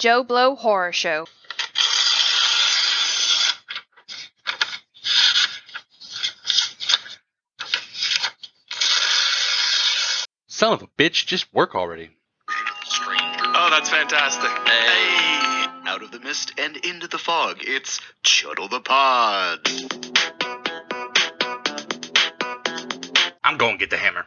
Joe Blow Horror Show. Son of a bitch, just work already. Oh, that's fantastic. Hey, out of the mist and into the fog, it's Chuddle the Pod. I'm going to get the hammer.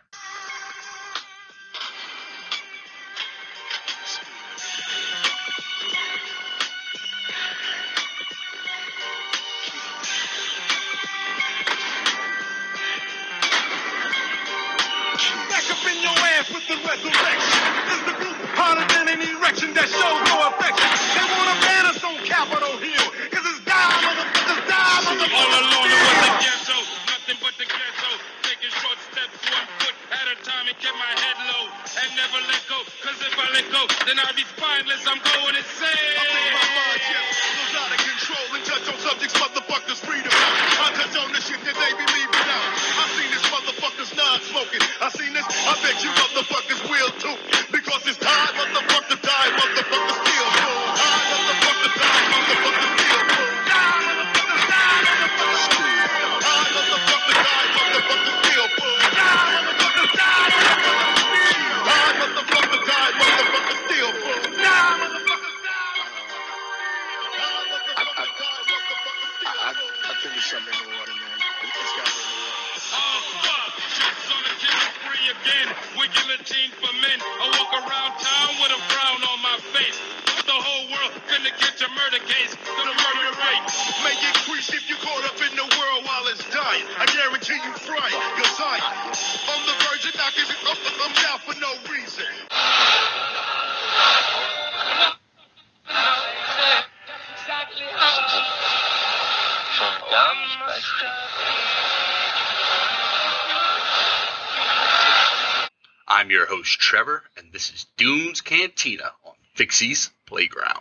On Playground.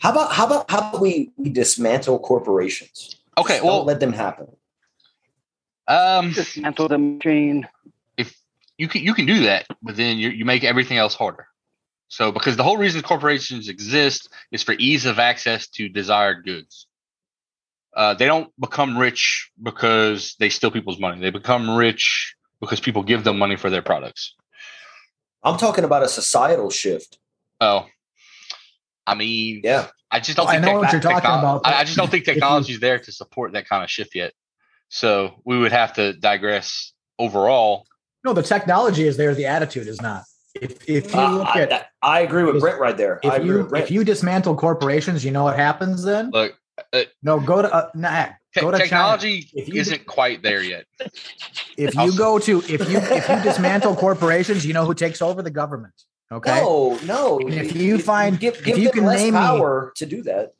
How about how about how about we, we dismantle corporations? Okay, Don't well, let them happen. um, Dismantle the machine. if you can you can do that, but then you you make everything else harder. So because the whole reason corporations exist is for ease of access to desired goods. Uh, they don't become rich because they steal people's money. They become rich because people give them money for their products. I'm talking about a societal shift. Oh, I mean, Yeah. I just don't Well, I think know what you're talking about, I, I just don't think technology is there to support that kind of shift yet. So we would have to digress overall. No, the technology is there. The attitude is not. If if you Uh, look I, at that- I agree with if- Brent right there. I if agree you with Brent. if you dismantle corporations, you know what happens then? Look, No, go to uh, nah, te- go to China. technology If you isn't quite there yet. If you go to if you if you dismantle corporations, you know who takes over the government. Okay. No, no. And if you find- give, if give you them can less name me- power to do that,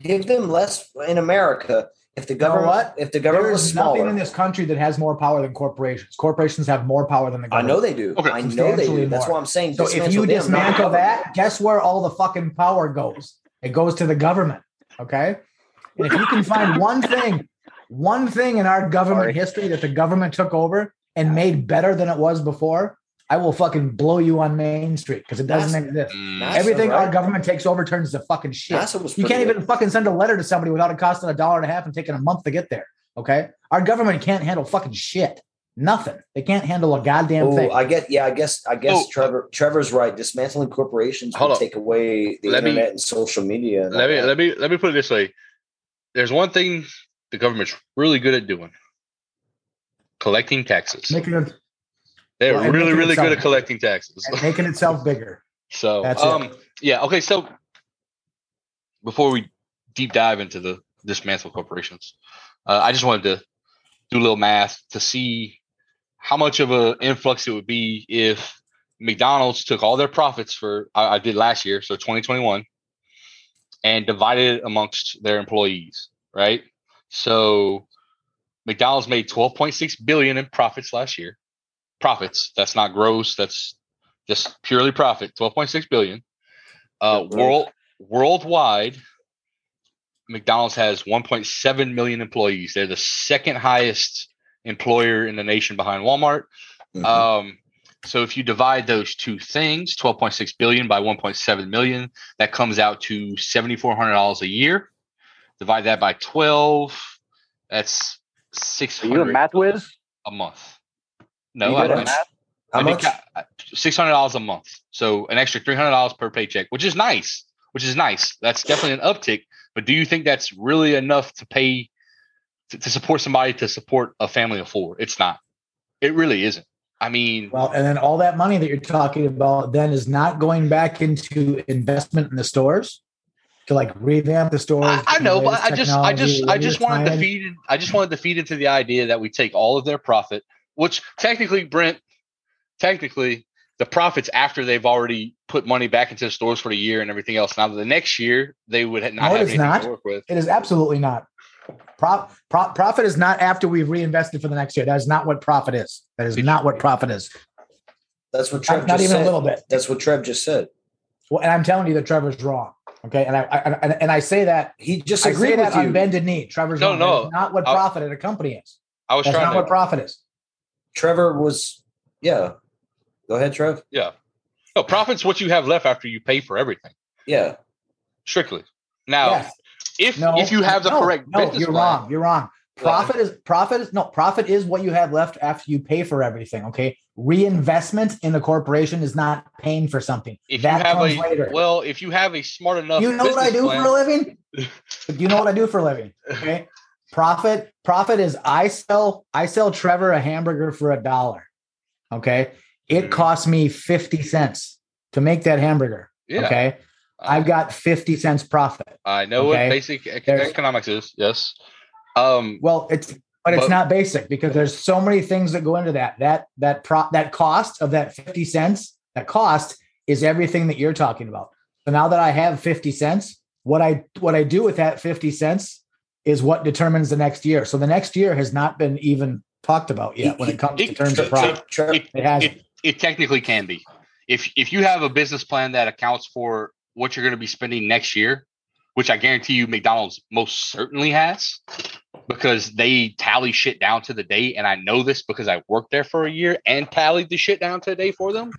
give them less in America. If the know government, what? if the government was There's nothing in this country that has more power than corporations. Corporations have more power than the government. I know they do. Okay. I know they Substantially do. That's what I'm saying. So if you dismantle government. that, guess where all the fucking power goes? It goes to the government. Okay. And if you can find one thing, one thing in our government Sorry. history that the government took over and made better than it was before, I will fucking blow you on Main Street because it doesn't NASA- exist. NASA, Everything our government takes over turns to fucking shit. NASA was You can't pretty even fucking send a letter to somebody without it costing a dollar and a half and taking a month to get there. Okay. Our government can't handle fucking shit. Nothing. They can't handle a goddamn Oh, thing. I get. Yeah, I guess. I guess Oh. Uh Trevor. Trevor's right. Dismantling corporations will take away the Let me- internet and social media. and let me that. let me let me put it this way. There's one thing the government's really good at doing: collecting taxes. making it They're well, really really good at collecting taxes. and making itself bigger. So, That's it. um, yeah, okay. So, before we deep dive into the dismantle corporations, uh, I just wanted to do a little math to see how much of an influx it would be if McDonald's took all their profits for I, I did last year, so 2021, and divided it amongst their employees, right? So, McDonald's made 12.6 billion in profits last year. Profits. That's not gross. That's just purely profit, 12.6 billion. Uh, world worldwide, McDonald's has 1.7 million employees. They're the second highest employer in the nation behind Walmart. Mhm. Um, so if you divide those two things, 12.6 billion by 1.7 million, that comes out to $7,400 a year. Divide that by 12, that's Are you a math whiz? a month. No, I don't. math? How much? Uh, six hundred dollars a month, so an extra three hundred dollars per paycheck, which is nice. Which is nice. That's definitely an uptick. But do you think that's really enough to pay to, to support somebody to support a family of four? It's not. It really isn't. I mean, Well, and then all that money that you're talking about then is not going back into investment in the stores to like revamp the stores. I, I know, but I just, I just, I just wanted to feed. in- I just wanted to feed into the idea that we take all of their profit, which technically, Brent, technically, the profits after they've already put money back into the stores for the year and everything else. Now, the next year they would not No, have it is anything not. to work with. It is absolutely not. Pro, pro, profit is not after we've reinvested for the next year. That is not what profit is. That is not what profit is. That's what Trev Not, not just even said. a little bit. That's what Trev just said. Well, and I'm telling you that Trevor's wrong. Okay, and I, I and, and I say that He just I say agreed that with on you. bended knee. Trevor's No, wrong. no. That is not what I- profit at a company is. I was That's trying not to. what profit is. Trevor was, yeah. Go ahead, Trev. yeah. No, profit's what you have left after you pay for everything. Yeah. Strictly. Now, yes. if No, if you have the no, correct no, you're plan, wrong. You're wrong. Profit is profit is no profit is what you have left after you pay for everything. Okay, reinvestment in the corporation is not paying for something. if that comes a later. well, if you have a smart enough, you know what I do plan- for a living? You know what I do for a living? Okay. Profit, profit is I sell, I sell Trevor a hamburger for a dollar. Okay. It Mhm. costs me 50 cents to make that hamburger. Yeah, Okay. I've got 50 cents profit. I know okay. what basic There's- economics is. Yes. Um. Well, it's but it's But- not basic because there's so many things that go into that. That that pro that cost of that 50 cents, that cost is everything that you're talking about. So now that I have 50 cents, what I what I do with that 50 cents is what determines the next year. So the next year has not been even talked about yet when it comes to It- terms Tre- of profit. It, It has it, it technically can be. If if you have a business plan that accounts for what you're going to be spending next year, which I guarantee you McDonald's most certainly has, because they tally shit down to the day, and I know this because I worked there for a year and tallied the shit down to the day for them.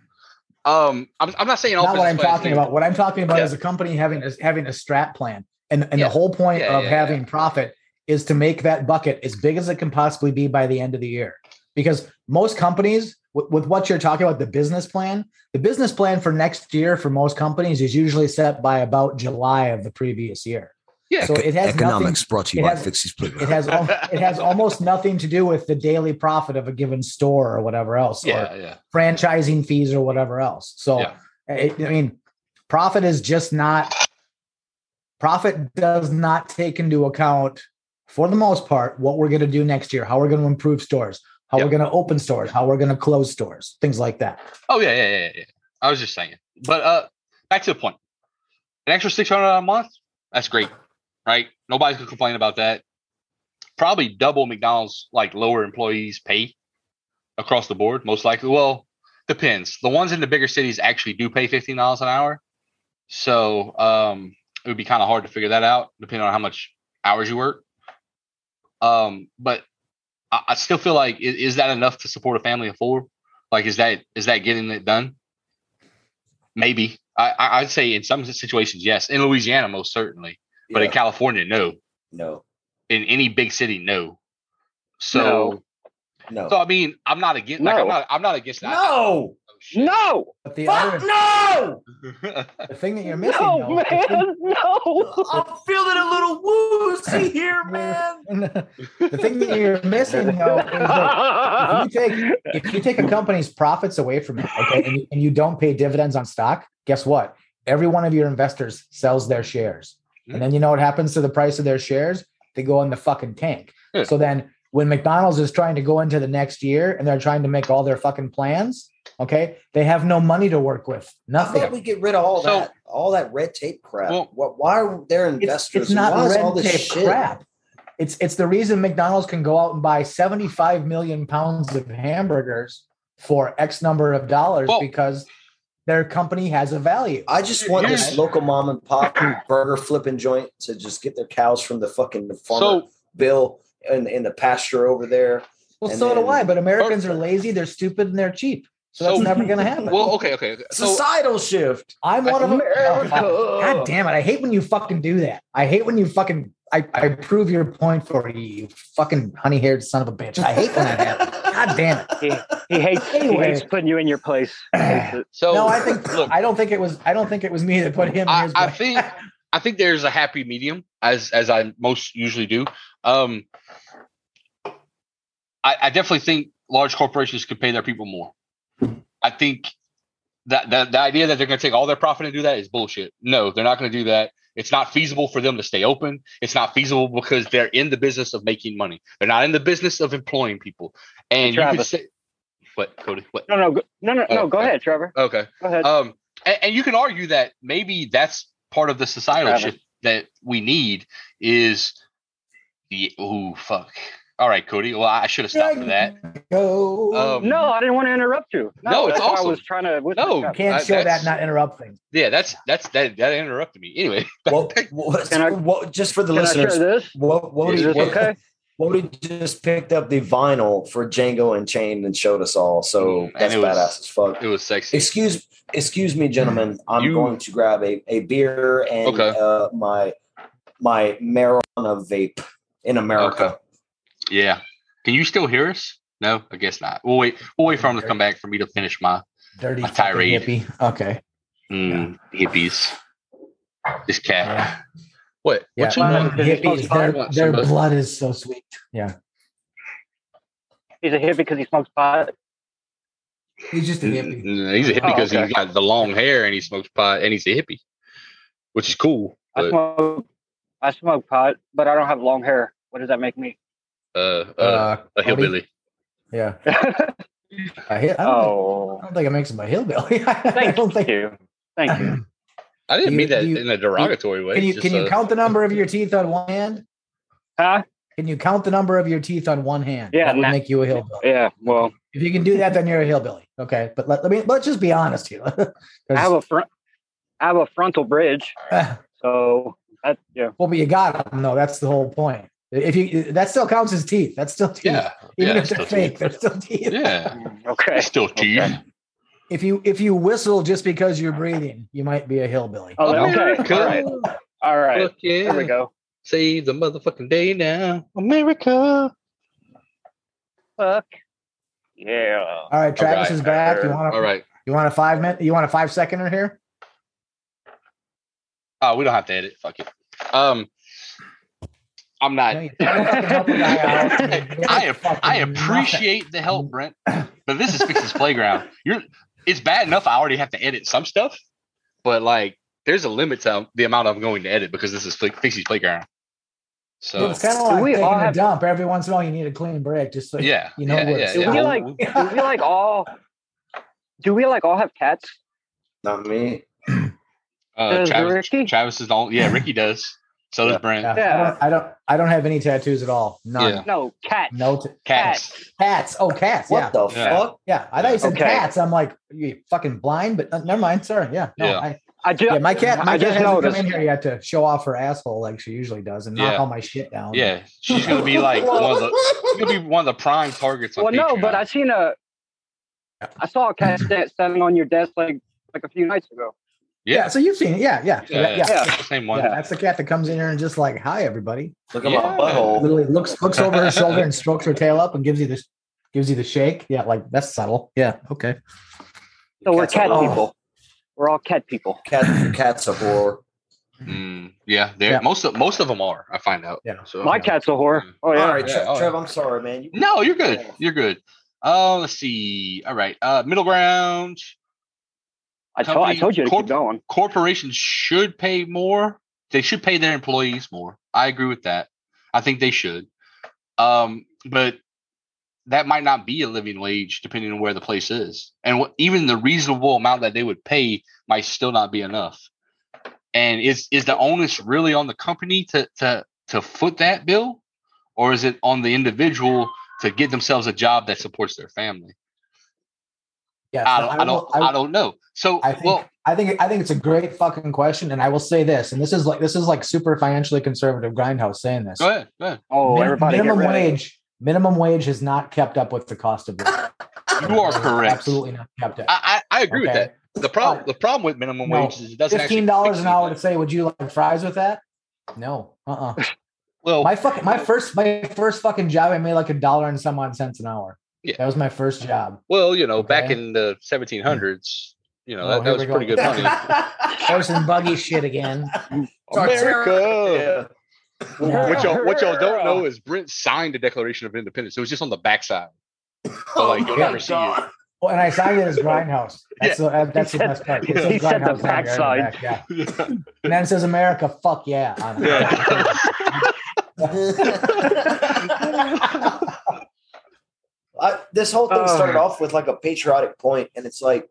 Um, I'm, I'm not saying all not what I'm talking about. What I'm talking about Yeah. is a company having a, having a strat plan, and and Yeah. the whole point Yeah, of yeah, having profit is to make that bucket as big as it can possibly be by the end of the year. Because most companies, with, with what you're talking about, the business plan, the business plan for next year for most companies is usually set by about July of the previous year. Yeah. So it has Economics nothing. brought to you by Fixie's Playground. It has it has almost nothing to do with the daily profit of a given store or whatever else, or Yeah, yeah. franchising fees or whatever else. So, Yeah. it, I mean, profit is just not, profit does not take into account, for the most part, what we're going to do next year, how we're going to improve stores, how Yeah. we're going to open stores, how we're going to close stores, things like that. Oh yeah, yeah, yeah, yeah. I was just saying. But uh back to the point. An extra six hundred a month, that's great. Right? Nobody's gonna complain about that. Probably double McDonald's like lower employees pay across the board, most likely. Well, depends. The ones in the bigger cities actually do pay fifteen dollars an hour. So um it would be kind of hard to figure that out depending on how much hours you work. Um, but I, I still feel like is, is that enough to support a family of four? Like, is that is that getting it done? Maybe. I, I'd say in some situations, yes. In Louisiana, most certainly, but in California, no. no, In any big city, no. So, no, so I mean, I'm not against. Like, I'm No. not. I'm not against that. no, shit. No, But the fuck other, no. the thing that you're missing, no, though, the thing- man, no. I'm feeling a little woozy here, man. the thing that you're missing, though, is that if you take if you take a company's profits away from it, okay, and you, and you don't pay dividends on stock, guess what? Every one of your investors sells their shares, and then you know what happens to the price of their shares? They go in the fucking tank. Yeah. So then, when McDonald's is trying to go into the next year and they're trying to make all their fucking plans, okay, they have no money to work with. How about Nothing. we get rid of all So- that, all that red tape crap? Well- what? Why are there investors? it's not why is all red this tape shit? crap. It's it's the reason McDonald's can go out and buy 75 million pounds of hamburgers for X number of dollars Well- because their company has a value. I just want this local mom and pop burger flipping joint to just get their cows from the fucking farmer So Bill in, in the pasture over there. Well, and so do I, but Americans are lazy, they're stupid, and they're cheap. So that's So- never going to happen. Well, okay, okay. okay. So Societal shift. I'm one of them. America. God damn it! I hate when you fucking do that. I hate when you fucking. I, I prove your point for you, you fucking honey haired son of a bitch. I hate when that happens. God damn it. He, he hates he hates putting you in your place. He hates it. so no, I think look, I don't think it was. I don't think it was me that put him. in I, his I place. think I think there's a happy medium as as I most usually do. Um, I, I definitely think large corporations could pay their people more. I think that, that the idea that they're going to take all their profit and do that is bullshit. No, they're not going to do that. It's not feasible for them to stay open. It's not feasible because they're in the business of making money. They're not in the business of employing people. And you could Travis. say, what, Cody? What? No, no, go, no, no, Oh, no. Go okay. ahead, Trevor. Okay. Go ahead. Um, and, and you can argue that maybe that's part of the societal Travis. shift that we need is the oh fuck. All right, Cody. Well, I should have stopped for that. Um, no, I didn't want to interrupt you. No, it's that's why awesome. I was trying to. whisper No, Travis. Can't Uh, show that, not interrupt thing. Yeah, that's that's that that interrupted me. Anyway, What, what, Can I- what- just for the Can listeners, share what, what, Is he, what, okay? Wody just picked up the vinyl for Django Unchained and showed us all. So Mm, that's it was- badass as fuck. it was sexy. Excuse, excuse me, gentlemen. I'm You- going to grab a, a beer and Okay. uh, my my marijuana vape in America. Okay. Yeah. Can you still hear us? No, I guess not. We'll wait. We'll wait for him to come back for me to finish my Dirty A fucking tirade. hippie. Okay. mm, hippies. This cat. Yeah. What? Yeah. What you Well, want? Hippies, their, their blood is so sweet. Yeah. He's a hippie because he smokes pot. He's just a hippie. Mm, He's a hippie Oh, because okay. he's got the long hair and he smokes pot and he's a hippie, which is cool. I smoke. I smoke pot, but I don't have long hair. What does that make me? Uh, uh, a Cody? hillbilly. Yeah. A I don't, think, I oh, don't think it makes him a hillbilly. I thank don't think. you. Thank you. I didn't You- mean that you- in a derogatory way. Can you It's can you uh, count the number of your teeth on one hand? Huh? Can you count the number of your teeth on one hand? Yeah, that would nah. make you a hillbilly. Yeah. Well, If you can do that, then you're a hillbilly. Okay, but let, let me let's just be honest here. I have a front. I have a frontal bridge, so that yeah. well, but you got them though. That's the whole point. If you that still counts as teeth. That's still teeth. yeah, Even yeah, if they're fake, teeth. they're still teeth. yeah, Mm, Okay. it's still teeth. Okay. If you if you whistle just because you're breathing, you might be a hillbilly. Oh, okay. America. All right. All right. Fuck yeah. There we go. Save the motherfucking day now, America. Fuck. Yeah. All right, Travis right. is back. You want All to right. you want a five minute? You want a five seconder here? Oh, we don't have to edit. Fuck it. Um, I'm not. No, you don't fucking help a guy out. I am, Fucking I nothing. appreciate the help, Brent, but this is Fix's playground. You're it's bad enough I already have to edit some stuff, but like there's a limit to the amount I'm going to edit because this is Fi- Fixie's playground. So it's kind of like we taking all a dump. Every once in a while, you need a clean break, just so yeah, you know yeah, what yeah, it's Do yeah. we like? Do we like all? Do we like all have cats? Not me. Uh, Travis, Ricky? Travis is the only, yeah, Ricky does. So does Yeah. Brent. Yeah, Yeah. I don't, I don't. I don't have any tattoos at all. None. Yeah. No, cat. No t- Cats. cats. Oh, cats. What yeah. the Yeah. fuck? Yeah. I thought you said Okay. cats. I'm like, you fucking blind, but uh, never mind. Sorry. Yeah. No, Yeah. I, I do. yeah. My cat. My I cat just hasn't noticed. come in here yet to show off her asshole like she usually does and knock Yeah. all my shit down. Yeah, she's gonna be like one of the she's gonna be one of the prime targets on Well, no, but I seen a. I saw a cat sta- standing on your desk like like a few nights ago. Yeah. So you've seen it. Yeah. Yeah. So yeah, yeah, yeah. it's the same one. Yeah, That's the cat that comes in here and just like, hi, everybody. Look at Yeah. my butthole. Literally looks looks over her shoulder and strokes her tail up and gives you this gives you the shake. Yeah, like that's subtle. Yeah. Okay. So we're Cats are cat wrong. people. We're all cat people. Cat, cats a whore. Mm, yeah, they're Yeah. most of most of them are. I find out. Yeah. So My cat's a whore. Oh yeah. All right, Yeah, Tre- Trev, I'm sorry, man. You- no, you're good. You're good. Uh, let's see. All right. Uh, middle ground. I told I told you to Corp- keep going. Corporations should pay more. They should pay their employees more. I agree with that. I think they should. Um, but that might not be a living wage depending on where the place is, and what, even the reasonable amount that they would pay might still not be enough. And is is the onus really on the company to to to foot that bill, or is it on the individual to get themselves a job that supports their family? Yeah. I so don't, I don't, will- I, don't know. So, I think well, I think I think it's a great fucking question, and I will say this, and this is like this is like super financially conservative grindhouse saying this. go ahead, go ahead. Oh, Min- everybody minimum get ready. wage minimum wage has not kept up with the cost of living. You are correct. Absolutely not kept it. I, I, I agree with that. The problem But- the problem with minimum No, wage is it doesn't actually Fifteen dollars an hour to say, "Would you like fries with that?" No. Uh. uh Well, My fucking my first my first fucking job, I made like a dollar and some odd cents an hour. Yeah. That was my first job. well, you know, back in the 1700s, you know, Oh, that, that was we go. pretty good money. Horse and buggy shit again. America. Yeah. What y'all, what y'all don't know is Brent signed the Declaration of Independence. It was just on the backside. So like you'll Oh my never see it. Well, and I signed it as Grindhouse. That's the uh, that's He the best part. he said the Grindhouse down here in backside. back, yeah. And then it says America, fuck yeah. I, this whole thing started off with like a patriotic point, and it's like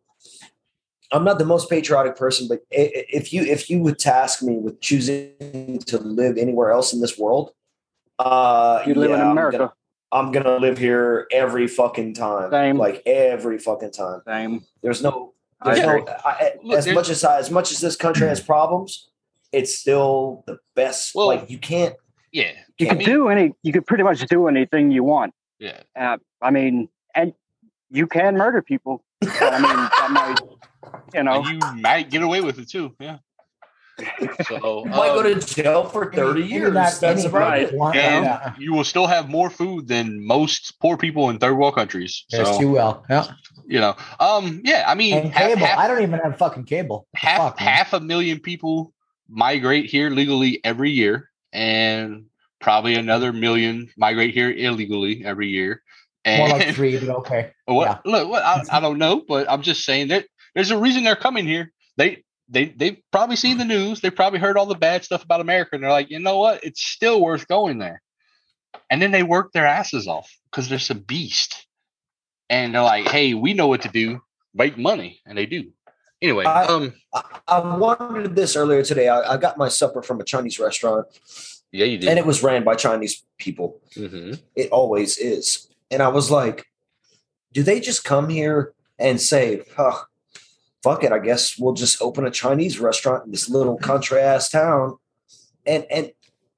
I'm not the most patriotic person, but i- i- if you if you would task me with choosing to live anywhere else in this world, uh, You live in yeah, I'm America. gonna- I'm gonna live here every fucking time, Same. like every fucking time. Same. There's no, I there's no. I, Look, as there's- much as I, as much as this country has problems, it's still the best. Well- like you can't. Yeah. You can do any. You could pretty much do anything you want. Yeah. Uh, I mean, and you can murder people. So, I mean, that might, you know, And you might get away with it too. Yeah. So You might go um, to jail for thirty years. not That's right. and yeah. you will still have more food than most poor people in third world countries. Yes, So too well. Yeah. you know, um, yeah. I mean, And half, cable. half, I don't even have fucking cable. half, Fuck, half a million people migrate here legally every year, and probably another million migrate here illegally every year. More And like three, but okay. what? Yeah. Look, what, I, I don't know, but I'm just saying that there's a reason they're coming here. They they they've probably seen the news. They probably heard all the bad stuff about America, and they're like, you know what? It's still worth going there. And then they work their asses off because they're some beast. And they're like, hey, we know what to do. Make money, and they do. Anyway, I- um, I, I wondered this earlier today. I, I got my supper from a Chinese restaurant, yeah, you did. and it was ran by Chinese people. Mhm. It always is. And I was like, do they just come here and say, huh, fuck it, I guess we'll just open a Chinese restaurant in this little country ass town? And and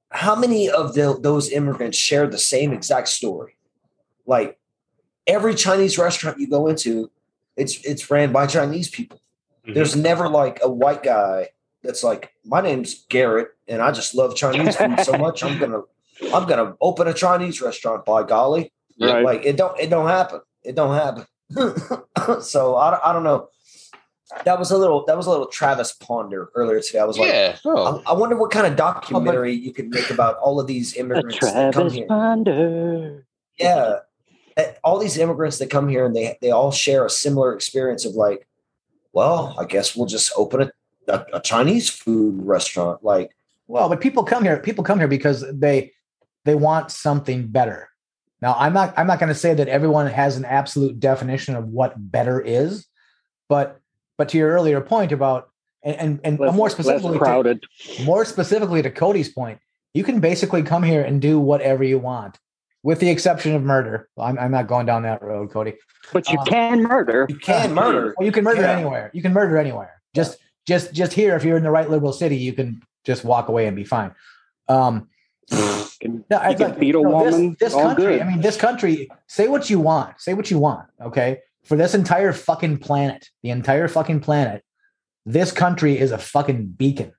how many of the, those immigrants share the same exact story? Like every Chinese restaurant you go into, it's it's ran by Chinese people. Mm-hmm. There's never like a white guy that's like, my name's Garrett, and I just love Chinese food so much. I'm gonna I'm gonna open a Chinese restaurant. By golly, Yeah. right? like it don't it don't happen. It don't happen. so I, don't- I don't know. That was a little that was a little Travis ponder earlier today. I was like, yeah. Oh, I, I wonder what kind of oh, documentary you could make about all of these The immigrants that come here. Ponder. Yeah, all these immigrants that come here and they they all share a similar experience of like, well, I guess we'll just open a, a, a Chinese food restaurant. Like, Well, but people come here. People come here because they they want something better. Now, I'm not I'm not going to say that everyone has an absolute definition of what better is, but but to your earlier point about and and, and Less, more less specifically to, more specifically to Cody's point, you can basically come here and do whatever you want, with the exception of murder. I'm, I'm not going down that road, Cody. But you Uh, can murder. you can murder. Well, you can murder Yeah. anywhere. You can murder anywhere. Just just just here, if you're in the right liberal city, you can just walk away and be fine. Um, Can, no, I you can like, beat a you know, this- This, country, good. I mean, this country. Say what you want. Say what you want. Okay, for this entire fucking planet, the entire fucking planet, this country is a fucking beacon.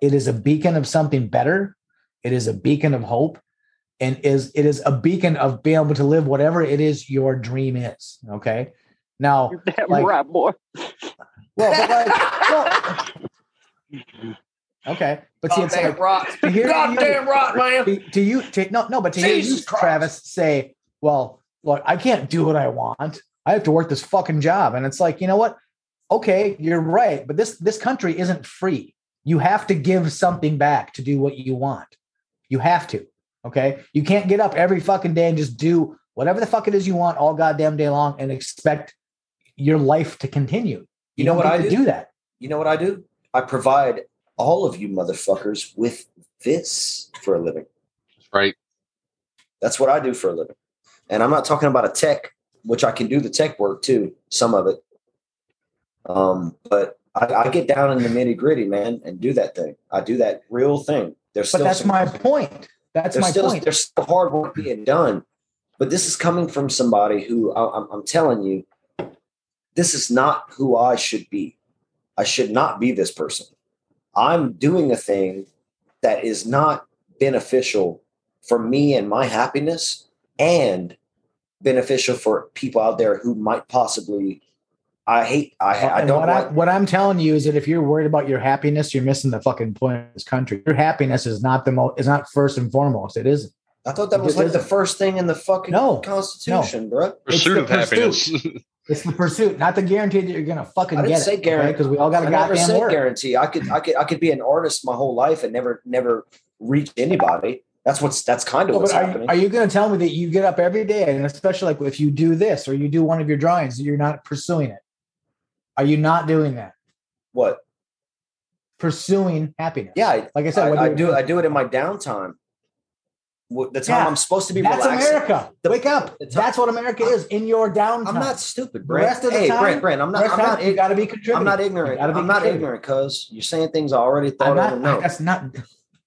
It is a beacon of something better. It is a beacon of hope, and is it is a beacon of being able to live whatever it is your dream is. Okay, now You're damn like- right, boy. well, but like, well, okay, but see, it's like rot. to hear Goddamn rot, man. to, to you to no no but to hear you Christ. travis say well look i can't do what i want i have to work this fucking job and it's like you know what okay you're right but this this country isn't free you have to give something back to do what you want you have to okay you can't get up every fucking day and just do whatever the fuck it is you want all goddamn day long and expect your life to continue You know don't what I do? do that You know what I do? I provide all of you motherfuckers with this for a living. right. That's what I do for a living. And I'm not talking about a tech, which I can do the tech work too, some of it. Um, but I, I get down in the nitty gritty, man, and do that thing. I do that real thing. There's but still that's some, my point that's my still point there's still hard work being done. But this is coming from somebody who I, I'm, I'm telling you, this is not who I should be. I should not be this person. I'm doing a thing that is not beneficial for me and my happiness and beneficial for people out there who might possibly I hate I, I don't what, want I, what I'm telling you is that if you're worried about your happiness, you're missing the fucking point of this country. Your happiness is not the most is not first and foremost. It isn't. I thought that It was like the isn't. first thing in the fucking No, constitution, bro. Pursuit the of happiness. It's the pursuit, not the guarantee that you're gonna fucking I didn't get say it. guarantee Because we all got I a never goddamn said work. guarantee. I could I could I could be an artist my whole life and never never reach anybody. That's what's that's kind of what's are, happening. are you going to tell me that you get up every day, and especially like if you do this or you do one of your drawings, you're not pursuing it? Are you not doing that? what? Pursuing happiness? Yeah, like I said, I, I do I do it in my downtime. The time Yeah, I'm supposed to be That's relaxing. America. The- Wake up. time- That's what America is in your downtime. I'm not stupid, The rest of the hey, time- Brent, Brent, I'm not. I'm not. you got to be contributing. I'm not ignorant. be I'm not ignorant, cuz you're saying things I already thought not. and know. That's not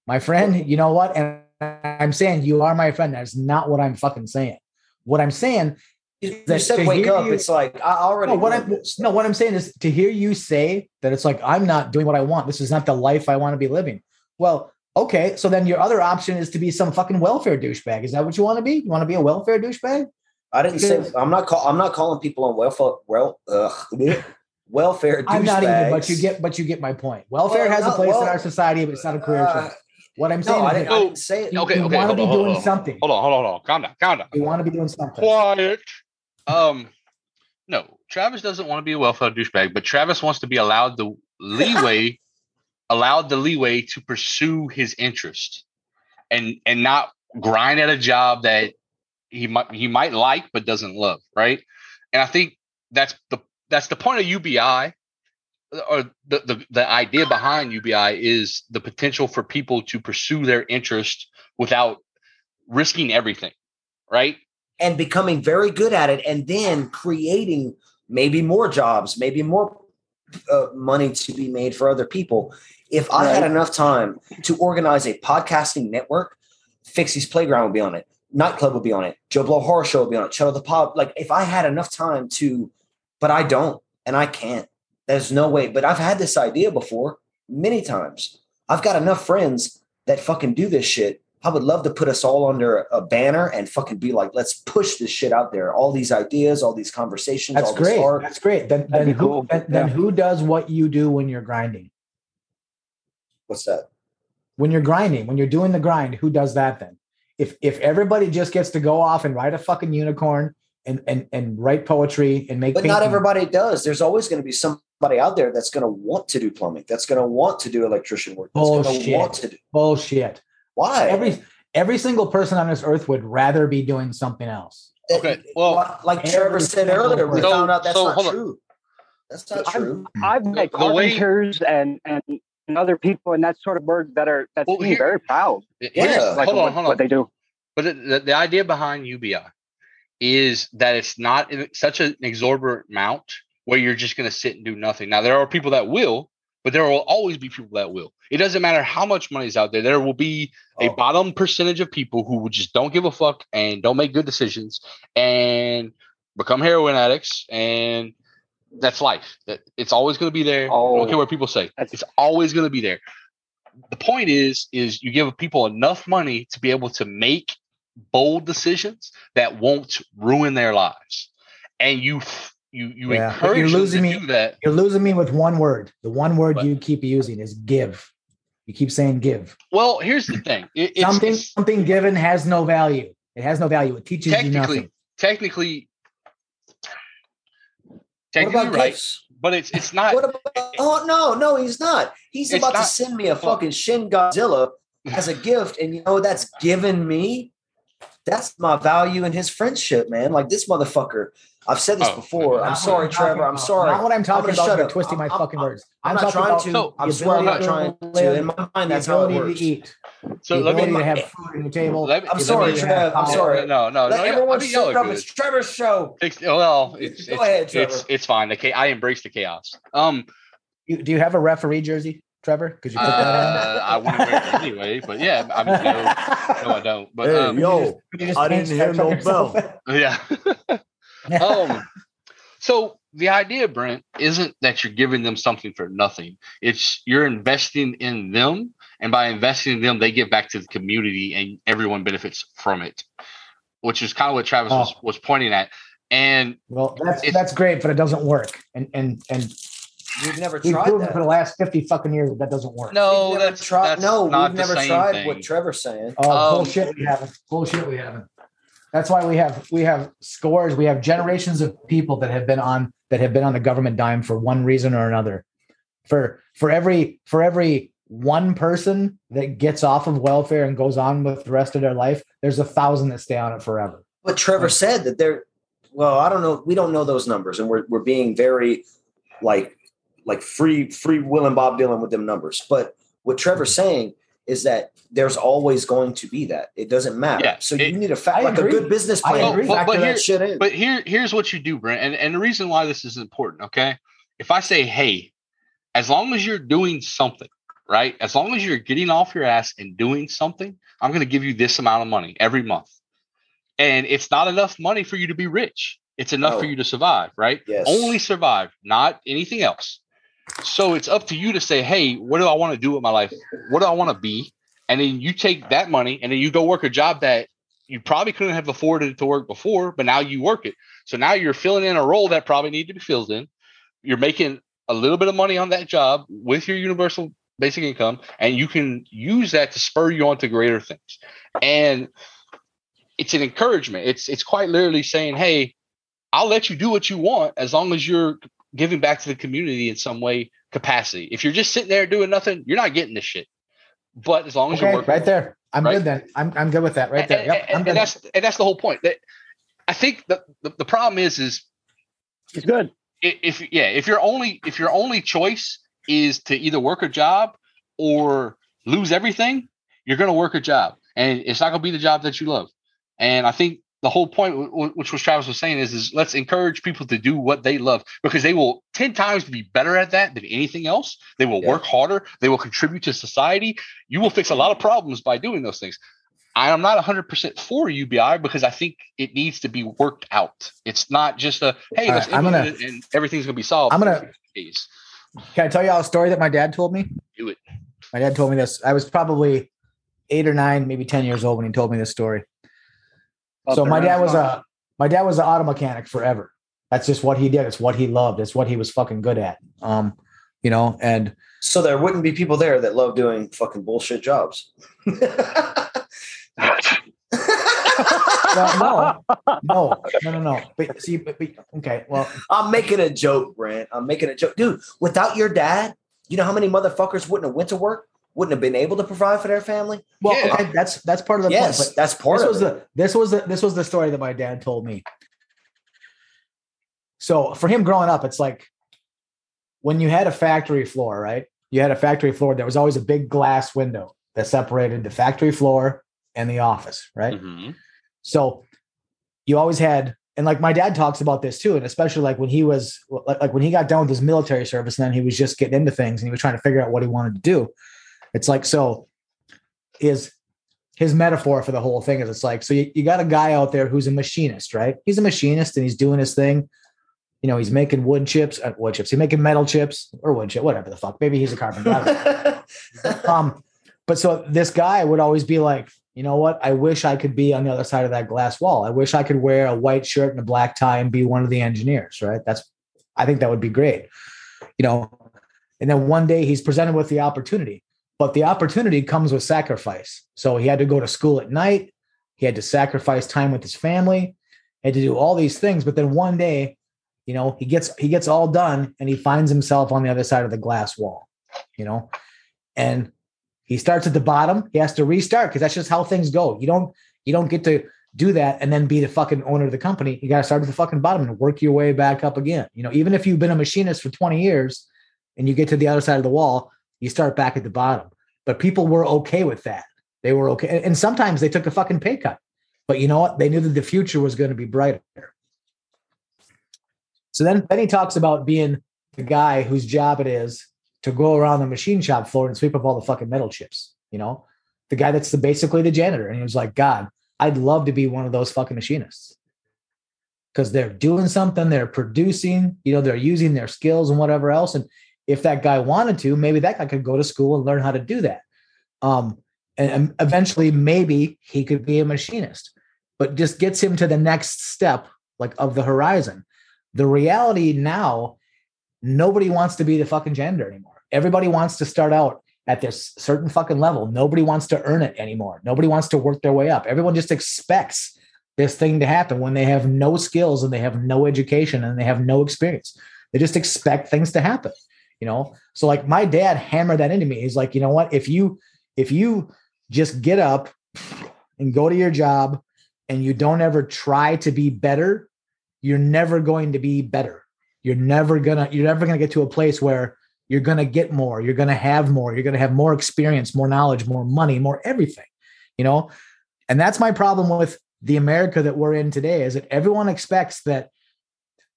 my friend. You know what? And I'm saying you are my friend. That's not what I'm fucking saying. What I'm saying You, you said wake up. you- it's like I already. no, what know I'm no, what I'm saying is to hear you say that it's like I'm not doing what I want. This is not the life I want to be living. Well, okay, so then your other option is to be some fucking welfare douchebag. Is that what you want to be? You want to be a welfare douchebag? I didn't say. I'm not. Call, I'm not calling people on welfare. Well, ugh, welfare. I'm not even, but you get, but you get my point. Welfare Well, has a not- place in our society, but it's not a career Uh, choice. What I'm saying No, I is didn't, that I didn't say it. you, Okay, you okay, want to be on, doing on, something. Hold on, hold on, hold on. Calm down, calm down. You want to be doing something. Quiet. Um, no, Travis doesn't want to be a welfare douchebag, but Travis wants to be allowed the leeway, allowed the leeway to pursue his interest, and and not grind at a job that he might he might like but doesn't love, right? And I think that's the that's the point of UBI, or the the, the idea behind UBI is the potential for people to pursue their interest without risking everything, right? and becoming very good at it, and then creating maybe more jobs, maybe more uh, money to be made for other people. If I had enough time to organize a podcasting network, Fixie's Playground would be on it, Nightclub would be on it, Joe Blow Horror Show would be on it, Shut the Pop. Like if I had enough time to, but I don't, and I can't. There's no way. But I've had this idea before many times. I've got enough friends that fucking do this shit. I would love to put us all under a banner and fucking be like, let's push this shit out there. All these ideas, all these conversations, That's all this great. art. That's great. Then, then who cool. then, then Yeah. who does what you do when you're grinding? What's that? When you're grinding, when you're doing the grind, who does that then? If if everybody just gets to go off and ride a fucking unicorn and and and write poetry and make But not everybody does. There's always going to be somebody out there that's going to want to do plumbing. That's going to want to do electrician work. That's going to want to do. bullshit. Why? Every every single person on this earth would rather be doing something else. Okay, well, like Trevor said earlier, we So- found out that's so not hold on. true. That's not true. I've met The way- and, and and other people in that sort of work that are that's Well, here- very proud. here's- Yeah. Like hold on, what, hold what they do. But the, the, the idea behind UBI is that it's not such an exorbitant amount where you're just going to sit and do nothing. Now, there are people that will, but there will always be people that will. It doesn't matter how much money is out there. There will be a Oh. bottom percentage of people who just don't give a fuck and don't make good decisions and become heroin addicts. And that's life. That it's always going to be there. I don't Oh. care what people say. It's always going to be there. The point is, is you give people enough money to be able to make bold decisions that won't ruin their lives, and you f- you you Yeah, but encourage you're losing to me- do that. You're losing me with one word. The one word What? you keep using is give. You keep saying give. Well, here's the thing. It, it's, something it's- something given has no value. It has no value. It teaches you nothing. technically What technically about right, gifts? but it's it's not. What about? Oh no, no, he's not. He's about not- to send me a fucking Shin Godzilla as a gift, and you know what that's given me. That's my value in his friendship, man. Like this motherfucker. I've said this Oh, before. I'm sorry, I'm talking Trevor. I'm sorry. Not what I'm talking gonna about. shut up. twisting my I'm- fucking words. I'm, I'm, not trying to. So- I swear, I'm not trying to to. live, In my mind, that's how it ability works. to eat. so the let me. to have food on the table. me- I'm sorry, ability to have Trev. I'm sorry. No, no, Let no. everyone I mean, y'all shut up. It's Trevor's show. It's, well, it's Go it's, ahead, it's Trevor. it's fine. The cha- I embrace the chaos. Um, You- do you have a referee jersey, Trevor? Could you put that Uh, I wouldn't wear it anyway, but yeah, I mean, no, no, I don't. But Hey, um, yo, Could you just I didn't hear no Trek yourself? yeah. um, so the idea, Brent, isn't that you're giving them something for nothing. It's you're investing in them, and by investing in them, they give back to the community, and everyone benefits from it. Which is kind of what Travis was, Oh. was pointing at. And Well, that's that's great, but it doesn't work. And and and We've never we've tried proven that. for the last fifty fucking years that that doesn't work. no, We've that's, tried- that's no, not we've the never same tried thing. what Trevor's saying. Oh Um, bullshit! We haven't. Bullshit! We haven't. That's why we have we have scores. We have generations of people that have been on that have been on the government dime for one reason or another. For for every for every one person that gets off of welfare and goes on with the rest of their life, there's a thousand that stay on it forever. But Trevor said that they're well, I don't know. We don't know those numbers, and we're we're being very like like free free will and Bob Dylan with them numbers. But what Trevor's mm-hmm. saying is that there's always going to be that. It doesn't matter. Yeah, so it- you need a fact like agree. a good business I plan. agree. to But- but that here- shit in. But here, here's what you do, Brent, and, and the reason why this is important, okay? If I say, hey, as long as you're doing something, right? As long as you're getting off your ass and doing something, I'm going to give you this amount of money every month. And it's not enough money for you to be rich. It's enough Oh. for you to survive, right? Yes. Only survive, not anything else. So it's up to you to say, hey, what do I want to do with my life? What do I want to be? And then you take that money and then you go work a job that you probably couldn't have afforded to work before, but now you work it. So now you're filling in a role that probably needed to be filled in. You're making a little bit of money on that job with your universal basic income, and you can use that to spur you on to greater things. And it's an encouragement. It's it's quite literally saying, "Hey, I'll let you do what you want as long as you're giving back to the community in some way capacity. If you're just sitting there doing nothing, you're not getting this shit. But as long as Okay, you're working, right there. I'm Right? good then. I'm I'm good with that. Right there. and, Yep. and- and that's and that's the whole point. That I think the, the the problem is is It's good. i- if yeah if your only if your only choice is to either work a job or lose everything you're going to work a job and it's not going to be the job that you love and i think the whole point which was travis was saying is is let's encourage people to do what they love because they will 10 times be better at that than anything else they will Yeah. work harder they will contribute to society you will fix a lot of problems by doing those things I am not 100% for UBI because I think it needs to be worked out. It's not just a, hey, right, I'm gonna- and everything's going to be solved. I'm gonna- 60. Can I tell you all a story that my dad told me? Do it. My dad told me this. I was probably eight or nine, maybe 10 years old when he told me this story. So my dad was a my dad was an auto mechanic forever. That's just what he did. It's what he loved. It's what he was fucking good at. Um, you know, and so there wouldn't be people there that love doing fucking bullshit jobs. well, no, no, no, no, no. But see, but, but, okay, well, I'm making a joke, Brent. I'm making a joke, dude. Without your dad, you know how many motherfuckers wouldn't have went to work, wouldn't have been able to provide for their family. well, Yeah. okay, that's that's part of the yes, point. But that's part this of was it. the this was the this was the story that my dad told me. So for him growing up, it's like when you had a factory floor, right? You had a factory floor. There was always a big glass window that separated the factory floor and the office, right? Mhm. So you always had, and like my dad talks about this too, and especially like when he was like, like when he got done with his military service, and then he was just getting into things and he was trying to figure out what he wanted to do. It's like so his his metaphor for the whole thing is it's like so you, you got a guy out there who's a machinist, right? He's a machinist and he's doing his thing. You know, he's making wood chips, uh, wood chips. He's making metal chips or wood chip, whatever the fuck. Maybe he's a carpenter. I don't know um, but so this guy would always be like, you know what? I wish I could be on the other side of that glass wall. I wish I could wear a white shirt and a black tie and be one of the engineers, right? That's, I think that would be great, you know. And then one day he's presented with the opportunity, but the opportunity comes with sacrifice. So he had to go to school at night. He had to sacrifice time with his family. Had to do all these things, but then one day, you know, he gets he gets all done and he finds himself on the other side of the glass wall, you know, and he starts at the bottom. He has to restart because that's just how things go. You don't you don't get to do that and then be the fucking owner of the company. You got to start at the fucking bottom and work your way back up again. You know, even if you've been a machinist for 20 years and you get to the other side of the wall, you start back at the bottom. But people were okay with that. They were okay. And- sometimes they took a fucking pay cut. But you know what? They knew that the future was going to be brighter. So then, Benny talks about being the guy whose job it is to go around the machine shop floor and sweep up all the fucking metal chips. You know, the guy that's the basically the janitor, and he was like, God, I'd love to be one of those fucking machinists because they're doing something, they're producing, you know, they're using their skills and whatever else. And if that guy wanted to, maybe that guy could go to school and learn how to do that. Um, and, eventually, maybe he could be a machinist, but just gets him to the next step, like of the horizon. The reality now, nobody wants to be the fucking janitor anymore. Everybody wants to start out at this certain fucking level. Nobody wants to earn it anymore. Nobody wants to work their way up. Everyone just expects this thing to happen when they have no skills and they have no education and they have no experience. They just expect things to happen, you know? So like my dad hammered that into me. He's like, you know what? If you if you just get up and go to your job and you don't ever try to be better, you're never going to be better. You're never gonna, you're never gonna get to a place where you're gonna get more, you're gonna have more, you're gonna have more experience, more knowledge, more money, more everything, you know? And that's my problem with the America that we're in today is that everyone expects that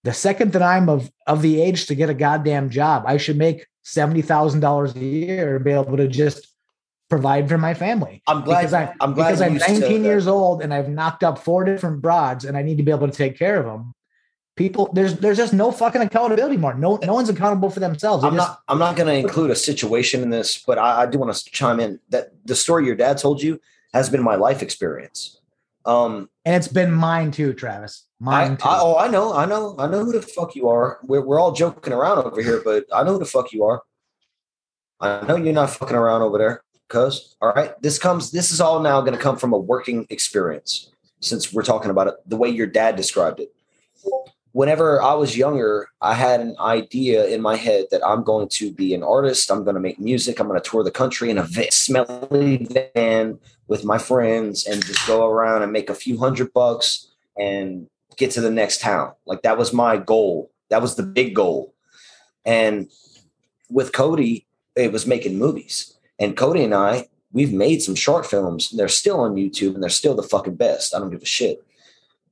the second that I'm of of the age to get a goddamn job, I should make seventy thousand dollars a year and be able to just provide for my family. I'm glad. because I, I'm glad because I'm 19 years old and I've knocked up four different broads and I need to be able to take care of them. People, there's there's just no fucking accountability more. No, no one's accountable for themselves. They I'm just- not. I'm not going to include a situation in this, but I, I do want to chime in that the story your dad told you has been my life experience. Um, and it's been mine too, Travis. Mine I, too. I, oh, I know, I know, I know who the fuck you are. We're we're all joking around over here, but I know who the fuck you are. I know you're not fucking around over there, cuz. All right, this comes. This is all now going to come from a working experience, since we're talking about it the way your dad described it. Whenever I was younger, I had an idea in my head that I'm going to be an artist. I'm going to make music. I'm going to tour the country in a smelly van with my friends and just go around and make a few hundred bucks and get to the next town. Like that was my goal. That was the big goal. And with Cody, it was making movies. And Cody and I, we've made some short films. And they're still on YouTube and they're still the fucking best. I don't give a shit.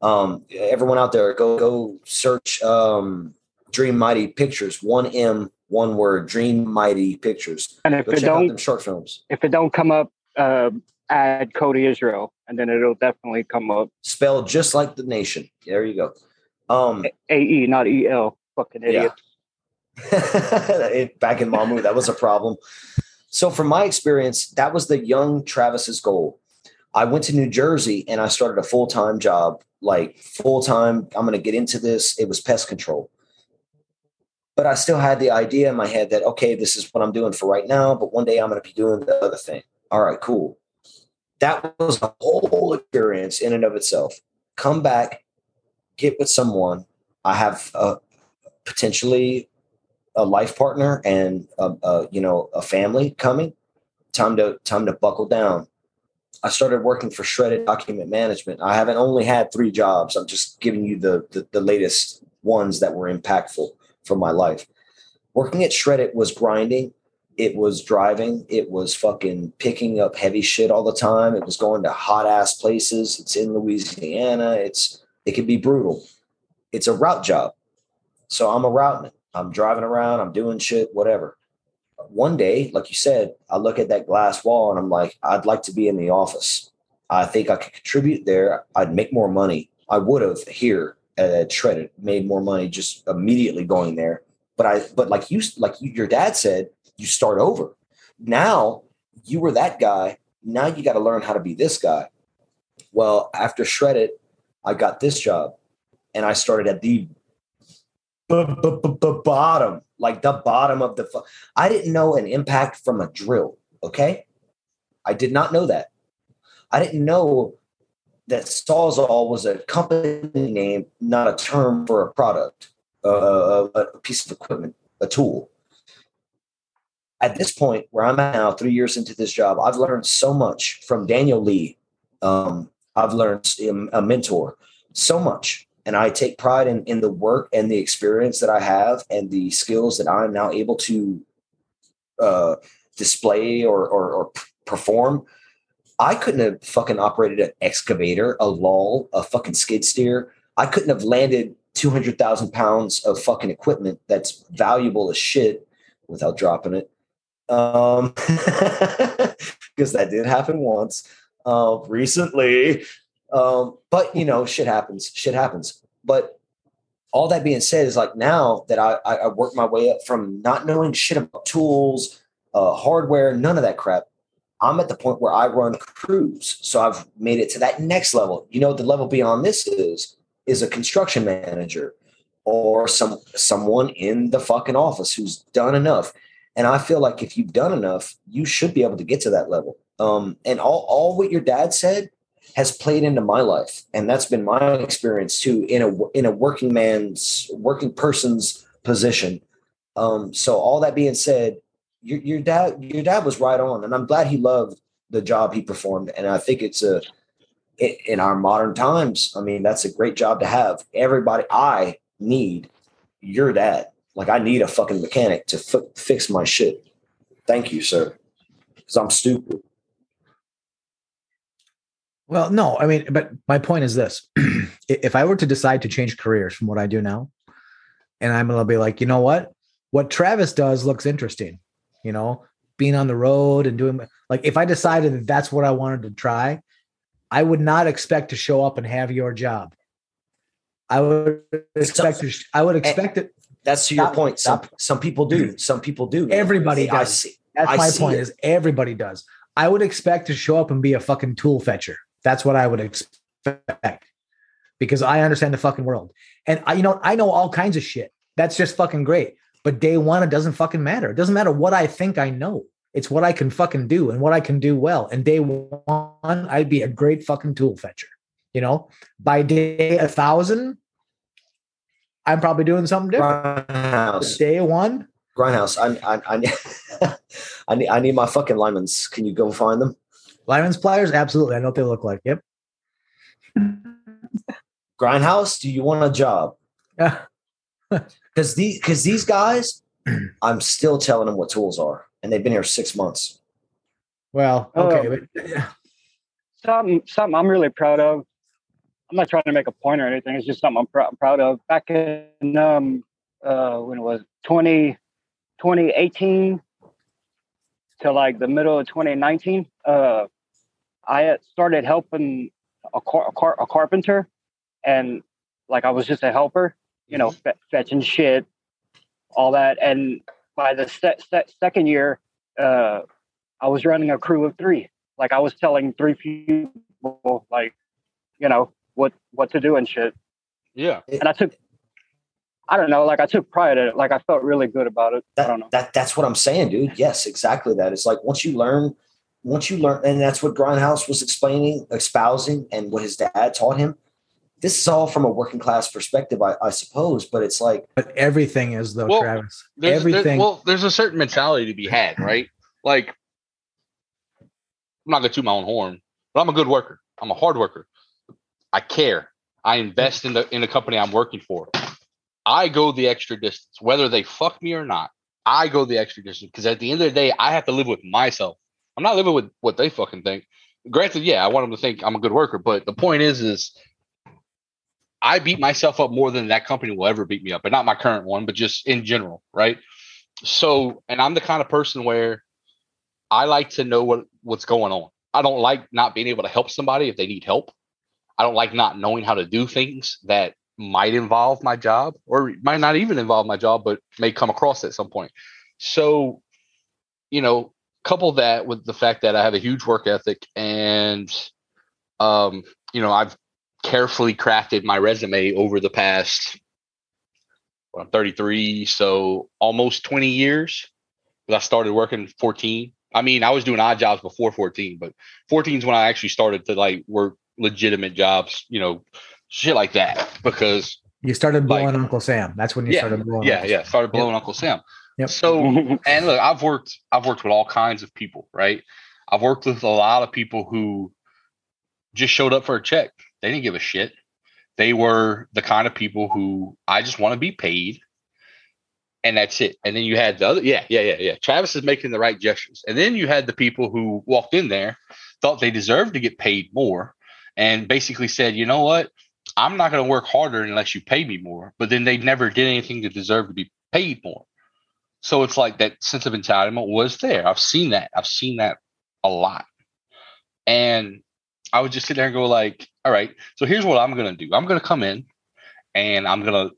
Um, everyone out there, go go search um, Dream Mighty Pictures. One M, one word. Dream Mighty Pictures. And if Go it don't- short films. If it don't come up, uh, add Cody Israel, and then it'll definitely come up. Spelled just like the nation. There you go. Um, A E, not E L. Fucking idiot. it, back in Mamu, that was a problem. So, from my experience, that was the young Travis's goal. I went to New Jersey and I started a full time job, like full time. I'm going to get into this. It was pest control. But I still had the idea in my head that, okay, this is what I'm doing for right now, but one day I'm going to be doing the other thing. All right, cool. That was a whole experience in and of itself. Come back, get with someone. I have a, potentially a life partner and a, a, you know a family coming time to time to buckle down i started working for shredded document management. I haven't only had three jobs. I'm just giving you the the, the latest ones that were impactful for my life. Working at shredded was grinding. It was driving. It was fucking picking up heavy shit all the time. It was going to hot ass places. It's in louisiana. It's it can be brutal. It's a route job. So i'm a routeman I'm driving around, I'm doing shit, whatever. One day, like you said, I look at that glass wall and I'm like, I'd like to be in the office. I think I could contribute there. I'd make more money. I would have here at Shredded made more money just immediately going there. But I, but like you, like you, your dad said, you start over. Now you were that guy. Now you got to learn how to be this guy. Well, after Shredded, I got this job and I started at the bottom, like the bottom of the. fu- I didn't know an impact from a drill. Okay, I did not know that. I didn't know that Sawzall was a company name, not a term for a product, uh, a piece of equipment, a tool. At this point, where I'm at now, three years into this job, I've learned so much from Daniel Lee. Um, I've learned um, a mentor, so much and I take pride in, in the work and the experience that I have and the skills that I'm now able to uh, display or, or, or perform. I couldn't have fucking operated an excavator, a lull, a fucking skid steer. I couldn't have landed 200,000 pounds of fucking equipment that's valuable as shit without dropping it. Um, because that did happen once uh, recently. Um, but you know, shit happens. Shit happens. But all that being said, is like now that I, I, I work my way up from not knowing shit about tools, uh, hardware, none of that crap. I'm at the point where I run crews, so I've made it to that next level. You know, the level beyond this is is a construction manager or some someone in the fucking office who's done enough. And I feel like if you've done enough, you should be able to get to that level. Um, and all all what your dad said has played into my life, and that's been my experience too in a in a working man's working person's position. Um, so all that being said, your, your dad your dad was right on, and I'm glad he loved the job he performed, and I think it's a in our modern times. I mean, that's a great job to have. Everybody, I need your dad. Like I need a fucking mechanic to fi- fix my shit. Thank you, sir. Because I'm stupid. Well, no, I mean, but my point is this: if I were to decide to change careers from what I do now, and I'm gonna be like, you know what, what Travis does looks interesting, you know, being on the road and doing like, if I decided that that's what I wanted to try, I would not expect to show up and have your job. I would expect to. I would expect it. That's to your Stop, point. Some stop. some people do. Mm-hmm. Some people do. Everybody I does. see. That's I my point. it. Is everybody does. I would expect to show up and be a fucking tool fetcher. That's what I would expect because I understand the fucking world. And I, you know, I know all kinds of shit. That's just fucking great. But day one, it doesn't fucking matter. It doesn't matter what I think I know. It's what I can fucking do and what I can do well. And day one, I'd be a great fucking tool fetcher. You know, by day a thousand, I'm probably doing something different. Grindhouse. Day one, Grindhouse. I I I need, I need I need my fucking lemons. Can you go find them? Lyman's pliers, absolutely. I know what they look like. Yep. Grindhouse. Do you want a job? Yeah. Because these because these guys, I'm still telling them what tools are, and they've been here six months. Well, Oh. okay, but something something I'm really proud of. I'm not trying to make a point or anything. It's just something I'm prou- proud of. Back in um uh when it was 20, 2018 to like the middle of 2019, uh I had started helping a, car- a, car- a carpenter and like I was just a helper, you know, fe- fetching shit, all that. And by the se- se- second year, uh, I was running a crew of three. Like I was telling three people, like, you know, what what to do and shit. Yeah. And I took, I don't know, like I took pride in it. Like I felt really good about it. I don't know. That that's what I'm saying, dude. Yes, exactly that. It's like once you learn, once you learn, and that's what Grindhouse was explaining, espousing, and what his dad taught him. This is all from a working class perspective, I, I suppose, but it's like but everything is though, Well, Travis. There's, there- everything. well, there's a certain mentality to be had, right? Like, I'm not gonna toot my own horn, but I'm a good worker. I'm a hard worker. I care. I invest in the in the company I'm working for. I go the extra distance, whether they fuck me or not. I go the extra distance because at the end of the day, I have to live with myself. I'm not living with what they fucking think. Granted, yeah, I want them to think I'm a good worker, but the point is, is I beat myself up more than that company will ever beat me up, and not my current one, but just in general, right? So, and I'm the kind of person where I like to know what what's going on. I don't like not being able to help somebody if they need help. I don't like not knowing how to do things that might involve my job or might not even involve my job, but may come across at some point. So, you know, couple that with the fact that I have a huge work ethic and, um, you know, I've carefully crafted my resume over the past well, I'm 33, so almost 20 years. I started working 14. I mean, I was doing odd jobs before 14, but 14 is when I actually started to like work legitimate jobs, you know, shit like that. Because you started blowing like- Uncle Sam. That's when you yeah, started blowing. yeah, Uncle yeah, Sam. started blowing Uncle Sam. Yep. So and look, I've worked I've worked with all kinds of people, right? I've worked with a lot of people who just showed up for a check. They didn't give a shit. They were the kind of people who I just want to be paid. And that's it. And then you had the other, yeah, yeah, yeah, yeah. Travis is making the right gestures. And then you had the people who walked in there, thought they deserved to get paid more, and basically said, you know what? I'm not going to work harder unless you pay me more. But then they never did anything to deserve to be paid more. So it's like that sense of entitlement was there. I've seen that. I've seen that a lot. And I would just sit there and go like, all right, so here's what I'm gonna do. I'm gonna come in and I'm gonna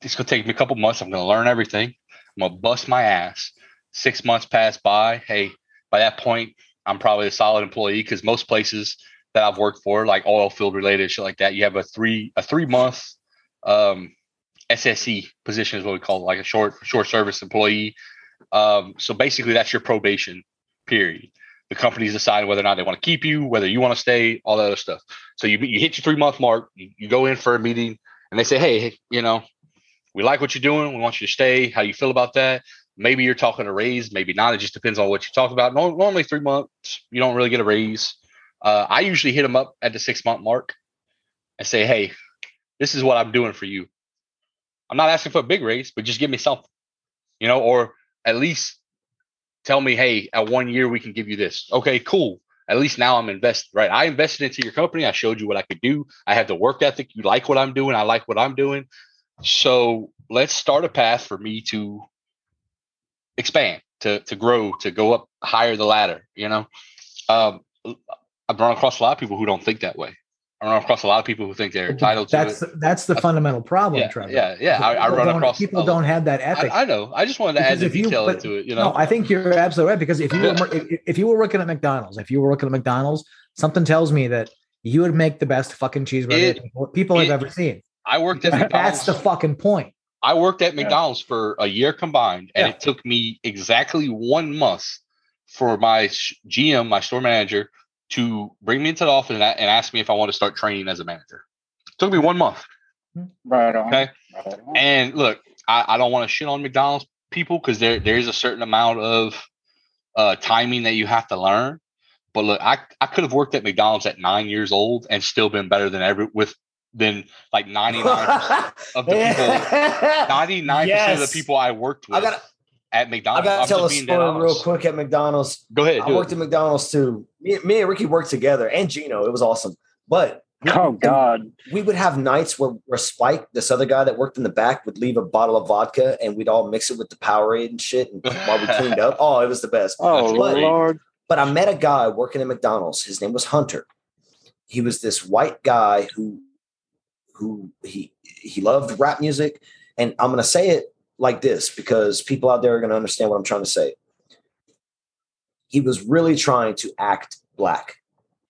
it's gonna take me a couple months. I'm gonna learn everything. I'm gonna bust my ass. Six months pass by. Hey, by that point, I'm probably a solid employee because most places that I've worked for, like oil field related shit like that, you have a three a three month um SSE position is what we call it, like a short short service employee. Um, so basically that's your probation period. The company's deciding whether or not they want to keep you, whether you want to stay, all that other stuff. So you you hit your three month mark, you, you go in for a meeting, and they say, hey, you know, we like what you're doing. We want you to stay. How you feel about that? Maybe you're talking a raise, maybe not. It just depends on what you talk about. Nor- Normally, three months, you don't really get a raise. Uh, I usually hit them up at the six month mark and say, hey, this is what I'm doing for you. I'm not asking for a big raise, but just give me something, you know, or at least tell me, hey, at one year we can give you this. Okay, cool. At least now I'm invested, right? I invested into your company. I showed you what I could do. I have the work ethic. You like what I'm doing. I like what I'm doing. So let's start a path for me to expand, to to grow, to go up higher the ladder. You know, um, I've run across a lot of people who don't think that way. I run across a lot of people who think they're entitled to That's it. that's the uh, fundamental problem, Yeah, Trevor. yeah, yeah. I, I run across people don't have that ethic. I, I know. I just wanted to add the you- detail but- into it. You know, No, I think you're absolutely right because if you were if, if you were working at McDonald's, if you were working at McDonald's, something tells me that you would make the best fucking cheeseburger It- people, it- have ever seen. I worked at McDonald's. That's the fucking point. I worked at McDonald's for a year combined, and Yeah. it took me exactly one month for my GM, my store manager, to bring me into the office and, and ask me if I want to start training as a manager. took me one month. Right on. Okay. Right on. And look, I, I don't want to shit on McDonald's people because there there is a certain amount of uh, timing that you have to learn. But look, I, I could have worked at McDonald's at nine years old and still been better than every with than like ninety nine of the people, ninety nine percent of the people I worked with I gotta, at McDonald's. I gotta I'm tell a just being dead story real quick at McDonald's. Go ahead. I worked it. at McDonald's too. Me, me and Ricky worked together, and Gino. It was awesome. But we- Oh God. we would have nights where, where Spike, this other guy that worked in the back, would leave a bottle of vodka, and we'd all mix it with the Powerade and shit, and while we cleaned up. Oh, it was the best. Oh That's great. Lord. But I met a guy working at McDonald's. His name was Hunter. He was this white guy who who he he loved rap music. And I'm gonna say it like this because people out there are gonna understand what I'm trying to say. He was really trying to act black.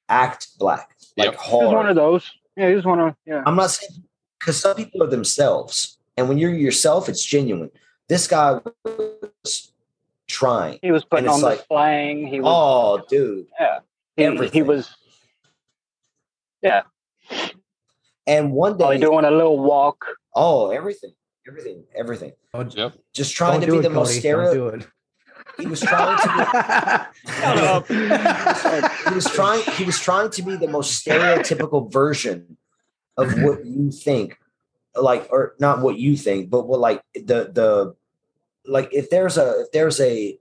Act black. Like Yep. He was one of those. Yeah, he was one of yeah. I'm not saying because some people are themselves. And when you're yourself, it's genuine. This guy was trying. He was putting on it's the like, slang. He was Oh, dude. he, he everything. was Yeah. And one probably day, doing a little walk. oh, everything, everything, everything. Don't, Yep. Just trying don't to be it, the most Cody. stereo. Don't do it. He was trying to be. he was trying. He was trying to be the most stereotypical version of what you think, like, or not what you think, but what like the the like if there's a if there's a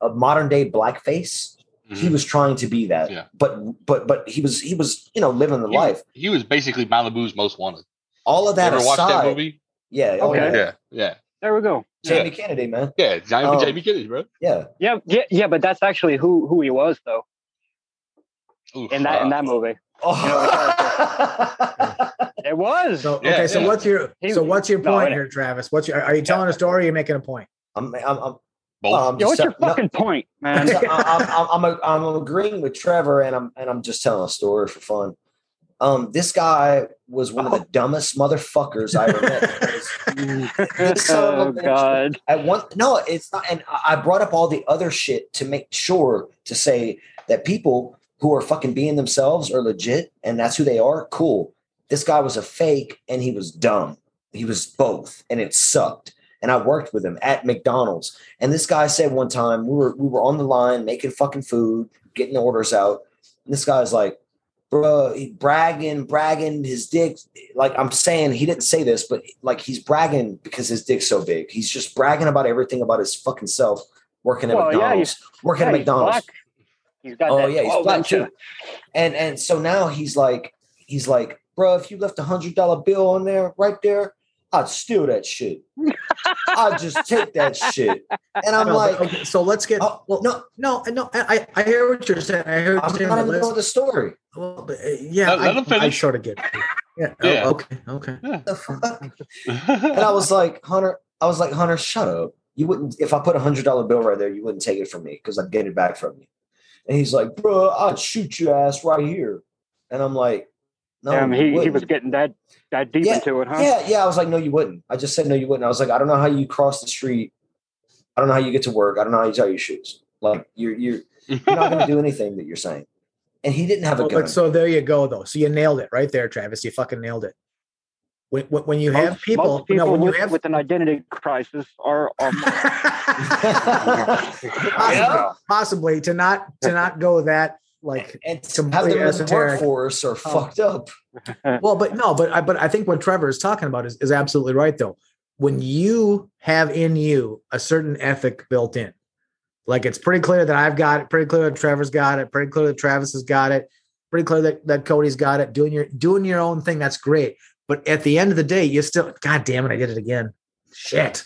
a modern day blackface, he Mhm. was trying to be that. Yeah. But but but he was he was you know living the He- life. He was basically Malibu's most wanted. All of You that ever watched that movie? Yeah, oh, Okay. yeah. Yeah, yeah, There we go. Jamie Kennedy, man, yeah. Johnny Oh. Jamie Kennedy, bro. yeah. Yeah, yeah, yeah. But that's actually who who he was though Oof, in that in uh, that movie. Oh. It was. So Yeah, okay, so yeah. what's your so what's your point it- here, Travis? What's your are you telling a story or are you making a point? I'm, I'm, I'm, both. I'm Yo, what's your tell- no, fucking point, man? I'm, I'm, I'm, I'm agreeing with Trevor, and I'm and I'm just telling a story for fun. Um, this guy was one of the dumbest motherfuckers I ever met. This son of a oh. God. At one, no, it's not. And I I brought up all the other shit to make sure to say that people who are fucking being themselves are legit, and that's who they are. Cool. This guy was a fake, and he was dumb. He was both, and it sucked. And I worked with him at McDonald's. And this guy said one time we were we were on the line making fucking food, getting orders out. And this guy's like, bro, he bragging, bragging his dick. Like I'm saying, he didn't say this, but like he's bragging because his dick's so big. He's just bragging about everything about his fucking self. Working at Well, yeah, McDonald's, working Yeah, at McDonald's. black. He's got Oh yeah, he's black too. And and so now he's like, he's like, bro, if you left a hundred dollar bill on there, right there, I'd steal that shit. I'd just take that shit. And I'm No, like, okay, so let's get. oh, well, no, no, no. I I hear what you're saying. I hear what I'm you're saying. trying know the story. well, but, uh, yeah, Let- let I, him I finish. sort of get. it. Yeah. oh, okay. Okay. The fuck? And I was like, Hunter, I was like, Hunter, shut up. You wouldn't, if I put a hundred dollar bill right there, you wouldn't take it from me because I'd get it back from you. And he's like, bro, I'd shoot your ass right here. And I'm like, no, Damn, he, he was getting that that deep Yeah, into it, huh? Yeah, yeah. I was like, no, you wouldn't. I just said no, you wouldn't. I was like, I don't know how you cross the street. I don't know how you get to work. I don't know how you tie your shoes. Like you're you're you're not gonna do anything that you're saying. And he didn't have a Well, gun. but so there you go, though. So you nailed it right there, Travis. You fucking nailed it. When, when, when you have Most- people, most people no, when with, you have with an identity crisis are, are possibly, possibly to not to not go that like and to have completely them in the esoteric. workforce are fucked up. well, but no, but I but I think what Trevor is talking about is, is absolutely right though. When you have in you a certain ethic built in, like it's pretty clear that I've got it, pretty clear that Trevor's got it, pretty clear that Travis has got it, pretty clear that, that Cody's got it, doing your doing your own thing, that's great. But at the end of the day, you still god damn it, I did it again. Shit.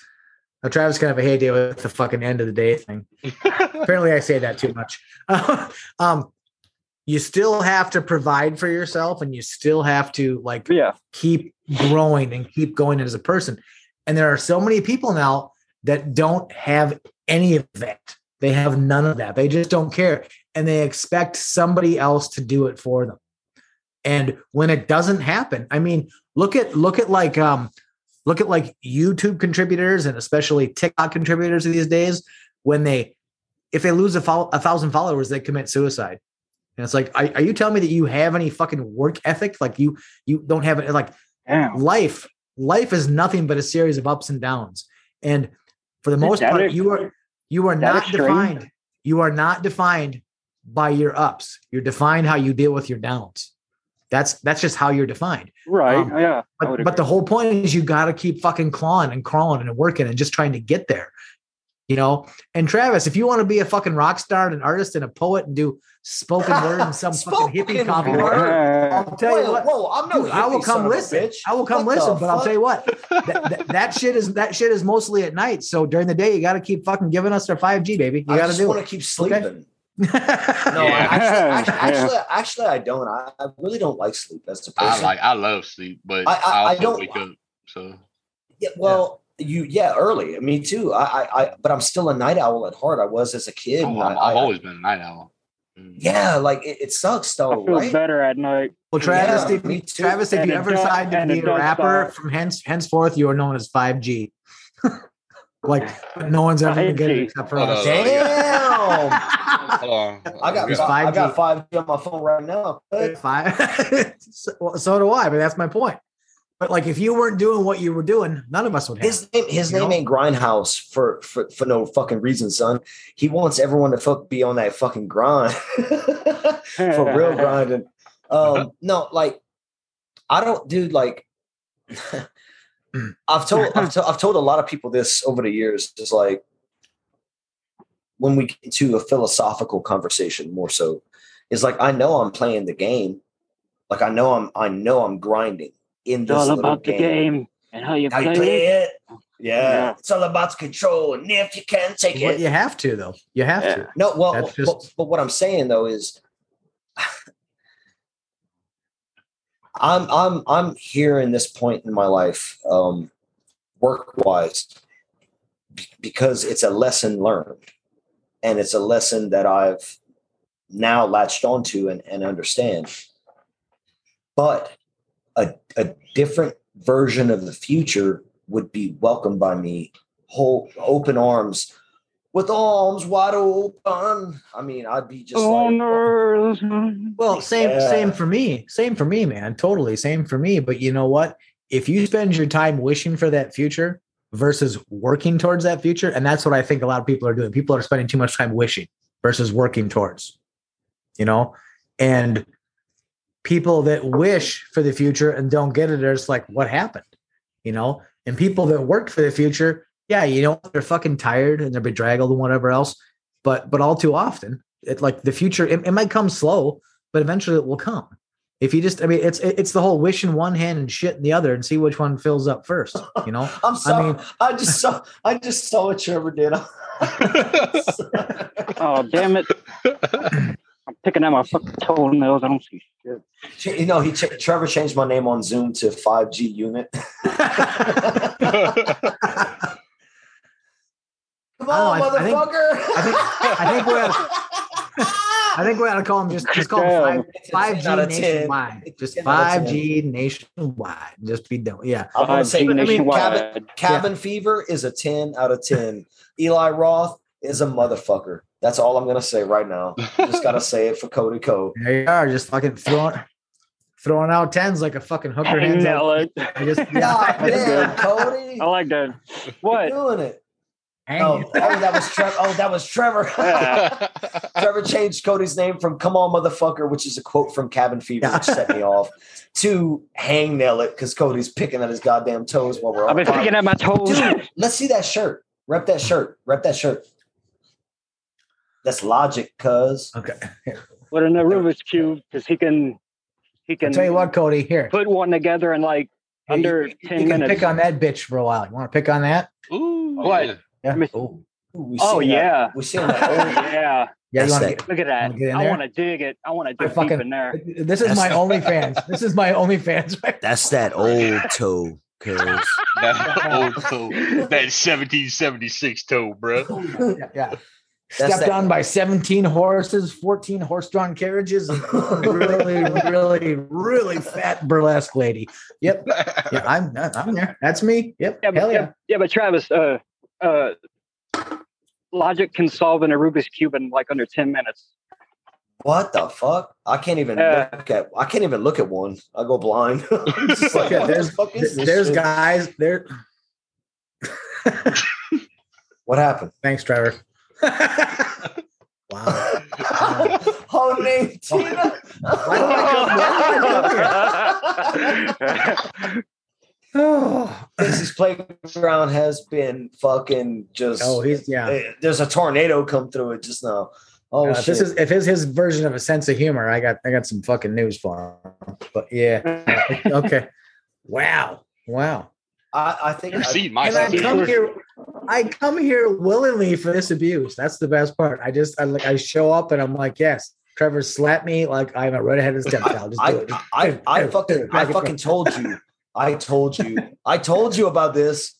Now Travis kind of a heyday with the fucking end of the day thing. Apparently I say that too much. um you still have to provide for yourself and you still have to like yeah. keep growing and keep going as a person. And there are so many people now that don't have any of that. They have none of that. They just don't care. And they expect somebody else to do it for them. And when it doesn't happen, I mean, look at look at like um look at like YouTube contributors and especially TikTok contributors these days when they if they lose a, fol- a thousand followers, they commit suicide. And it's like, are, are you telling me that you have any fucking work ethic? Like you you don't have it like Damn. life life is nothing but a series of ups and downs and for the Is most part you are you are not defined you are not defined by your ups you're defined how you deal with your downs that's that's just how you're defined Right. Um, yeah. But, but the whole point is you got to keep fucking clawing and crawling and working and just trying to get there you know and travis if you want to be a fucking rock star and an artist and a poet and do spoken word and some fucking hippie Spoken coffee word? I'll tell you what whoa, I'm no Dude, I will come listen. bitch. I will come What listen, but I'll tell you what, that, that, that shit is that shit is mostly at night. So during the day, you got to keep fucking giving us our five G, baby. You got to do. I just do want to keep sleeping. Okay? No, Yeah. actually, actually, Yeah. actually, actually, I don't. I, I really don't like sleep as a I person. I like I love sleep, but I- I, I- I don't- wake up. So yeah, well, you, yeah, early. Me too. I, I, I, but I'm still a night owl at heart. I was as a kid. oh, and I'm- I, I've I- always been a night owl. Mm. yeah, like it, it sucks I though, feel right? better at night. Well, Travis, Yeah, if, me too. Travis, if And you ever does- decide to be it a rapper stop. from hence henceforth, you are known as five G. like no one's ever gonna get it except for Oh, us. no, Damn, Hold on. I got, He's I 5G. got five G on my phone right now. Five. so, so do I, but that's my point. But like, if you weren't doing what you were doing, none of us would have. His name, his You name know? ain't Grindhouse for, for for no fucking reason, son. He wants everyone to fuck be on that fucking grind for real grinding. Um, no, like I don't, dude. Like I've told, I've, to, I've told a lot of people this over the years. Is like when we get to a philosophical conversation, more so, is like I know I'm playing the game. Like I know I'm, I know I'm grinding in It's all little about the game and how you how play, you play it. it. Yeah. Yeah. It's all about control. And if you can take But it. you have to, though. You have Yeah. to. No, well, That's but, just- but what I'm saying though is I'm I'm I'm here in this point in my life, um, work wise, because it's a lesson learned. And it's a lesson that I've now latched onto and, and understand. But a, a different version of the future would be welcomed by me whole open arms with arms wide open. I mean, I'd be just On like earth. Well, same Yeah. same for me. Same for me, man. Totally same for me. But you know what? If you spend your time wishing for that future versus working towards that future, and that's what I think a lot of people are doing. People are spending too much time wishing versus working towards. You know, and people that wish for the future and don't get it are just like, what happened? You know, and people that work for the future, yeah, you know, they're fucking tired and they're bedraggled and whatever else. But but all too often, it like the future, it, it might come slow, but eventually it will come. If you just, I mean, it's it's the whole wish in one hand and shit in the other, and see which one fills up first. You know, I'm sorry. mean- I, just saw. I just saw what Trevor did. Oh damn it! I'm picking at my fucking toenails. I don't see shit. you know, he ch- Trevor changed my name on Zoom to 5G unit. Come on, I don't know, I- I think- motherfucker! I think- I think we're- I think we ought to call them just just call them five It's a 10 out five of G nationwide. Just 10 out of five 10. G nationwide. Just be done. Yeah. I'm gonna say, 5G I mean, nationwide. cabin, cabin fever is a 10 out of 10. Eli Roth is a motherfucker. That's all I'm gonna say right now. Just gotta say it for Cody Code. There you are, just fucking throwing throwing out tens like a fucking hooker hands out. Nail it. I just God yeah. Ah, damn, Cody. I like that. You're What? doing it. Oh, oh, oh, that was Trevor. Oh, that was Trevor. Yeah. Trevor changed Cody's name from "Come on, motherfucker," which is a quote from Cabin Fever, which set me off, to "Hang nail it" because Cody's picking at his goddamn toes while we're I've been picking at my toes. Dude, let's see that shirt. Rep that shirt. Rep that shirt. That's logic, cuz. Okay. With an Rubik's cube because he can he I'll can tell you what, Cody, here. put one together in like You- under you, you can minutes. pick on that bitch for a while. You want to pick on that? Ooh, oh, What? yeah. Yeah. Ooh. Ooh, we Oh, seen that- yeah. we seen that. Oh yeah. Yeah, you Wanna, Look at that. Wanna I want to dig it. I want to dig fucking- deep in there. This is my That's- OnlyFans. This is my OnlyFans. Right? That's that old toe, cuz. That old toe, that 1776 toe, bro. Yeah. yeah. That's Stepped that- on by 17 horses, 14 horse-drawn carriages, and really, really, really fat burlesque lady. Yep. Yeah, I'm I'm there. That's me. Yep. Yeah, but, Hell yeah. yeah. yeah, but Travis, uh, uh, Logic can solve in a Rubik's cube in like under ten minutes. What the fuck? I can't even Yeah. look at. I can't even look at one. I go blind. Like, Yeah, what the there's fuck is this there's guys there. What happened? Thanks, Trevor. Wow. oh, name Tina. Why do Oh, Fixie's playground has been fucking just. oh, he's yeah. eh, There's a tornado come through it just now. Oh Uh, shit! this is if his his version of a sense of humor, I got I got some fucking news for him. But yeah, okay. Wow, wow. I, I think You're I- seeing my And I come here, I come here willingly for this abuse. That's the best part. I just I like I show up and I'm like, yes, Trevor slapped me like I'm a right ahead of his step child. Just do I, it. I, I, I fucking, I fucking told you. I told you. I told you about this.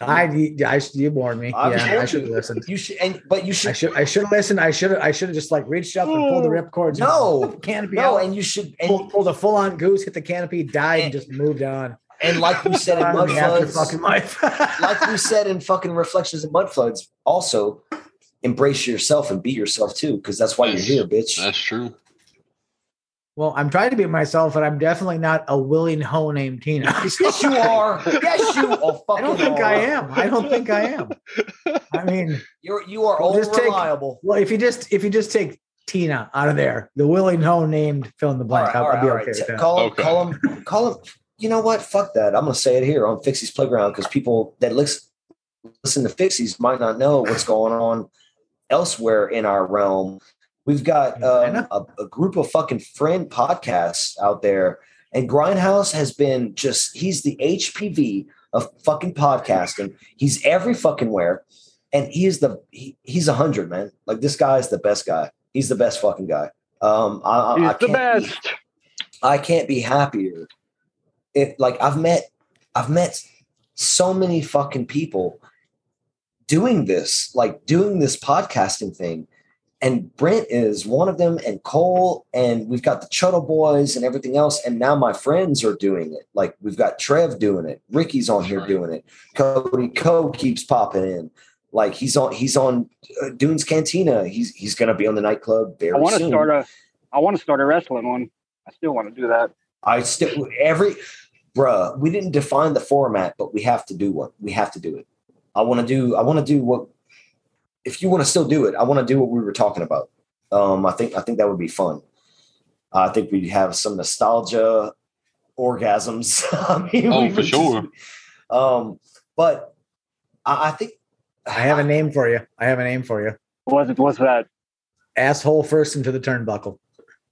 I, I you warned me. I yeah, I should have you. listened. You should, and but you should. I should. should I should have listened. I should have I should have just like reached up and pulled the rip cords. and No, canopy no, out. and you should, pulled, and, pulled a full on goose, hit the canopy, died, and just moved on. And like we said in mud floods, fucking life. like we said in fucking reflections of mud floods, also embrace yourself and be yourself too, because that's why you're here, bitch. That's true. Well, I'm trying to be myself, and I'm definitely not a willing hoe named Tina. yes, you are. Yes, you. Oh, I don't think are. I am. I don't think I am. I mean, You're you are all just take- reliable. well, if you just if you just take Tina out of there, the willing hoe named fill in the blank, right, I'll, all I'll be all okay right. Call Okay. call him, call him. You know what? Fuck that. I'm gonna say it here on Fixie's Playground because people that listen listen to Fixies might not know what's going on elsewhere in our realm. We've got um, a, a group of fucking friend podcasts out there, and Grindhouse has been just he's the HPV of fucking podcasting. He's every fucking where, and he is the he, he's a hundred man. Like this guy is the best guy. He's the best fucking guy. Um, I, I, He's I the can't be- best. I can't be happier. It like I've met I've met so many fucking people doing this, like doing this podcasting thing. And Brent is one of them, and Cole, and we've got the Chuttle Boys and everything else. And now my friends are doing it. Like we've got Trev doing it, Ricky's on here doing it, Cody Co keeps popping in. Like he's on, he's on uh, Dunes Cantina. He's he's gonna be on the nightclub very I want to start a. I want to start a wrestling one. I still want to do that. I still every bruh, we didn't define the format, but we have to do one. We have to do it. I want to do I want to do what if you want to still do it, I want to do what we were talking about. Um, I think I think that would be fun. I think we'd have some nostalgia orgasms. I mean, Oh, for would sure. um, but I, I think I have a name for you. I have a name for you. What's it? What's that? Asshole first into the turnbuckle.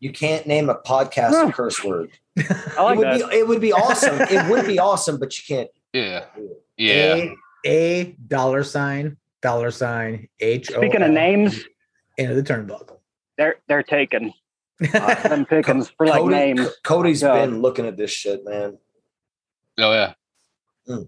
You can't name a podcast a curse word. I like it would that. be it would be awesome. it would be awesome, but you can't. Yeah. Yeah. A, a dollar sign, dollar sign, H. Speaking of names, into the turnbuckle. they're they're taken. Uh, Them pickings for like Cody, names. Cody's Yeah. been looking at this shit, man. Oh yeah. Hmm.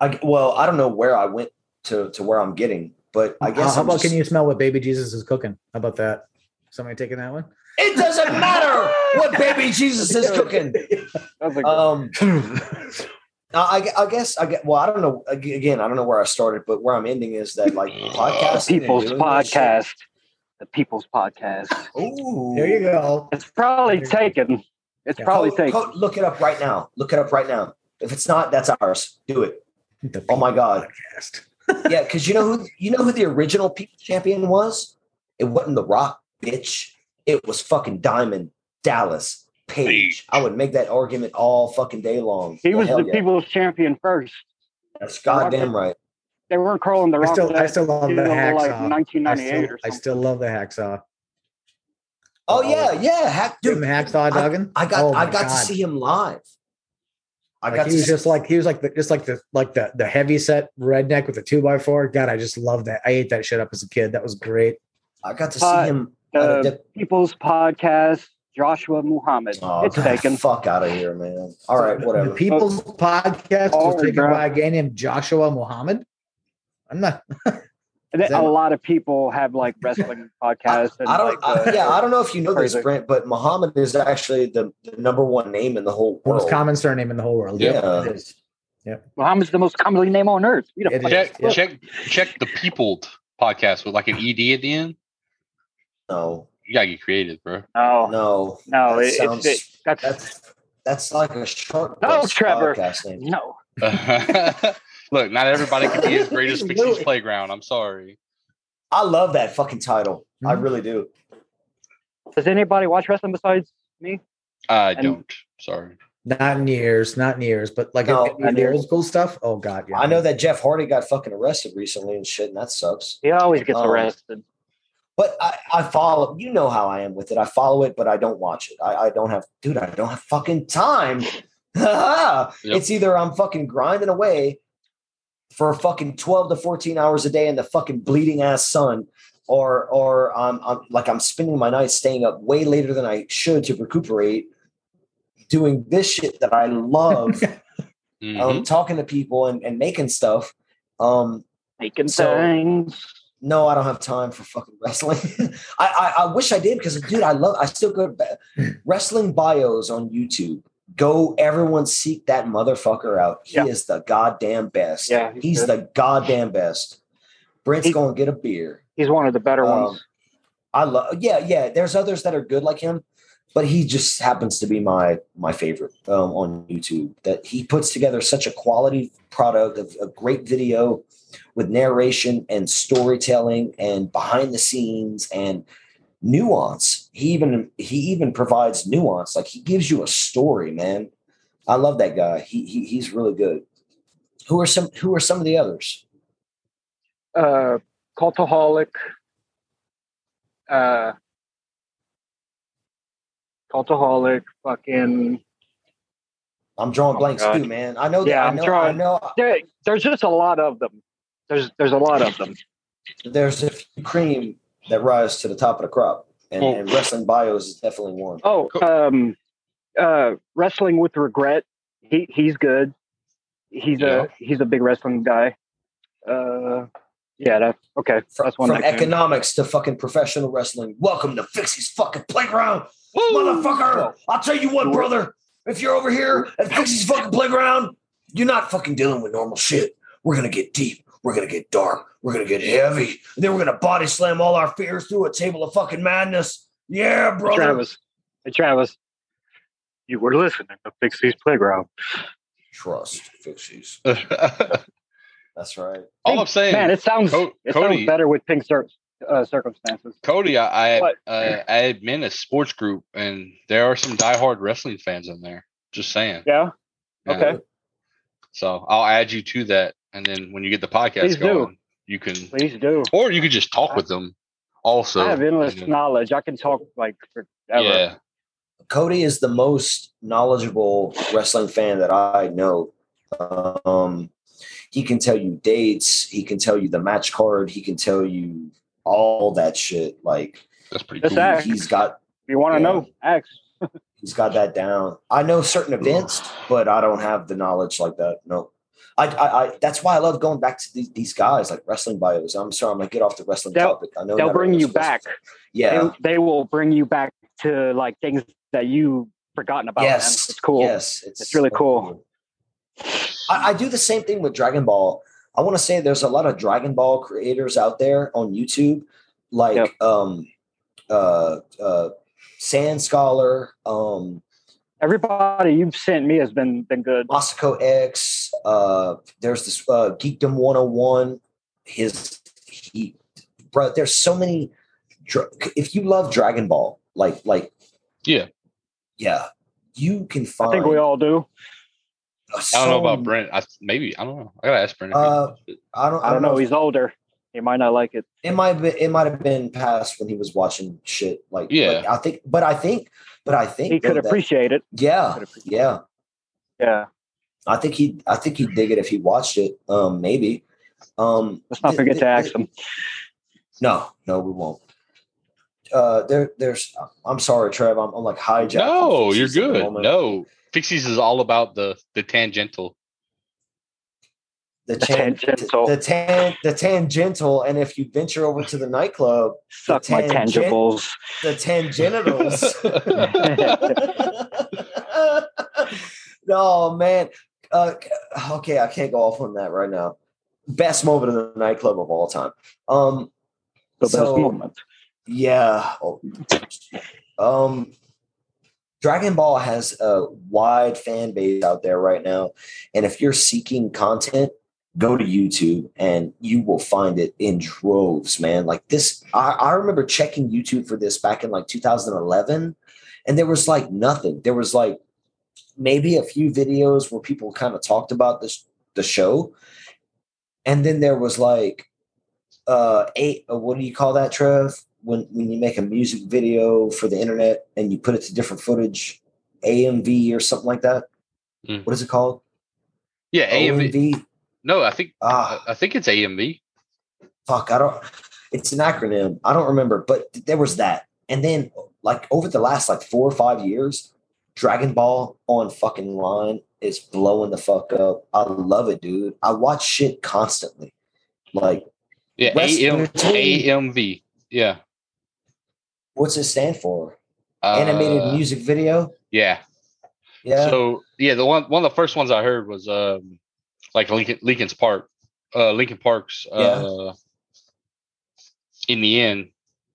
I well, I don't know where I went to to where I'm getting, but I uh, guess how I'm about just- can you smell what baby Jesus is cooking? How about that? Somebody taking that one? It doesn't matter what baby Jesus is cooking. That's a, Um, I, I guess I get. Well, I don't know. Again, I don't know where I started, but where I'm ending is that like podcast, people's doing this shit- podcast. The people's podcast. Ooh, There you go. It's probably taken. It's Yeah. probably taken. look it up right now. Look it up right now. If it's not, that's ours. Do it. The Oh my God. Yeah, because you know who you know who the original people champion was. It wasn't The Rock, bitch. It was fucking Diamond Dallas Page. I would make that argument all fucking day long. He Yeah, was the yeah. people's champion first. That's goddamn right. They weren't calling the I Rock. still, I still love the hacksaw. like I 1998 still, or I still love the hacksaw. Oh yeah, yeah, hack, Dude, dude. the hacksaw Duggan. I got Oh I my got to see him live. I Like got he was see- just like he was like the just like the like the the heavy set redneck with the two by four. God, I just love that. I ate that shit up as a kid. That was great. I got to see Uh, him. At a the dip- people's podcast. Joshua Muhammad. Oh, it's get taken. fuck out of here, man. All right, whatever. The People's Podcast Oh, was taken bro. by a guy named Joshua Muhammad. I'm not. And then Is a lot of people have like wrestling podcasts. And I don't. like, I, uh, yeah, I don't know if you know this, crazy. Brent, but Muhammad is actually the, the number one name in the whole The most common surname in the whole world. Yeah. yeah. it is. Muhammad's the most commonly name on earth. We the It fuck- is. Check Yeah. check check the peopled podcast with like an ED at the end. No, You gotta get creative, bro. No, no, no. That It, sounds- it, that's, that's that's like a short. No, Trevor. podcast name. no. Look, not everybody can be as great as Fixie's Playground. I'm sorry. I love that fucking title. I Mhm. really do. Does anybody watch wrestling besides me? I And- don't. Sorry. Not in years, not in years, but like No, in, in the old school stuff. Oh God, yeah. I know that Jeff Hardy got fucking arrested recently and shit, and that sucks. He always gets Oh. arrested. But I, I follow. You know how I am with it. I follow it, but I don't watch it. I, I don't have, dude. I don't have fucking time. It's either I'm fucking grinding away for fucking twelve to fourteen hours a day in the fucking bleeding ass sun, or or I'm, I'm like I'm spending my nights staying up way later than I should to recuperate, doing this shit that I love, Mhm. um, talking to people and, and making stuff. Um, Making So- things. No, I don't have time for fucking wrestling. I, I I wish I did because dude, I love I still go to wrestling bios on YouTube. Go everyone seek that motherfucker out. He Yeah. is the goddamn best. Yeah, he's, he's the goddamn best. Brent's He- gonna get a beer. He's one of the better Um, ones. I love yeah, yeah. There's others that are good like him, but he just happens to be my my favorite um, on YouTube. That he puts together such a quality product of a great video with narration and storytelling and behind the scenes and nuance. He even he even provides nuance. Like he gives you a story, man. I love that guy. He, he he's really good. Who are some who are some of the others? Uh, Cultaholic. Uh, Cultaholic. Fucking. I'm drawing Oh blanks too, man. I know that Yeah, I I'm know I drawing- know There, there's just a lot of them. There's there's a lot of them. there's a few cream that rise to the top of the crop, and, Oh. and wrestling bios is definitely one. Oh, um, uh, wrestling with regret. He he's good. He's Yeah. a he's a big wrestling guy. Uh, yeah, that's okay. From, That's one. from economics to fucking professional wrestling. Welcome to Fixie's fucking playground, motherfucker. I'll tell you what, brother. If you're over here at Fixie's fucking playground, you're not fucking dealing with normal shit. We're gonna get deep. We're gonna get dark. We're gonna get heavy. And then we're gonna body slam all our fears through a table of fucking madness. Yeah, Hey, brother. Travis. Hey, Travis. You were listening to Fixie's Playground. Trust Fixie's. That's right. All I'm saying, Man, it sounds Co- it Cody- sounds better with pink cir- uh, circumstances. Cody, I I, What? uh, I admin a sports group, and there are some diehard wrestling fans in there. Just saying. Yeah. Yeah. Okay. So I'll add you to that, and then when you get the podcast Please do. going, you can, Please do. or you could just talk with them. Also, I have endless and then- knowledge. I can talk like forever. Yeah. Cody is the most knowledgeable wrestling fan that I know. Um, he can tell you dates. He can tell you the match card. He can tell you all that shit. Like That's pretty Just cool. ask. he's got If you want to Yeah. know, ask. he's got that down. I know certain events, but I don't have the knowledge like that. No. I, I, I that's why I love going back to these, these guys like wrestling bios. I'm sorry, I'm gonna get off the wrestling They'll- topic. I know They'll bring you back. Yeah. They, they will bring you back to like things that you forgotten about. man. yes. It's cool. Yes. It's, It's really so cool. I, I do the same thing with Dragon Ball. I want to say there's a lot of Dragon Ball creators out there on YouTube, like Yep. um, uh, uh, Sand Scholar, um, Everybody you've sent me has been been good. Masako X. Uh, there's this uh, Geekdom 101. His he, bro. There's so many. If you love Dragon Ball, like like Yeah. yeah, you can find. I find. think we all do. I don't know about Brent. I maybe I don't know. I gotta ask Brent. Uh, I don't. I don't know. if- He's older. He might not like it. it might be, it might have been past when he was watching shit like Yeah. like, I think but I think but I think He could that- appreciate it. yeah appreciate yeah Yeah. I think he I think he'd dig it if he watched it um maybe um Let's not forget th- to ask th- him. no no we won't uh there there's I'm sorry Trev I'm, I'm like hijacked no, you're Pixies at the good. No, Fixies is all about the the tangential. The, The tan- tangential. the tan the tangential and if you venture over to the nightclub Suck my tangent- tangibles. the tangenitals no man uh, okay i can't go off on that right now best moment of the nightclub of all time um The best moment. yeah Oh. um dragon ball has a wide fan base out there right now and if you're seeking content go to youtube and you will find it in droves man like this i, I remember checking youtube for this back in like 2011 and there was like nothing there was like maybe a few videos where people kind of talked about this the show and then there was like uh eight uh, what do you call that trev when when you make a music video for the internet and you put it to different footage amv or something like that Mm. what is it called Yeah, AMV. OMV? No, I think ah. I think it's AMV. fuck i don't it's an acronym. I don't remember but there was that. And then like over the last like four or five years dragon ball on fucking line is blowing the fuck up. I love it dude. I watch shit constantly. Like Yeah, AM, AMV. Yeah, what's it stand for? Uh, animated music video? Yeah. yeah. So yeah, the one one of the first ones I heard was um like Lincoln Lincoln's Park, uh Linkin Park's uh in the end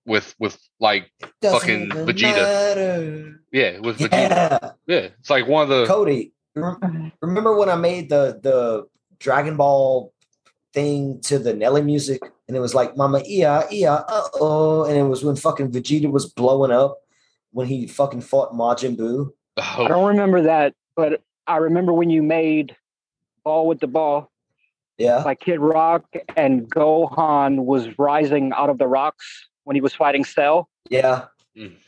with with like Doesn't fucking Vegeta. matter. yeah with Vegeta. yeah Yeah, it's like one of the Cody, remember when I made the the Dragon Ball thing to the Nelly music, and it was like Mama Ia Ia uh oh, and it was when fucking Vegeta was blowing up when he fucking fought Majin Buu. I oh, don't remember that, but I remember when you made Ball with the Ball, Yeah, like Kid Rock and Gohan was rising out of the rocks when he was fighting Cell. yeah,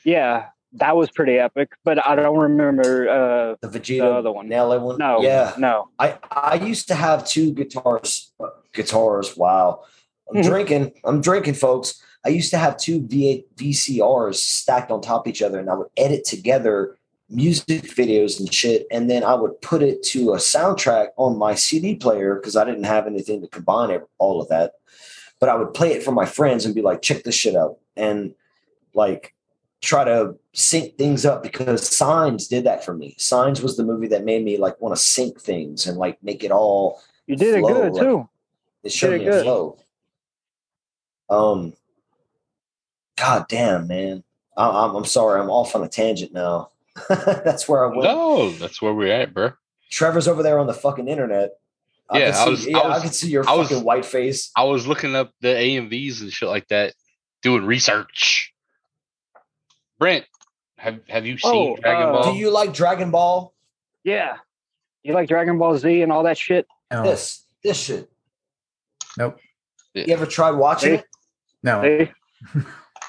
Yeah, that was pretty epic, but I don't remember. Uh, the Vegeta The other one. Nelly one. no, yeah. no. I I used to have two guitars. uh, Guitars. Wow. I'm Mhm. drinking. I'm drinking, folks. I used to have two V VCRs stacked on top of each other, and I would edit together music videos and shit, and then I would put it to a soundtrack on my CD player because I didn't have anything to combine all of that. But I would play it for my friends and be like, "Check this shit out," and like try to sync things up because Signs did that for me. Signs was the movie that made me like want to sync things and like make it all. You did it good like- too. It showed Did me good. flow. Um, God damn, man. I, I'm I'm sorry. I'm off on a tangent now. That's where I went. no, that's where we're at, bro. Trevor's over there on the fucking internet. I Yeah, can I see, was- yeah, I I, was- can see your I was- fucking white face. I was looking up the AMVs and shit like that, doing research. Brent, have have you seen Oh, Dragon uh, Ball? Do you like Dragon Ball? Yeah, you like Dragon Ball Z and all that shit. No, This this shit. Nope. You ever tried watching Hey. it? no.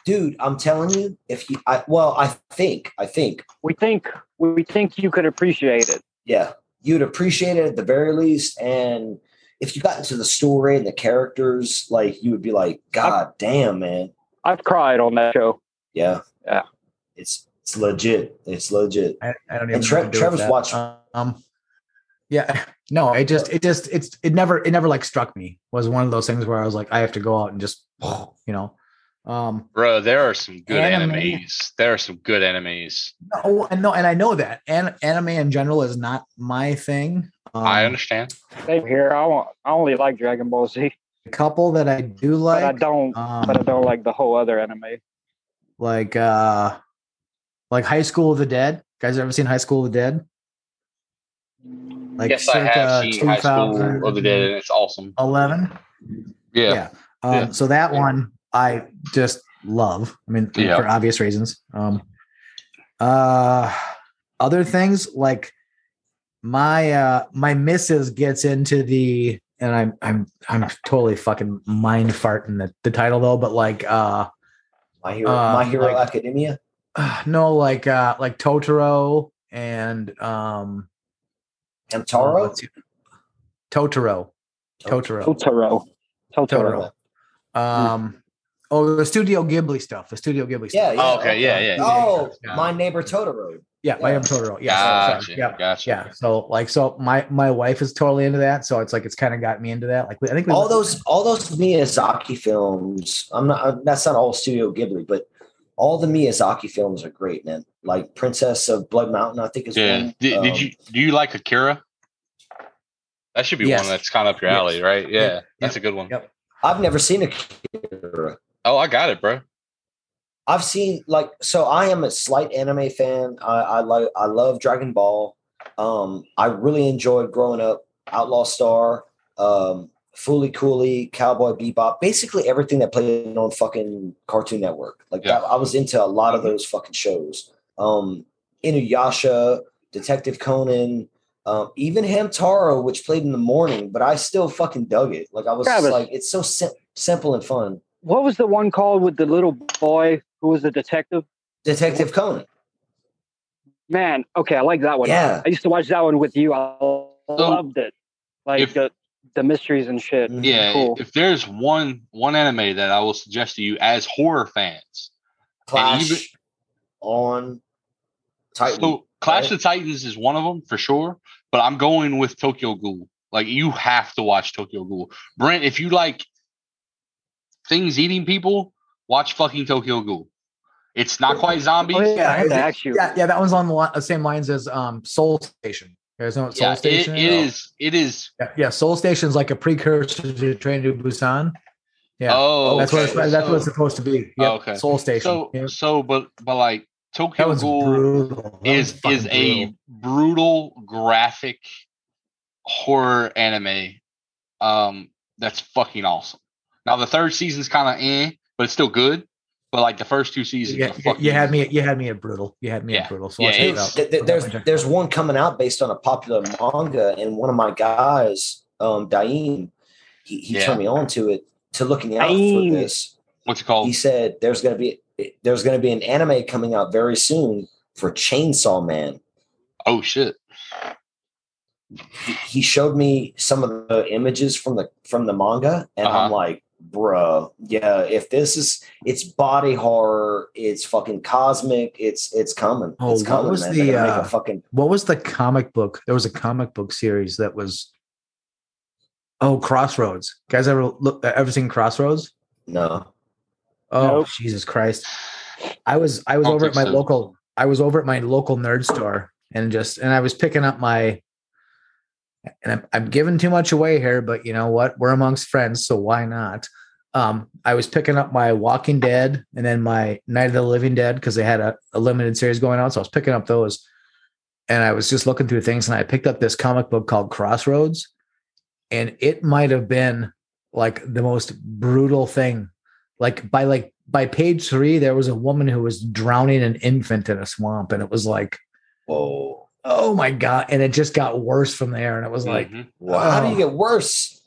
See? dude, I'm telling you, if you, I well, I think, I think, We think we think you could appreciate it. yeah, you'd appreciate it at the very least, and if you got into the story and the characters, like you would be like, God damn, man, I've cried on that show. yeah, Yeah. it's it's legit, it's legit. I, I don't even. And know Tre- do Trevor's that. watched- Um, yeah, no, it just, it just, it's, it never, it never like struck me. Was one of those things where I was like, I have to go out and just, you know, um, Bro, there are some good Anime. animes. There are some good animes. no, and no, and I know that, and anime in general is not my thing. Um, I understand. Same here. I want, I only like Dragon Ball Z, a couple that I do like. but I don't. um, but I don't like the whole other anime. like, uh, like High School of the Dead. Guys, ever seen High School of the Dead? Like yes, I have seen High School of the Dead, and it's awesome. Eleven. Yeah. Yeah. Um, Yeah. So that one I just love. I mean, Yeah. for obvious reasons. Um, uh, other things like my uh my missus gets into the and I'm I'm I'm totally fucking mind farting the, the title though, but like uh My hero, Uh, my hero like- academia. no like uh like Totoro and um Hamtaro. what's it- Totoro. Totoro. Totoro. Totoro. Totoro. Um oh the Studio Ghibli stuff. The Studio Ghibli Yeah, stuff. yeah. Oh, okay, yeah, yeah, yeah. Oh, Yeah. my neighbor Totoro. Yeah, I Yeah. am Totoro. Yeah, Gotcha. sorry. yeah, Gotcha. yeah. So like, so my my wife is totally into that. So it's like it's kind of got me into that. Like I think all those all those Miyazaki films. I'm not. That's not all Studio Ghibli, but all the Miyazaki films are great, man. Like Princess of Blood Mountain, I think is Yeah. one. Did, Um, did you do you like Akira? That should be Yes. one that's kind of up your Yes. alley, right? Yeah, Yep. that's a good one. Yep. I've never seen Akira. Oh, I got it, bro. I've seen like so. I am a slight anime fan. I, I like I love Dragon Ball. Um, I really enjoyed growing up. Outlaw Star, um, Fooly Cooley, Cowboy Bebop, basically everything that played on fucking Cartoon Network. Like Yeah. that, I was into a lot of those fucking shows. Um, Inuyasha, Detective Conan, um, even Hamtaro, which played in the morning, but I still fucking dug it. Like I was Travis. like, it's so sim- simple and fun. What was the one called with the little boy who was a detective? Detective Conan. Man, okay, I like that one. Yeah. I used to watch that one with you. I loved it. Like if- the, the mysteries and shit. Mhm. Yeah. Cool. If there's one one anime that I will suggest to you as horror fans, Clash even- on Titan. so Clash right? of Titans is one of them for sure. But I'm going with Tokyo Ghoul. Like you have to watch Tokyo Ghoul. Brent, if you like things eating people, watch fucking Tokyo Ghoul. It's not quite zombies. Oh, yeah, I had to ask you. Yeah, yeah, that one's on the same lines as um Seoul Station. You guys know what Soul Yeah, it, it is? is. It is. Yeah, yeah, Seoul Station is like a precursor to Train to Busan. Yeah, Oh, that's what it's, okay. that's what it's supposed to be. Yep, okay. Seoul Station. So Yep. so but but like Tokyo Ghoul brutal. That was is fucking is a brutal. brutal graphic horror anime um that's fucking awesome. Now the third season's kind of eh, but it's still good. But like the first two seasons, You, are you- you had me. You had me at brutal. You had me Yeah. at brutal. So Yeah, I'll it it's- out. Th- th- there's definitely check it there's one coming out based on a popular manga, and one of my guys, um, Daim, he, he Yeah. turned me on to it to looking out Daim. for this. what's it called? He said there's gonna be there's gonna be an anime coming out very soon for Chainsaw Man. Oh shit! He, he showed me some of the images from the from the manga, and I'm Uh-huh. like, bruh, yeah, if this is it's body horror, it's fucking cosmic, it's it's coming. Oh, it's what was man. the, uh, fucking What was the comic book? There was a comic book series that was. Oh, Crossroads. Guys, ever look? Ever seen Crossroads? no. Oh, Nope. Jesus Christ! I was I was Don't over at my so. local I was over at my local nerd store and just and I was picking up my and I'm, I'm giving too much away here, but you know what? We're amongst friends, so why not? Um, I was picking up my Walking Dead and then my Night of the Living Dead because they had a, a limited series going on. So I was picking up those, and I was just looking through things, and I picked up this comic book called Crossroads, and it might have been like the most brutal thing. Like by like by page three, there was a woman who was drowning an infant in a swamp, and it was like, Whoa. oh my god! And it just got worse from there, and it was like, Mhm. Wow. How do you get worse?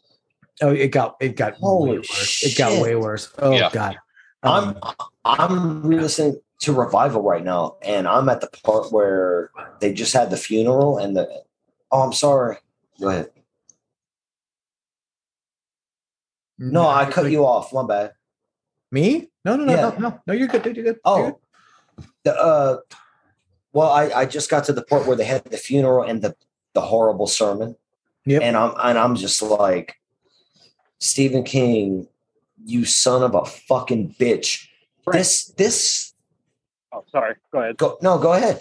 Oh, it got it got Holy way worse. It got way worse. Oh Yeah. god! I'm I'm listening to Revival right now, and I'm at the part where they just had the funeral and the. Oh, I'm sorry. Go ahead. No, I cut you off. One bad. Me? No, no, no, Yeah. no, no, no. You're good, dude. You're good. You're Oh, good. the uh, well, I I just got to the part where they had the funeral and the the horrible sermon, Yep. and I'm and I'm just like, Stephen King, you son of a fucking bitch. Right. This this Oh, sorry. Go ahead. go no go ahead.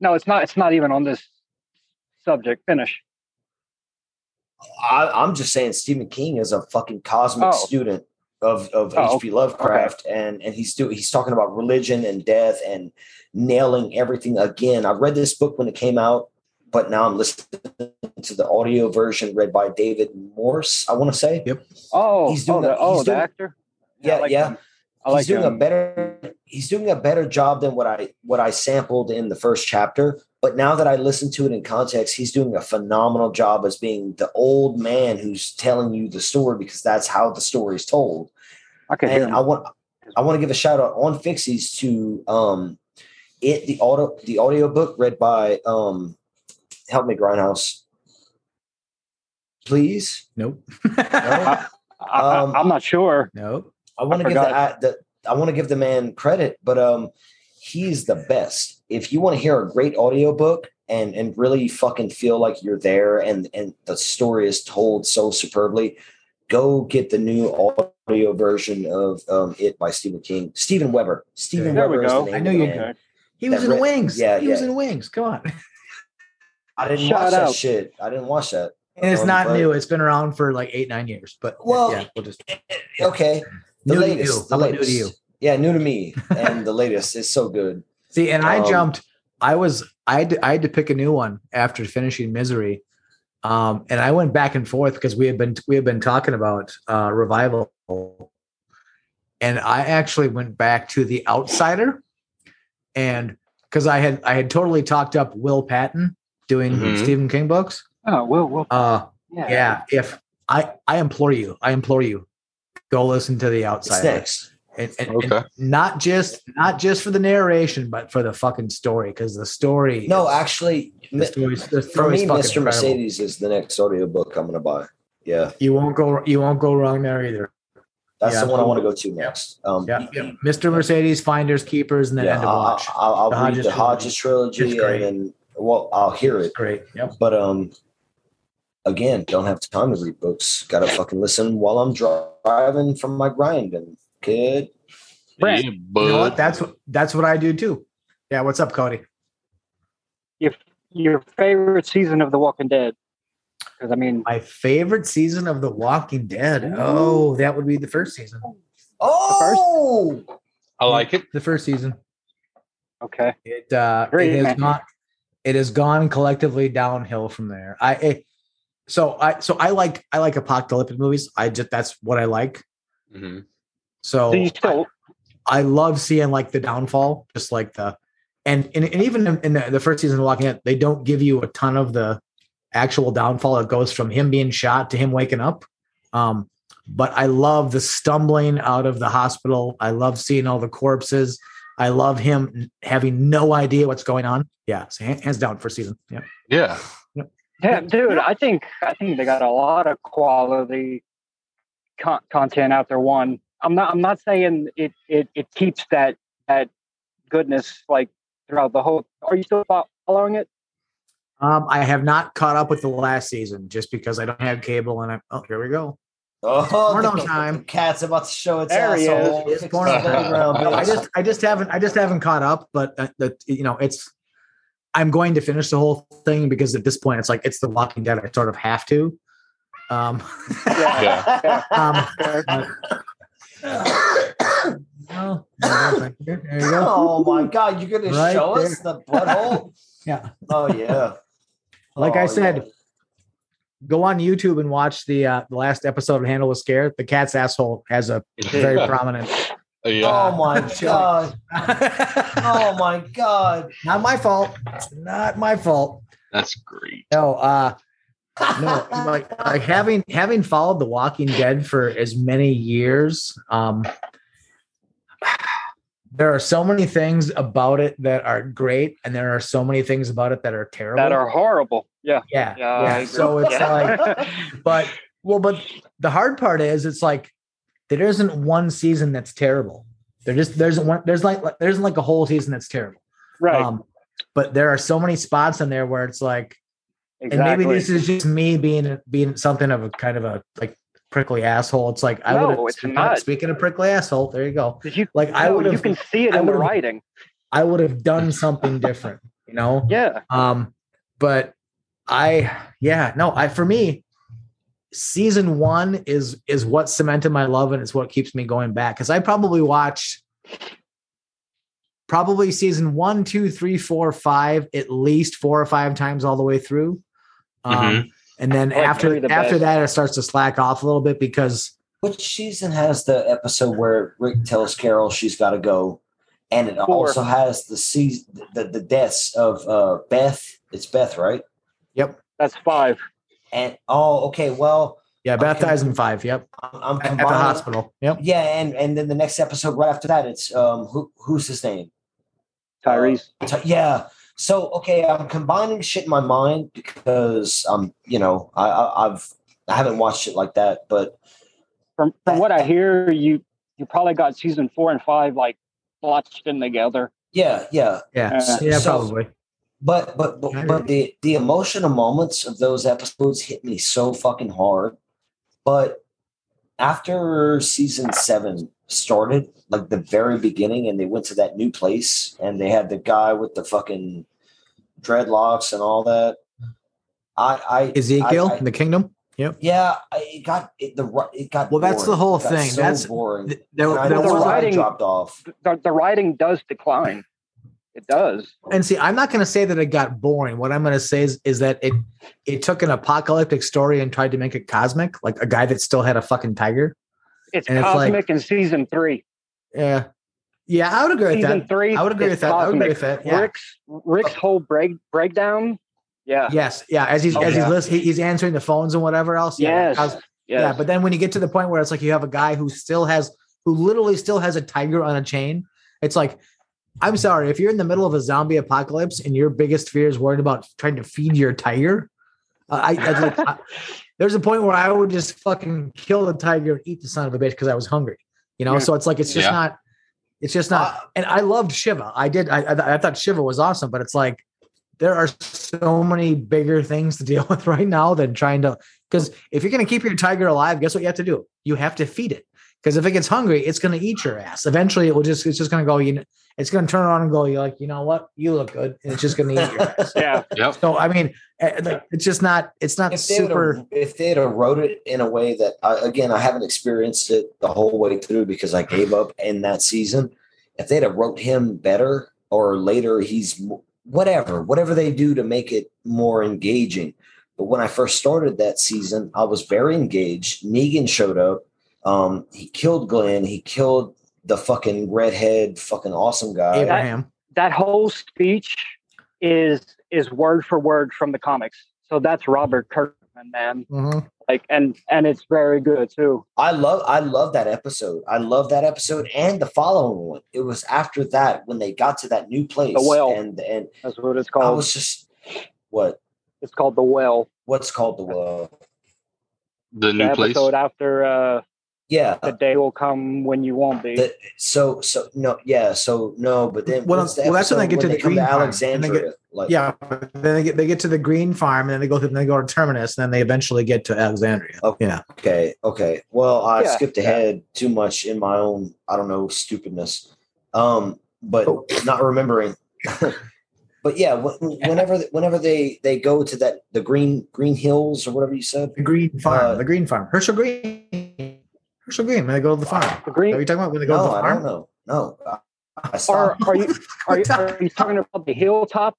No, it's not. It's not even on this subject. Finish. I, I'm just saying Stephen King is a fucking cosmic Oh. student of of Oh, H.P. Lovecraft, and and he's doing he's talking about religion and death and nailing everything again. I read this book when it came out, but now I'm listening to the audio version read by David Morse. I want to say, Yep. Oh, He's doing oh, the, a- oh, he's the doing- actor. yeah, I like yeah. him. I like he's doing him. a better he's doing a better job than what I what I sampled in the first chapter. But now that I listen to it in context, he's doing a phenomenal job as being the old man who's telling you the story because that's how the story is told. I could And. I want I want to give a shout out on Fixies to um it the auto the audio book read by um help me grindhouse please Nope. I, I, um, I'm not sure. nope. I want to give the, the I want to give the man credit, but um, he's the best. If you want to hear a great audiobook and and really fucking feel like you're there and and the story is told so superbly, go get the new audio version of um, it by Stephen King, Steven Weber. Stephen There we Weber. is go. the name I know you- man. Okay. He was in re- Wings. yeah, he was in Wings. Come on. I didn't Shout watch that shit. I didn't watch that. And it's not new. It's been around for like eight, nine years. But Well, yeah, we'll just Okay, the new latest. The about new latest. to you? Yeah, new to me, and the latest is so good. See, and I Um, jumped. I was I had to, I had to pick a new one after finishing Misery, um, and I went back and forth because we had been we had been talking about uh, revival, and I actually went back to The Outsider, and because I had I had totally talked up Will Patton doing Mhm. Stephen King books. Oh, well, well, Uh, yeah. yeah. If I I implore you, I implore you, go listen to The It's Outsider. next. And, and- and not just not just for the narration, but for the fucking story because the story. No, is- actually, the story's, the for me, fucking Mr. incredible. Mercedes is the next audiobook I'm gonna buy. Yeah, You won't go. You won't go wrong there either. that's Yeah, the one I want to go to next. Um, Yeah, yeah. Mr. Mercedes, Finders, Keepers, and then yeah, End of Watch. I'll, I'll The read Hodges the Hodges trilogy, It's great. and then well, I'll hear it. Great. Yep. But um, again, don't have time to read books. Got to fucking listen while I'm driving from my grind and kid. Brent, Yeah, You know what? That's what that's what I do too. Yeah. What's up, Cody? Your, your favorite season of The Walking Dead? Because I mean, My favorite season of The Walking Dead. Oh, that would be the first season. Oh, first? I like it. The first season. okay. It uh, Great, it has man. gone it has gone collectively downhill from there. I it, so I so I like I like apocalyptic movies. I just that's what I like. Mhm. So So you still, I love seeing like the downfall, just like the and and, and even in, in the, the first season of Walking Dead, they don't give you a ton of the actual downfall. It goes from him being shot to him waking up. Um, but I love the stumbling out of the hospital. I love seeing all the corpses. I love him having no idea what's going on. Yeah, so hands down for season. Yeah, Yeah. yeah, dude. I think I think they got a lot of quality con- content out there. One, I'm not I'm not saying it it it keeps that that goodness like throughout the whole. Are you still following it? um, I have not caught up with the last season just because I don't have cable. And I oh, here we go. Oh, Porno the, time. The cat's about to show its There he is. asshole. It's porno the playground, time. I just I just haven't I just haven't caught up, but uh, that you know it's I'm going to finish the whole thing because at this point it's like it's The Walking Dead. I sort of have to. Um, Yeah. yeah. um, oh well, there you go. Oh my god, you're gonna Right show there. us the butthole? Yeah, Oh yeah. like Oh, I said, yeah. Go on YouTube and watch the uh, the last episode of Handle was Scared. The cat's asshole has a very prominent. Yeah. Oh my god. Oh my god. Not my fault. It's not my fault. That's great. No, uh, no, like like having having followed The Walking Dead for as many years, um, there are so many things about it that are great, and there are so many things about it that are terrible. that are horrible. Yeah. yeah, Yeah. Yeah. So it's like, but well, but the hard part is, it's like there isn't one season that's terrible. There just there's one there's like there isn't like a whole season that's terrible. right. Um, but there are so many spots in there where it's like exactly. and maybe this is just me being being something of a kind of a like prickly asshole. It's like I No, would it's not. speaking of prickly asshole, there you go. You, Like I no, would you can see it I in the writing. I would have done something different, you know? Yeah. Um, but I yeah, no, I for me, season one is is what cemented my love and it's what keeps me going back. Cause I probably watched probably season one, two, three, four, five, at least four or five times all the way through. Um, and then I like after the after best. that it starts to slack off a little bit because Which season has the episode where Rick tells Carol she's got to go, and it Four. also has the season the, the deaths of uh, Beth. It's Beth, right? yep. That's five. And oh, okay. Well, Yeah, Beth Okay. dies in five. Yep. I'm, I'm At, at the hospital. Yep. Yeah, and and then the next episode right after that, it's um who who's his name? Tyrese. Ty- yeah. So okay, I'm combining shit in my mind because I'm, you know I, I I've I haven't watched it like that, but From from what I hear, you you probably got season four and five like blotched in together. yeah, yeah. Yeah. Uh, yeah, so- probably. But but but, but the the emotional moments of those episodes hit me so fucking hard. But after season seven started, like the very beginning, and they went to that new place, and they had the guy with the fucking dreadlocks and all that. I I Ezekiel I- I- in the kingdom. Yep. yeah, I, it got it the it got. Well, that's the whole thing. So That's- boring. Th- There, And I there know the was why I writing- dropped off. The, the writing does decline. It does. and see, I'm not going to say that it got boring. What I'm going to say is, is that it it took an apocalyptic story and tried to make it cosmic, like a guy that still had a fucking tiger. It's And it's like- cosmic in season three. Yeah, yeah, I would agree with Season that. three. I would agree with that. I would agree cosmic. with that. Yeah. Rick's Rick's whole break breakdown. Yeah. Yes, yeah. As he's Oh, as yeah. he's list, he, he's answering the phones and whatever else. Yeah, Yes. Yes. yeah. But then when you get to the point where it's like you have a guy who still has, who literally still has a tiger on a chain, it's like, I'm sorry, if you're in the middle of a zombie apocalypse and your biggest fear is worried about trying to feed your tiger, uh, I, I, like, I- there's a point where I would just fucking kill the tiger and eat the son of a bitch because I was hungry. You know, Yeah. so it's like it's just Yeah. not, it's just not. Uh, and I loved Shiva. I did. I, I I thought Shiva was awesome, but it's like there are so many bigger things to deal with right now than trying to. Because if you're going to keep your tiger alive, guess what you have to do? You have to feed it. Because if it gets hungry, it's going to eat your ass. Eventually, it will just. It's just going to go. You know, it's going to turn around and go. You're like, you know what? You look good, and it's just going to eat your ass. Yeah. Yep. So I mean, eh, like, it's just not. It's not if super. Had, if they had wrote it in a way that I, again I haven't experienced it the whole way through because I gave up in that season. If they'd have wrote him better or later, he's whatever whatever they do to make it more engaging. But when I first started that season, I was very engaged. Negan showed up. Um, he killed Glenn. He killed the fucking redhead, fucking awesome guy. Abraham. That whole speech is is word for word from the comics. So that's Robert Kirkman, man. Mhm. Like and and it's very good too. I love I love that episode. I love that episode and the following one. It was after that when they got to that new place. The well. And and That's what it's called. I was just what it's called the well. what's called the well. The The new place. episode after uh Yeah. the day will come when you won't be. The, so so no yeah so no but then Well, the well, that's when they episode get to the come green farm, and they get- like Yeah, then they get they get to the green farm, and then they go through, then they go to Terminus, and then they eventually get to Alexandria. Okay. Yeah, okay okay well I Yeah. skipped ahead too much in my own I don't know stupidness um but Oh. not remembering but yeah whenever whenever they they go to that the green green hills or whatever you said the green farm, Uh, the green farm, Hershel Greene, Hershel Greene. When they go to the farm, the green? Are you talking about when they go no to the I farm? don't know no I, I are, are you are you, are you talking about the hilltop?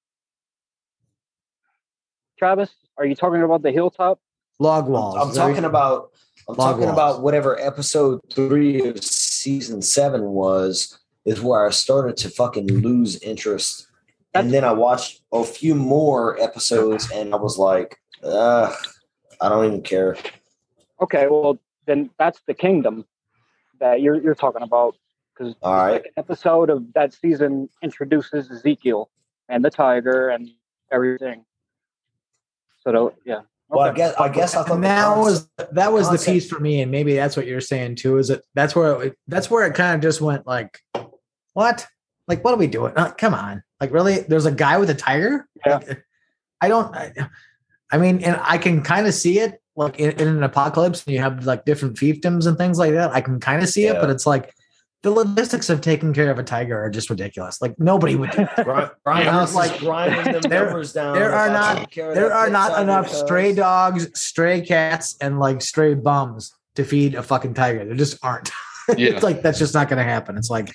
Travis, are you talking about the hilltop? Log walls. I'm Is that what talking you- about I'm Log talking walls. about whatever episode three of season seven was is where I started to fucking lose interest. And then I watched a few more episodes and I was like, uh I don't even care. Okay, well then that's the kingdom that you're you're talking about because All right. episode of that season introduces Ezekiel and the tiger and everything. So the, yeah. Well, I guess I guess I thought And the that was concept- that was the piece for me, and maybe that's what you're saying too. Is that that's where it, that's where it kind of just went like, what? Like, what are we doing? Uh, come on, like really? There's a guy with a tiger. Yeah. Like, I don't. I, I mean, and I can kind of see it like in, in an apocalypse, and you have like different fiefdoms and things like that. I can kind of see it, but it's like the logistics of taking care of a tiger are just ridiculous. Like nobody would. Do that. Brian, Brian Yeah, House like, like grinding them there- numbers down. there are not- taking care of there are not enough cuz- stray dogs, stray cats, and like stray bums to feed a fucking tiger. There just aren't. Yeah. it's like that's just not going to happen. It's like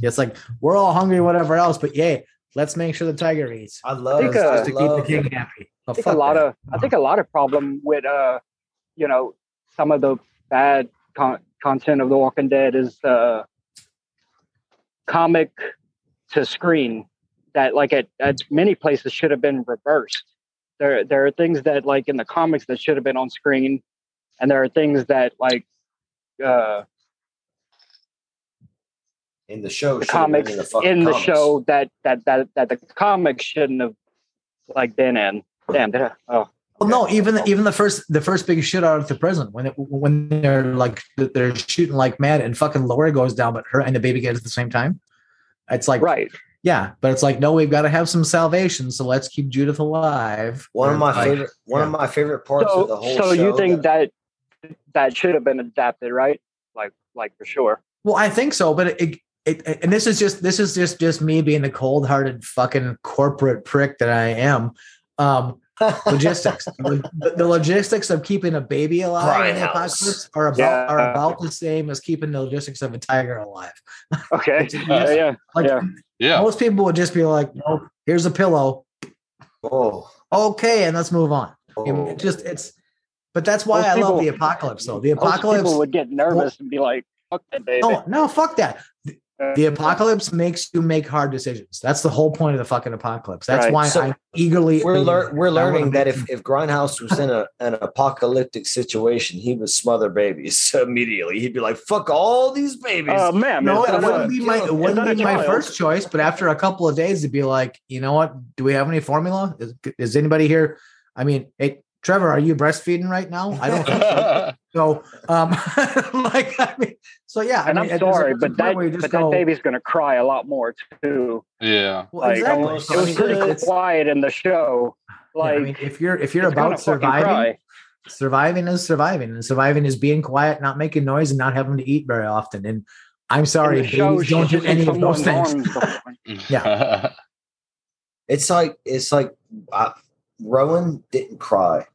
it's like we're all hungry, whatever else, but yay, let's make sure the tiger eats I love, think, I uh, just to keep the love king happy. I think a lot that. of I think a lot of problem with uh you know some of the bad con- content of The Walking Dead is uh comic to screen that like at, at many places should have been reversed. There there are things that like in the comics that should have been on screen, and there are things that like uh in the show. the should have been comics in the, fucking in the show that that that that the comics shouldn't have like been in. Damn, did I, oh Well, no, even the, even the first the first big shit out of the prison when it, when they're like they're shooting like mad and fucking Lori goes down, but her and the baby get at the same time. It's like right. yeah, but it's like no, we've got to have some salvation, so let's keep Judith alive. One of my like, favorite one of my favorite parts of the So whole so show. you think that that should have been adapted, right? Like like for sure. Well, I think so, but it, it, it and this is just this is just just me being the cold hearted fucking corporate prick that I am. Um, logistics, the, the logistics of keeping a baby alive in the Grindhouse. apocalypse are about Yeah. are about the same as keeping the logistics of a tiger alive. Okay. It's- yeah, yeah. Like Yeah. Yeah. most people would just be like, "Nope, here's a pillow, oh, okay, and let's move on." Oh. it just it's, but that's why Most I love the apocalypse. Though the Most apocalypse, people would get nervous and be like, "Fuck that baby." no, no, fuck that. Uh, The apocalypse makes you make hard decisions. That's the whole point of the fucking apocalypse. That's Right. why So I'm eagerly. we're lear- we're learning that if, if Grindhouse was in a an apocalyptic situation, he would smother babies immediately. He'd be like, "Fuck all these babies." Oh man, No, is it wouldn't a- be my it wouldn't be my first choice. But after a couple of days, it'd be like, you know what? Do we have any formula? Is, is anybody here? I mean, hey, Trevor, are you breastfeeding right now? I don't think so. So, um, like, I mean, so yeah. And I I'm mean, sorry, but point that where you just but go, that baby's gonna cry a lot more too. yeah. well, Like exactly. almost- So, it was pretty it's- quiet in the show. yeah, Like I mean, if you're if you're it's gonna about surviving, cry. surviving is surviving, and surviving is being quiet, not making noise, and not having to eat very often. And I'm sorry, In show, babies don't do any of those things. Yeah. It's like it's like uh, Rowan didn't cry.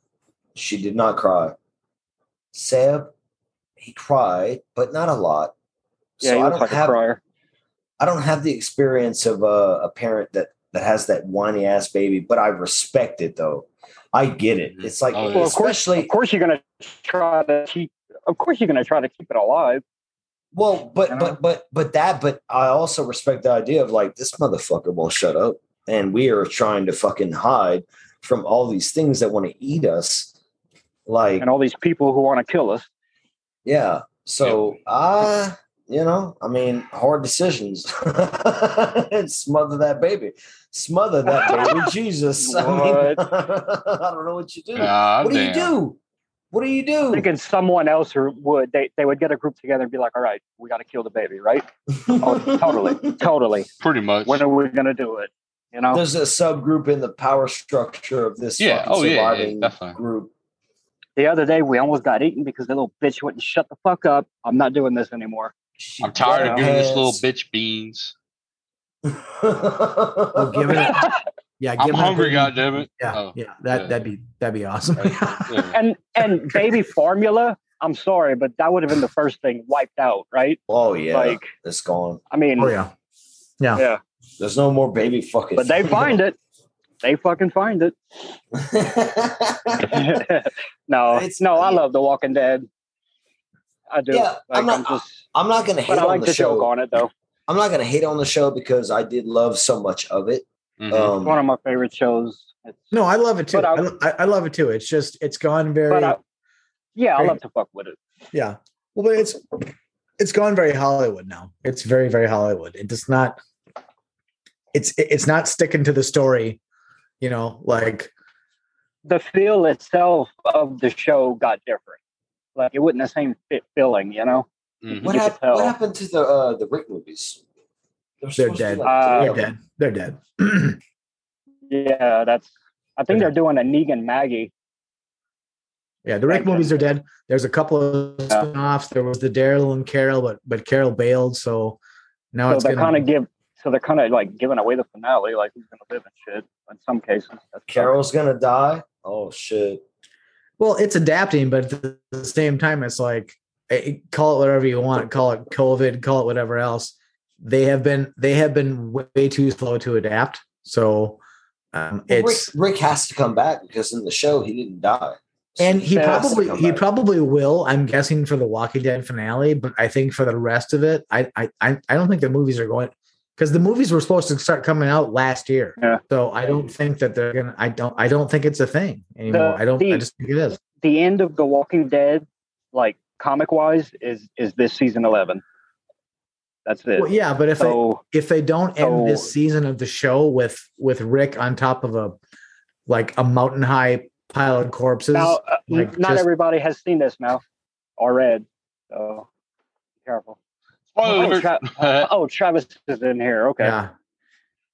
She did not cry. Seb, he cried, but not a lot. Yeah, so he I don't like a have crier. I don't have the experience of a, a parent that that has that whiny ass baby, but I respect it though. I get it. Mm-hmm. It's like Oh, yeah. Well, of course, of course, you're gonna try to keep. Of course, you're gonna try to keep it alive. well, but You know? but but but that but I also respect the idea of like this motherfucker won't shut up, and we are trying to fucking hide from all these things that want to eat us. Like And all these people who want to kill us. Yeah. So uh you know, I mean, hard decisions. Smother that baby. Smother that baby. Jesus. I mean, I don't know what you do. God what do you do? What do you do? Thinking someone else who would they they would get a group together and be like, all right, we got to kill the baby, right? Oh, totally, totally. Pretty much. When are we gonna do it? You know. There's a subgroup in the power structure of this Yeah. fucking Oh, yeah, yeah, surviving group. The other day we almost got eaten because the little bitch wouldn't shut the fuck up. I'm not doing this anymore. She I'm tired of giving this little bitch beans. Well, give it. A, yeah, I'm give it a hungry, good- goddammit. Yeah, Oh, yeah, that yeah. that'd be that'd be awesome. Yeah. and and baby formula. I'm sorry, but that would have been the first thing wiped out, right? oh yeah, Like, it's gone. I mean, oh yeah, yeah. yeah. There's no more baby fucking. But they find it. They fucking find it. no, It's- no, I love The Walking Dead. I do. Yeah, like, I'm not- I'm just, I'm not gonna hate but I on like the to show. joke on it though. I'm not gonna hate on the show because I did love so much of it. Mhm. Um, It's one of my favorite shows. It's, No, I love it too. I, I- I, I love it too. It's just it's gone very but I, yeah, I love to fuck with it. yeah. Well, but it's it's gone very Hollywood now. It's very very Hollywood. It does not. It's it's not sticking to the story. You know, like The feel itself of the show got different. Like it wasn't the same fit feeling, you know. Mhm. what, you hap- what happened to the uh, the Rick movies? They're supposed to be dead. like Uh, three they're dead. They're dead. Yeah, that's. I think they're doing a Negan Maggie. Yeah, the Rick Thank you. movies are dead. There's a couple of Yeah. spin-offs. There was the Daryl and Carol, but but Carol bailed, so now So it's they're gonna- kind of give. So they're kind of like giving away the finale, like who's gonna live and shit. In some cases, That's Carol's gonna die. Oh shit! well, it's adapting, but at the- the same time, it's like eh, call it whatever you want. Call it COVID. Call it whatever else. They have been they have been way too slow to adapt. So um, Well, Rick, Rick has to come back because in the show he didn't die. So and he Yeah. probably he back. probably will. I'm guessing for the Walking Dead finale, but I think for the rest of it, I I I I don't think the movies are going because the movies were supposed to start coming out last year. Yeah. So I don't think that they're gonna. I don't. I don't think it's a thing anymore. The- I don't. I just think it is. the end of The Walking Dead, like comic wise, is is this season eleven. That's it. Well, yeah, but if they if they don't end this season of the show with with Rick on top of a like a mountain high pile of corpses, now, uh, like, not just- everybody has seen this now or read. So be careful. Spoiler Oh. Tra- oh, Travis is in here. Okay. yeah,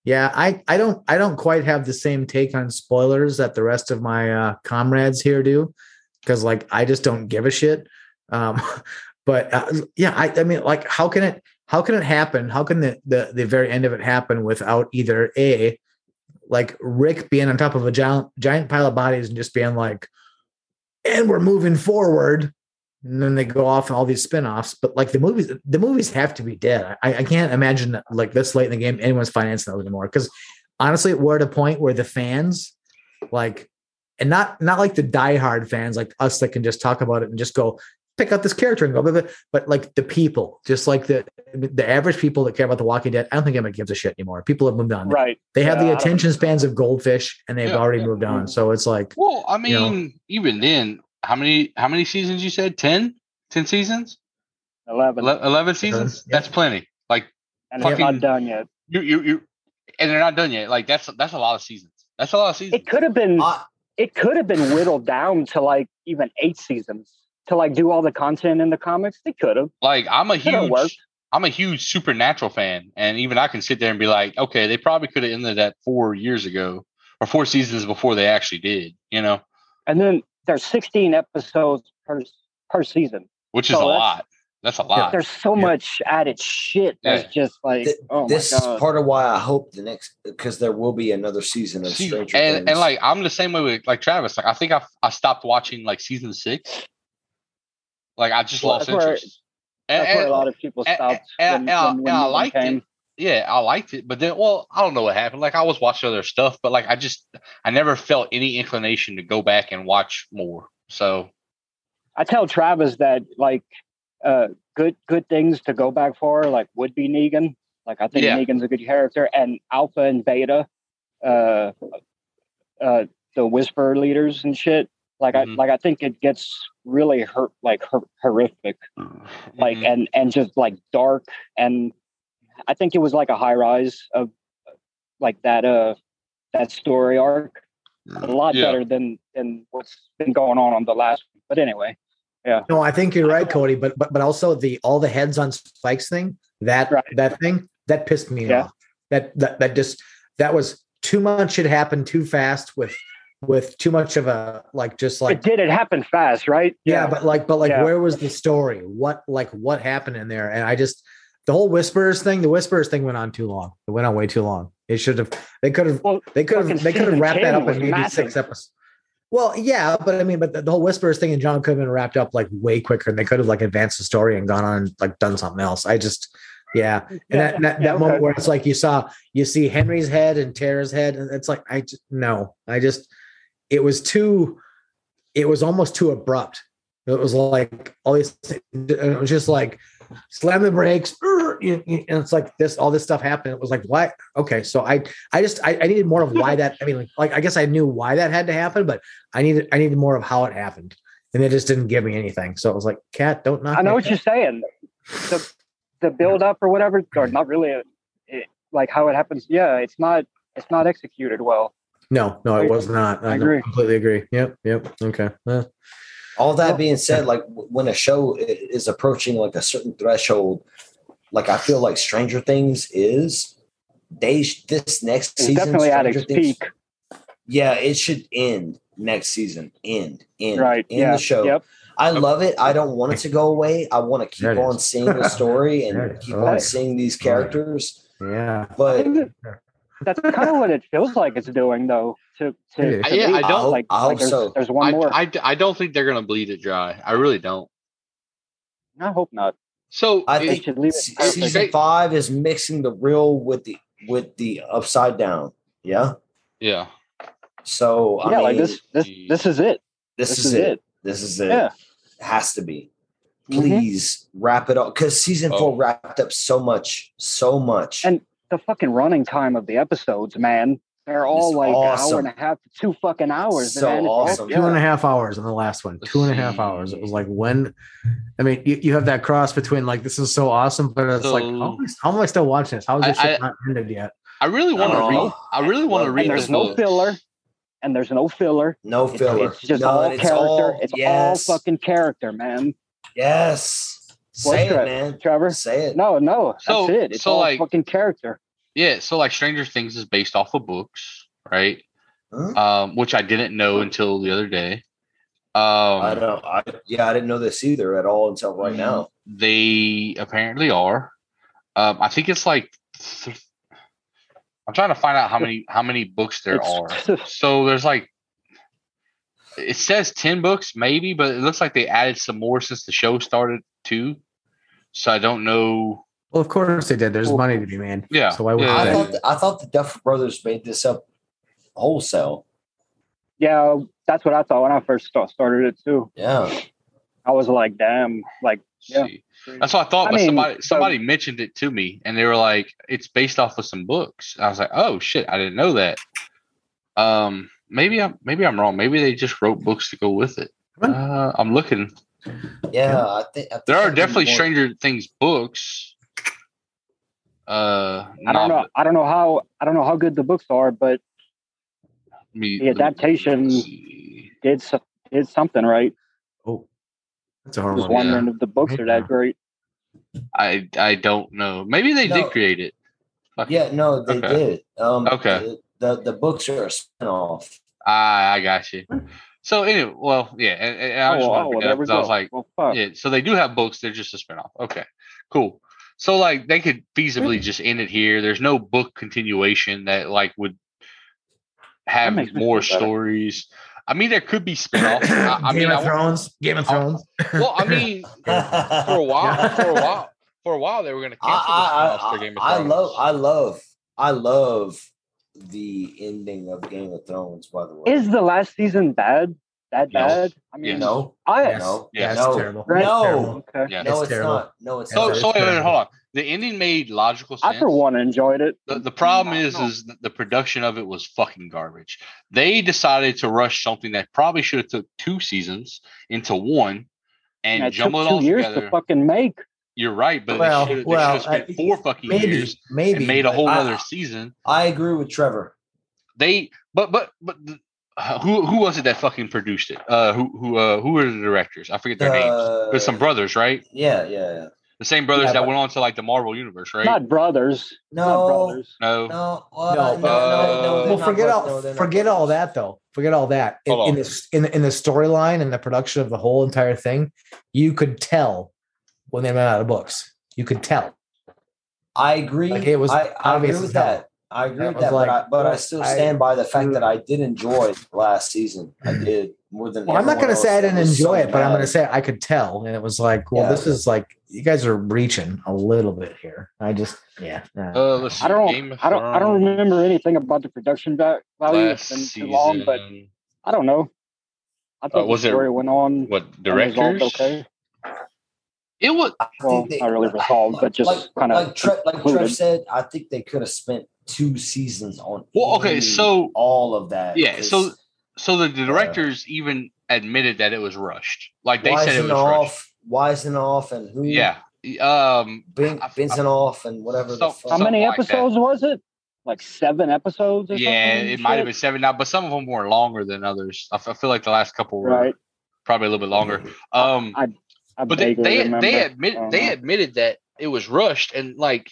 yeah. I I don't I don't quite have the same take on spoilers that the rest of my uh, comrades here do, because like I just don't give a shit. Um, but uh, yeah, I I mean like how can it how can it happen? How can the the the very end of it happen without either a like Rick being on top of a giant giant pile of bodies and just being like, and we're moving forward. And then they go off and all these spin-offs. But like the movies, the movies have to be dead. I, I can't imagine that, like this late in the game, anyone's financing those anymore. Because honestly, we're at a point where the fans, like, and not not like the diehard fans like us that can just talk about it and just go pick out this character and go, blah, blah, blah, but like the people, just like the the average people that care about The Walking Dead, I don't think anybody gives a shit anymore. People have moved on. Right. They have Yeah, the attention spans of goldfish, and they've Yeah, already yeah. moved on. So it's like, Well, I You know? mean, even then, how many how many seasons you said? 10? 10 seasons? Eleven. Ele- 11 seasons? yeah. That's plenty. Like and it's fucking- not done yet. you you you and they're not done yet. Like that's that's a lot of seasons. That's a lot of seasons. It could have been. I, It could have been whittled down to like even eight seasons to like do all the content in the comics. They could have. Like I'm a huge worked. I'm a huge supernatural fan, and even I can sit there and be like, okay, they probably could have ended that four years ago or four seasons before they actually did, you know, And then there's 16 episodes per per season. which is a that's- lot. That's a lot. There's so Yeah. much added shit that's just like, Th- oh this my is part of why I hope the next because there will be another season of See, Stranger and, Things. and like I'm the same way with like Travis. Like I think I I stopped watching like season six. Like I just Well, lost that's where- interest. And- That's where a lot of people stopped. and- when, and I- when, when I liked came. it. Yeah, I liked it, but then, well, I don't know what happened. Like I was watching other stuff, but like I just, I never felt any inclination to go back and watch more. So I tell Travis that like uh good good things to go back for like would be Negan. Like I think Yeah. Negan's a good character and Alpha and Beta, uh, uh, the Whisper leaders and shit. Like Mhm. I like I think it gets really hurt like hor- horrific like mhm. and and just like dark and I think it was like a high rise of like that uh that story arc a lot Yeah. better than than what's been going on on the last one. But anyway, yeah. no, I think you're right, Cody. But but but also the all the heads on spikes thing that Right. that thing that pissed me Yeah. off. That that that just that was too much. It happened too fast with with too much of a like just like it did it happen fast, right? yeah, but like but like Yeah. where was the story? What like what happened in there? And I just the whole whispers thing, the whispers thing went on too long. It went on way too long. It should have they could have Well, they could have they could have wrapped that up in maybe massive. six episodes. Well, yeah, but I mean, but the, the whole whispers thing and John could have been wrapped up like way quicker, and they could have like advanced the story and gone on and like done something else. I just, yeah, and Yeah, that that, yeah, that moment where it's like you saw you see Henry's head and Tara's head, and it's like I just no, I just it was too, it was almost too abrupt. It was like all these, it was just like slam the brakes, "Urgh," you, you- and it's like this, all this stuff happened. It was like, what? Okay, so I, I just, I, I needed more of why that. I mean, like, like, I guess I knew why that had to happen, but I needed, I needed more of how it happened, and they just didn't give me anything. So it was like, cat, don't knock. I know what you're saying. The the build up or whatever, or not really, a, it, like how it happens. Yeah, it's not it's not executed well. No, no, it was not. I, I agree. completely agree. Yep, yep. Okay. All that being said, like when a show is approaching like a certain threshold, like I feel like Stranger Things is, they this next It's season definitely at Stranger its Things- peak. Yeah, it should end next season. End, end, Right. End yeah. the show. Yep. I love it. I don't want it to go away. I want to keep on is. seeing the story and keep Oh, on seeing these characters. yeah. But That's kind of what it feels like it's doing, though. To to, to Yeah, me. I don't- like, I like there's, so. there's one I, more. I, I, I don't think they're gonna bleed it dry. I really don't. I hope not. So I it- think should leave it se- perfect. season five is mixing the real with the with the upside down. Yeah. yeah. So I yeah, mean, like this this this is it. this, This, is, it. This is it. Yeah. It has to be. Mhm. Please wrap it up because season Oh. four wrapped up so much, so much. And the fucking running time of the episodes, man. They're all It's like awesome. hour and a half to two fucking hours. So man. It's all- awesome. Two and a half hours in the last one. Two and a half hours. It was like when, I mean, you, you have that cross between like this is so awesome, but it's like how am, I, how am I still watching this? How is this I- shit not ended yet? I really want to Oh. read. I really want to read And the there's no books. filler. And there's no filler. no filler. it's just no, all and character. all- it's yes, all fucking character, man. yes. What's Say it, that, man. Trevor? Say it. No, no, that's So- it. It's so, all like- fucking character. Yeah, so like Stranger Things is based off of books, right? Huh? Um, which I didn't know until the other day. Um, I don't. I yeah, I didn't know this either at all until right now. They apparently are. Um, I think it's like. Th- I'm trying to find out how many how many books there are. So there's like. It says ten books, maybe, but it looks like they added some more since the show started too. So I don't know. Well, of course they did. There's Well, money to be made. Yeah, So why would yeah. I they? thought. I thought the Duffer Brothers made this up wholesale. yeah, that's what I thought when I first started it too. Yeah. I was like, damn, like Yeah. That's what I thought. I but mean, somebody so- somebody mentioned it to me, and they were like, "It's based off of some books." I was like, "Oh shit, I didn't know that." Um, maybe I'm maybe I'm wrong. Maybe they just wrote books to go with it. Uh, I'm looking. Yeah. I think I think There are definitely more- Stranger Things books. Uh, I don't know. I don't know how. I don't know how good the books are, but me- the adaptation- let's did did something right. Oh, that's a I hard was one. wondering if the books are that great. I I don't know. Maybe they No. did create it. Fuck it. Yeah. No, they Okay. did. Um, Okay. The, the the books are a spinoff. Ah, I got you. So anyway, well, yeah, and, and I just oh, wanted oh, to well, bring it there up I was go. like, well, fuck. Yeah, so they do have books. They're just a spinoff. Okay, cool. So like they could feasibly mm. just end it here. There's no book continuation that like would have more stories. I mean, there could be spinoffs. I, I Game mean, of I, Thrones. Game of I- Thrones. well, I mean, for a while, for a while, for a while, they were going to cancel the I, spinoffs for I, Game of I, I love I love I love the ending of Game of Thrones. By the way, Is the last season bad? That Yes. bad? I mean, Yes. no, I Yes. no, Yes. no, terrible. Right. no, Terrible. okay. Yeah. no, It's it's, terrible. not. No, it's So, not. so wait, wait, terrible. hold on. The ending made logical sense. I for one enjoyed it. The, the problem is, no. is that the production of it was fucking garbage. They decided to rush something that probably should have took two seasons into one and And it took jumble it two all years together. to fucking make. You're right, but Well, they should have well, spent I- four fucking Maybe, years maybe and made a whole I- other season. I agree with Trevor. They, but but but the- uh, who who was it that fucking produced it? Uh, who who uh who were the directors? I forget their names. Uh, There's some brothers, right? Yeah, yeah, yeah. The same brothers Yeah, that went on to like the Marvel universe, right? Not brothers. Not No, brothers. no. no, well, No, no, no, no, uh, well, forget all No, they're not forget all that though. Forget all that. In, in this in in the storyline and the production of the whole entire thing, you could tell when they ran out of books. You could tell. I agree. Like, it was I, I agree obvious as with hell. that. I agree That with that, like- but I, but I still I- stand by the fact that I did enjoy last season. I did more than. Well, I'm not going to say I didn't was so enjoy it, but I'm going to say I could tell, and it was like, well, Yeah. this is like you guys are reaching a little bit here. I just, yeah. nah. Uh. I don't. I don't. I don't remember anything about the production va- value. It's last been too long, but. I don't know. I thought Uh, was the it- story went on. what and resolved directors? Okay. It was Well, they- not really resolved, but just like, kind of like, Tre- like Trev said, I think they could have spent two seasons on. Well, okay, so- all of that. yeah. 'cause So so the directors even admitted that it was rushed. Like they said it was Weisenoff, rushed. Weisenoff, and who? Yeah. Um. Ben, I- I- Benzenoff, and whatever. So- the How fuck. something many like that. episodes was it? Like seven episodes or Yeah, something? it might have been seven now, but some of them were longer than others. I, f- I feel like the last couple were Right. probably a little bit longer. Um, I but they they, remember. they admit don't they admitted that it was rushed, and like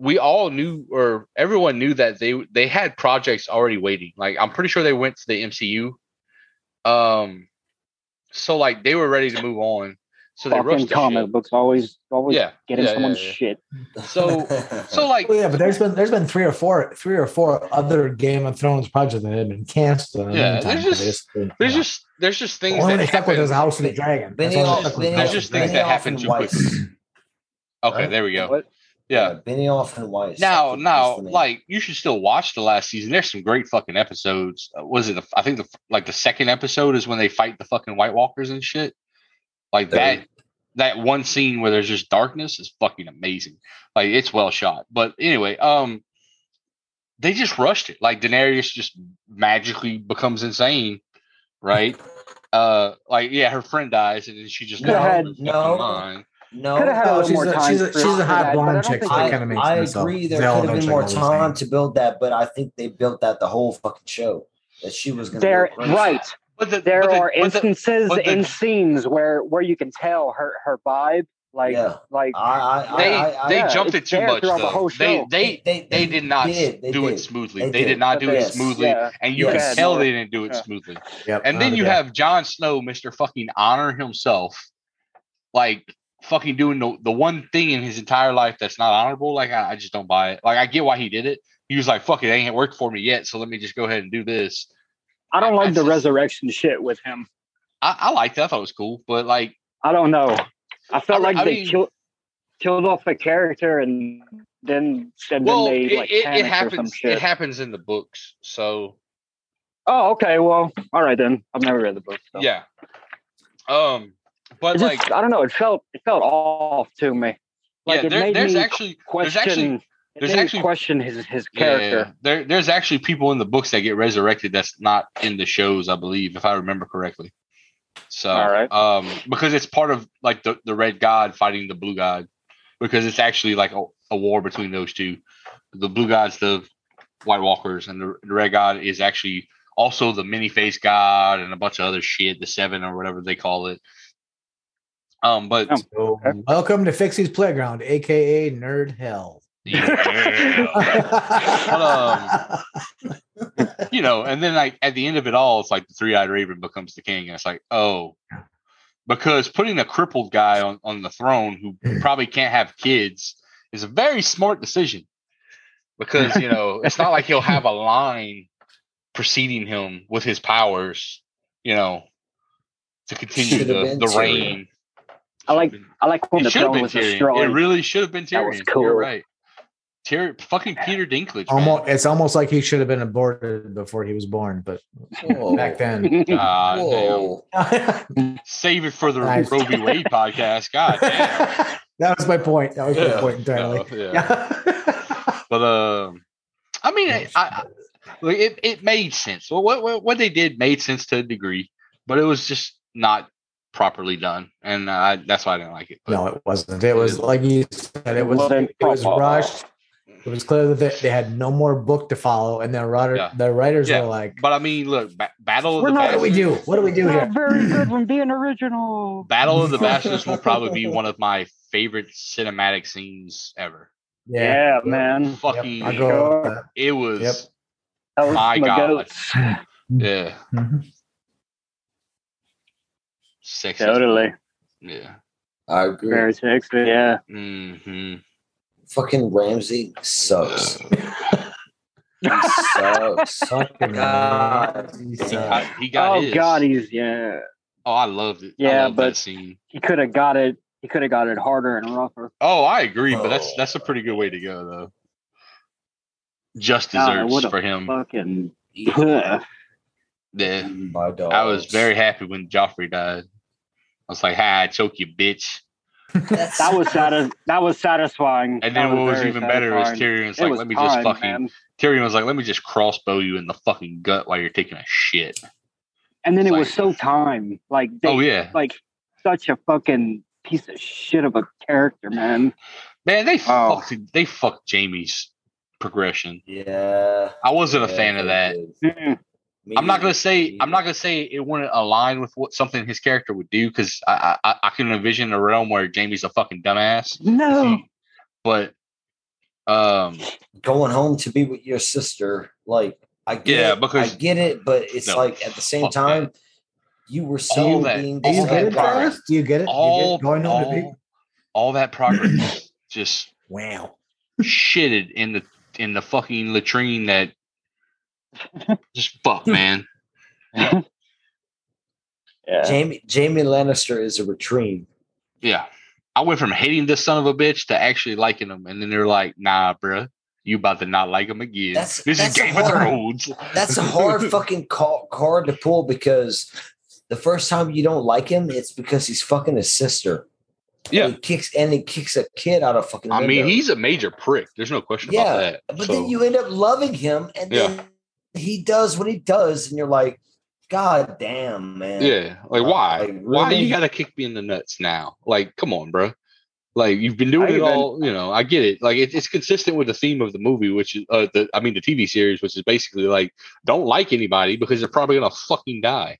we all knew, or everyone knew that they they had projects already waiting. Like I'm pretty sure they went to the MCU. Um, so like they were ready to move on. So they Fucking rushed the comic shit. books always always Yeah, getting yeah, yeah, someone's yeah. shit. So so like Well, yeah, but there's been there's been three or four three or four other Game of Thrones projects that have been canceled. in the Yeah, meantime, there's 'cause just- there's know. just there's just things only that they stuck with happen. his House of the Dragon. That's only Benioff, Benioff, There's just things that Benioff happen and too Weiss. Okay, there we go. What? Yeah. Benioff and Weiss. Now, now, is the name. like you should still watch the last season. There's some great fucking episodes. Uh, was it? The, I think the like the second episode is when they fight the fucking White Walkers and shit. Like that. That one scene where there's just darkness is fucking amazing. Like it's well shot. But anyway, um, they just rushed it. Like Daenerys just magically becomes insane, right? uh, like yeah, her friend dies and then she just Coulda goes had- no. Mind. no, Could have had a little she's more a- time. she's a- she's a hot that, blonde but I chick, so I, kinda makes I agree. There They'll could have been more time to build that, but I think they built that the whole fucking show. That she was going to There, right. But the, There but the- are but the- instances the- in scenes where where you can tell her her vibe, like yeah, like I, I, they I, I, they yeah, jumped it too much throughout the though. whole They show. they they, they did not did, they do it smoothly. They They, did. did. not do But it yes, smoothly, yeah. and you Yes. can tell they didn't do it yeah. smoothly. Yep, And then you bad. have Jon Snow, Mister Fucking Honor himself, like fucking doing the, the one thing in his entire life that's not honorable. Like I, I just don't buy it. Like I get why he did it. He was like, "Fuck it, it ain't worked for me yet, so let me just go ahead and do this." I don't like I the just- resurrection shit with him. I, I liked it. I thought it was cool, but like, I don't know. I felt I- like I they mean- killed killed off a character and then and well, then it, they like it, it panicked or some happens. It happens in the books, so oh, okay. Well, all right then. I've never read the book. So. yeah. Um, but It like, just, I don't know. It felt it felt off to me. Like yeah, it there, made there's me actually question. there's actually there's actually- question his his Yeah, character. there, there's actually people in the books that get resurrected that's not in the shows, I believe, if I remember correctly. So, All right. um, because it's part of like the, the red god fighting the blue god, because it's actually like a, a war between those two. The blue god's the White Walkers, and the, the red god is actually also the many face god and a bunch of other shit, the seven or whatever they call it. Um, but Oh. So, welcome to Fixie's Playground, aka Nerd Hell. yeah. you know, and then like at the end of it all, it's like the three eyed raven becomes the king, and it's like, oh, because putting a crippled guy on, on the throne who probably can't have kids is a very smart decision. Because you know, it's not like he'll have a line preceding him with his powers, you know, to continue Should've the, the reign. I like I like when It the should have throne been was Tyrion. destroyed. It really should have been Tyrion. That was cool. You're right. Tyrion, fucking Peter Dinklage. man. almost, it's almost like he should have been aborted before he was born, but Whoa. back then. God damn. Save it for the Nice. Roe v. Wade podcast. God damn. that was my point. That was my point entirely. No, yeah. Yeah. But um, I mean, I, I it it made sense. Well, what, what what they did made sense to a degree, but it was just not properly done, and uh, I, that's why I didn't like it. But no, it wasn't. It was like you said. It was. It was rushed. It was clear that they, they had no more book to follow, and the writer, Yeah. the writers Yeah. were like, but I mean, look, ba- Battle of We're the not- "What do we do? What do we do Not here?" very good from being original. Battle of the Bastards will probably be one of my favorite cinematic scenes ever. Yeah, man. Fucking, I go. it was. Yep. That was My my God. goats. Yeah, Mhm. Sexy. Totally. Yeah. I agree. Very sexy. Yeah. Mm-hmm. Fucking Ramsay sucks. He sucks. Fucking God. He He got, he got Oh his. God, he's yeah. Oh, I loved it. I Yeah, loved but- that scene. He could have got it. He could have got it harder and rougher. Oh, I agree, but that's Oh. that's a pretty good way to go, though. Just God, desserts what for him. Fucking. Yeah, My dog. I was very happy when Joffrey died. I was like, "Hi, I choke you, bitch." That was satis- That was satisfying. And That then what was very even better is satisfying. Tyrion's It like, was let me just time, fucking. man. Tyrion was like, let me just crossbow you in the fucking gut while you're taking a shit. And then it was like- so time. Like they, oh yeah, like such a fucking piece of shit of a character, man. man, they Oh. fucked they fucked Jaime's progression. yeah. I wasn't a fan of they that. did. Mm-mm. I'm not gonna say Me I'm not gonna say it wouldn't align with what something his character would do because I, I I can envision a realm where Jaime's a fucking dumbass. No. But um going home to be with your sister. Like I get Yeah, it, because- I get it, but it's No, like at the same fuck time, you were so that- being Do you get it, that progress. Do you get it? You all get going home to be- all that progress just Wow. shitted in the in the fucking latrine that just fuck man. Yeah. Jaime Jaime Lannister is a retrieve. Yeah. I went from hating this son of a bitch to actually liking him, and then they're like, "Nah, bruh, you about to not like him again." That's- this that's is Game of. Thrones. That's a hard fucking ca- card to pull because the first time you don't like him, it's because he's fucking his sister. Yeah. And he kicks and he kicks a kid out of fucking. I mean, he's a major prick. There's no question Yeah, about that. But So, then you end up loving him, and Yeah. then he does what he does, and you're like, God damn, man. yeah, like why? Like, Why you gotta kick me in the nuts now? Like, come on, bro. Like you've been doing I it even- all. You know, I get it. Like it, it's consistent with the theme of the movie, which is uh, the I mean the TV series, which is basically like don't like anybody because they're probably gonna fucking die.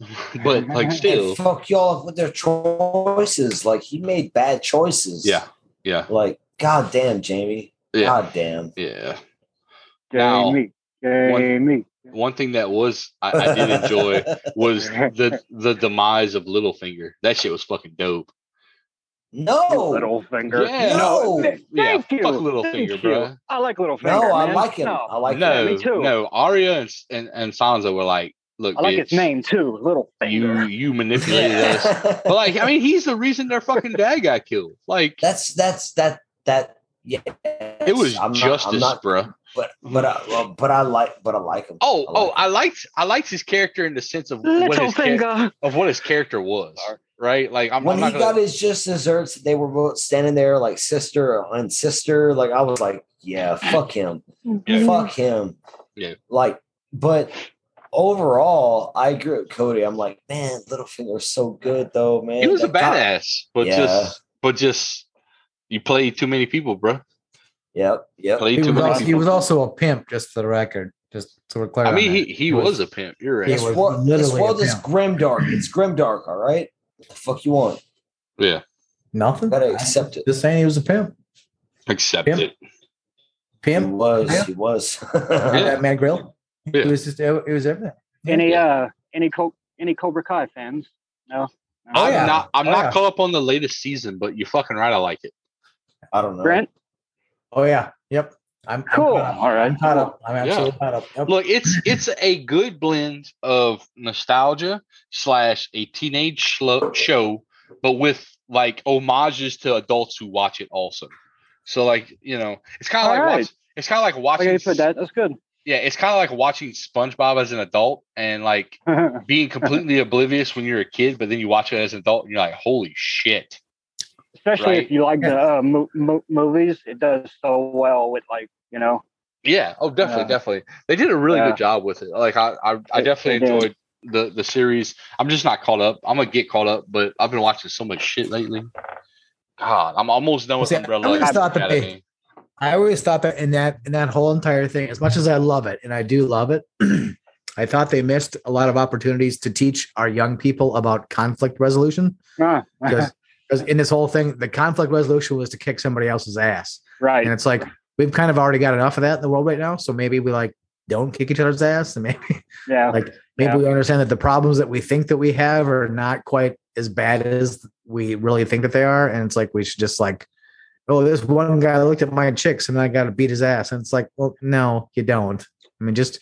but like And still, fuck y'all with their choices. Like he made bad choices. yeah, yeah, Like, god damn, Jaime. yeah, God damn. yeah. Now, Jaime. One- Jaime. One thing that was I, I did enjoy was the the demise of Littlefinger. That shit was fucking dope. No. Little finger. Yeah. No. Thank Yeah, you. fuck Littlefinger, bro. I like Littlefinger. No, I man. like him. No. I like no, him. me too. no. Arya and, and and Sansa were like, "Look, I like bitch, his name too. You Littlefinger. you you manipulated us." But like, I mean, he's the reason their fucking dad got killed. Like, that's that's that that yeah. it was I'm not- justice, I'm not, bruh. But mm-hmm. but I, well, but I like but I like him. Oh, I oh, like I liked I liked his character in the sense of what his char- Littlefinger. Uh, of what his character was, right? Like, I'm, when I'm he not got gonna, his just desserts, they were both standing there like sister and sister. Like I was like, yeah, fuck him, Yeah. Mm-hmm. fuck him. Yeah. Like, but overall, I agree with Cody. I'm like, man, Littlefinger's so good though, man. he was a That guy- badass, but Yeah. just but just you play too many people, bruh. Yep, yep. Play He too was, many also, he was also a pimp, just for the record. Just so we're clear. I mean, that. he he was a pimp. You're right. He This was world, this literally a world is grimdark. It's grimdark. All right. What the fuck you want? Yeah, nothing. Gotta accept it. Just saying he was a pimp. accept Pimp. it. He Pimp. was. Yeah. He was. That man grill. Yeah. It was just it was everything. Any uh any Co- any Cobra Kai fans? No. No? Oh, I'm yeah. not. I'm Oh, not yeah. caught up on the latest season, but you're fucking right. I like it. I don't know. Brent. Oh yeah. Yep. I'm I'm Cool. All right. I'm caught up. I'm Yeah. absolutely caught up. Yep. Look, it's it's a good blend of nostalgia slash a teenage show, but with like homages to adults who watch it also. So like you know, it's kind of like right. watch, it's kind of like watching. Okay, put that. That's good. Yeah, it's kind of like watching SpongeBob as an adult and like being completely oblivious when you're a kid, but then you watch it as an adult and you're like, holy shit. Especially Right. if you like the uh, mo- mo- movies, it does so well with like you know. Yeah. Oh, definitely, Yeah. definitely. They did a really Yeah. good job with it. Like I, I, I definitely they did. enjoyed the the series. I'm just not caught up. I'm gonna get caught up, but I've been watching so much shit lately. God, I'm almost done with See, I always thought that they- I always thought that in that in that whole entire thing, as much as I love it, and I do love it, I thought they missed a lot of opportunities to teach our young people about conflict resolution. Ah, Because because in this whole thing, the conflict resolution was to kick somebody else's ass. right. And it's like we've kind of already got enough of that in the world right now. So maybe we like don't kick each other's ass. And maybe Yeah. like maybe Yeah. we understand that the problems that we think that we have are not quite as bad as we really think that they are. And it's like we should just like, oh, this one guy looked at my chicks and I got to beat his ass. And it's like, well, no, you don't. I mean, just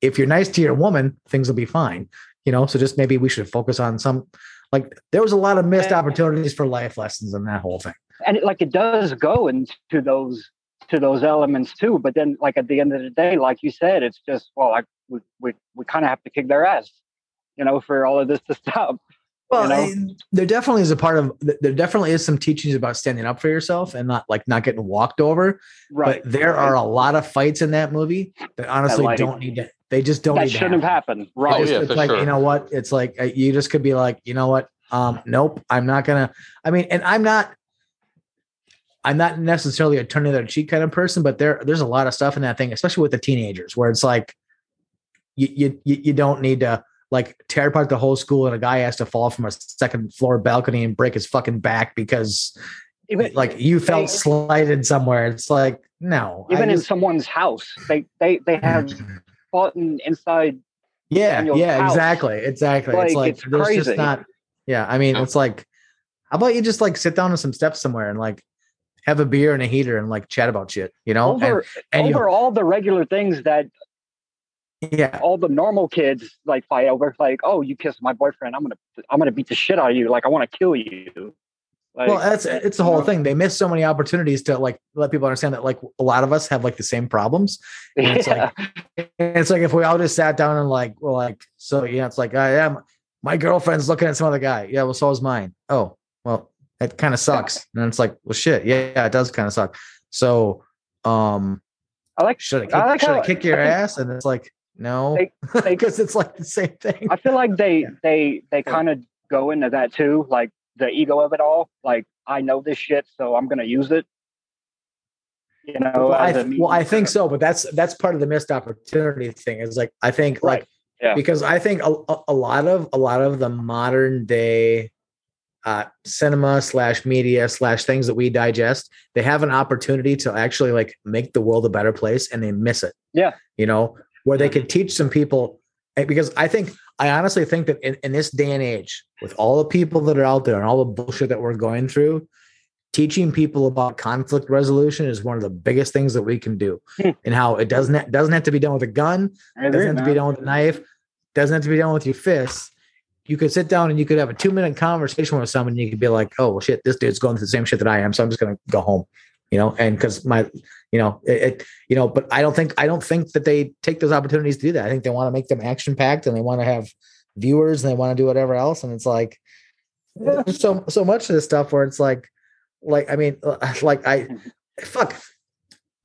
if you're nice to your woman, things will be fine. You know, so just maybe we should focus on some like there was a lot of missed opportunities for life lessons in that whole thing. and it, like it does go into those to those elements too but then like at the end of the day like you said it's just well like we we, we kind of have to kick their ass you know for all of this to stop Well, you know? I- there definitely is a part of there definitely is some teachings about standing up for yourself and not like not getting walked over. right. But there are a lot of fights in that movie that honestly like- don't need to. They just don't that need shouldn't have happen. happened. Right. Oh, It's- yeah, it's like sure. you know what? It's like uh, you just could be like, you know what? Um, nope, I'm not gonna. I mean, and I'm not. I'm not necessarily a turn the other cheek kind of person, but there there's a lot of stuff in that thing, especially with the teenagers, where it's like you you you you don't need to like tear apart the whole school and a guy has to fall from a second floor balcony and break his fucking back because Even like you felt They- slighted somewhere. It's like no, I even in just- someone's house, they they they have in, inside. Yeah, Daniel's yeah, house. exactly, exactly. Like, it's like it's there's just not. Yeah, I mean, it's like, how about you just like sit down on some steps somewhere and like have a beer and a heater and like chat about shit, you know? over and you- over all the regular things that yeah, all the normal kids like fight over. Like, oh, you kissed my boyfriend. I'm gonna I'm gonna beat the shit out of you. Like, I want to kill you. Like, well, that's it's the you whole know? thing. They miss so many opportunities to like let people understand that like a lot of us have like the same problems. And it's yeah. like it's like if we all just sat down and like we're like so yeah, it's like I am my girlfriend's looking at some other guy. Yeah, well, so is mine. Oh, well, that kind of sucks. And it's like, well, shit, yeah, yeah it does kind of suck. So, um, I like should I kick, I like should I kick your I think- ass? And it's like, no, because it's like the same thing. I feel like they they they kind of go into that too, like the ego of it all. Like I know this shit, so I'm gonna use it. You know, well, I, well, I think so, but that's that's part of the missed opportunity thing. Is like I think Right. like Yeah. because I think a, a- lot of a lot of the modern day uh, cinema slash media slash things that we digest, they have an opportunity to actually like make the world a better place, and they miss it. Yeah. you know where they could teach some people eh, because I think I honestly think that in, in this day and age, with all the people that are out there and all the bullshit that we're going through, teaching people about conflict resolution is one of the biggest things that we can do. Hmm. and how it doesn't ha- doesn't have to be done with a gun doesn't have to be done with a knife doesn't have to be done with your fists. You could sit down and you could have a two minute conversation with someone and you could be like oh well shit this dude's going through the same shit that i am so i'm just going to go home you know? And because my you know it, it you know but i don't think i don't think that they take those opportunities to do that. I think they want to make them action packed and they want to have viewers and they want to do whatever else. And it's like so so much of this stuff where it's like like i mean like i fuck.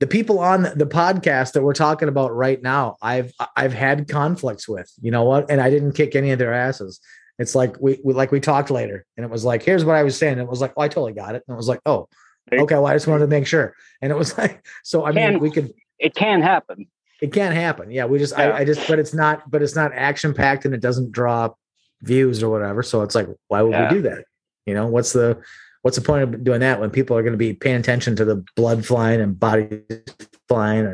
The people on the podcast that we're talking about right now i've i've had conflicts with you know what? And i didn't kick any of their asses. It's like we, we like we talked later and it was like here's what i was saying. It was like oh i totally got it. And it was like oh okay well i just wanted to make sure and it was like so i mean we could It can happen. it can happen yeah we just Yeah. I, I just but it's not but it's not action packed and it doesn't draw views or whatever so it's like why would Yeah. we do that you know what's the what's the point of doing that when people are going to be paying attention to the blood flying and bodies flying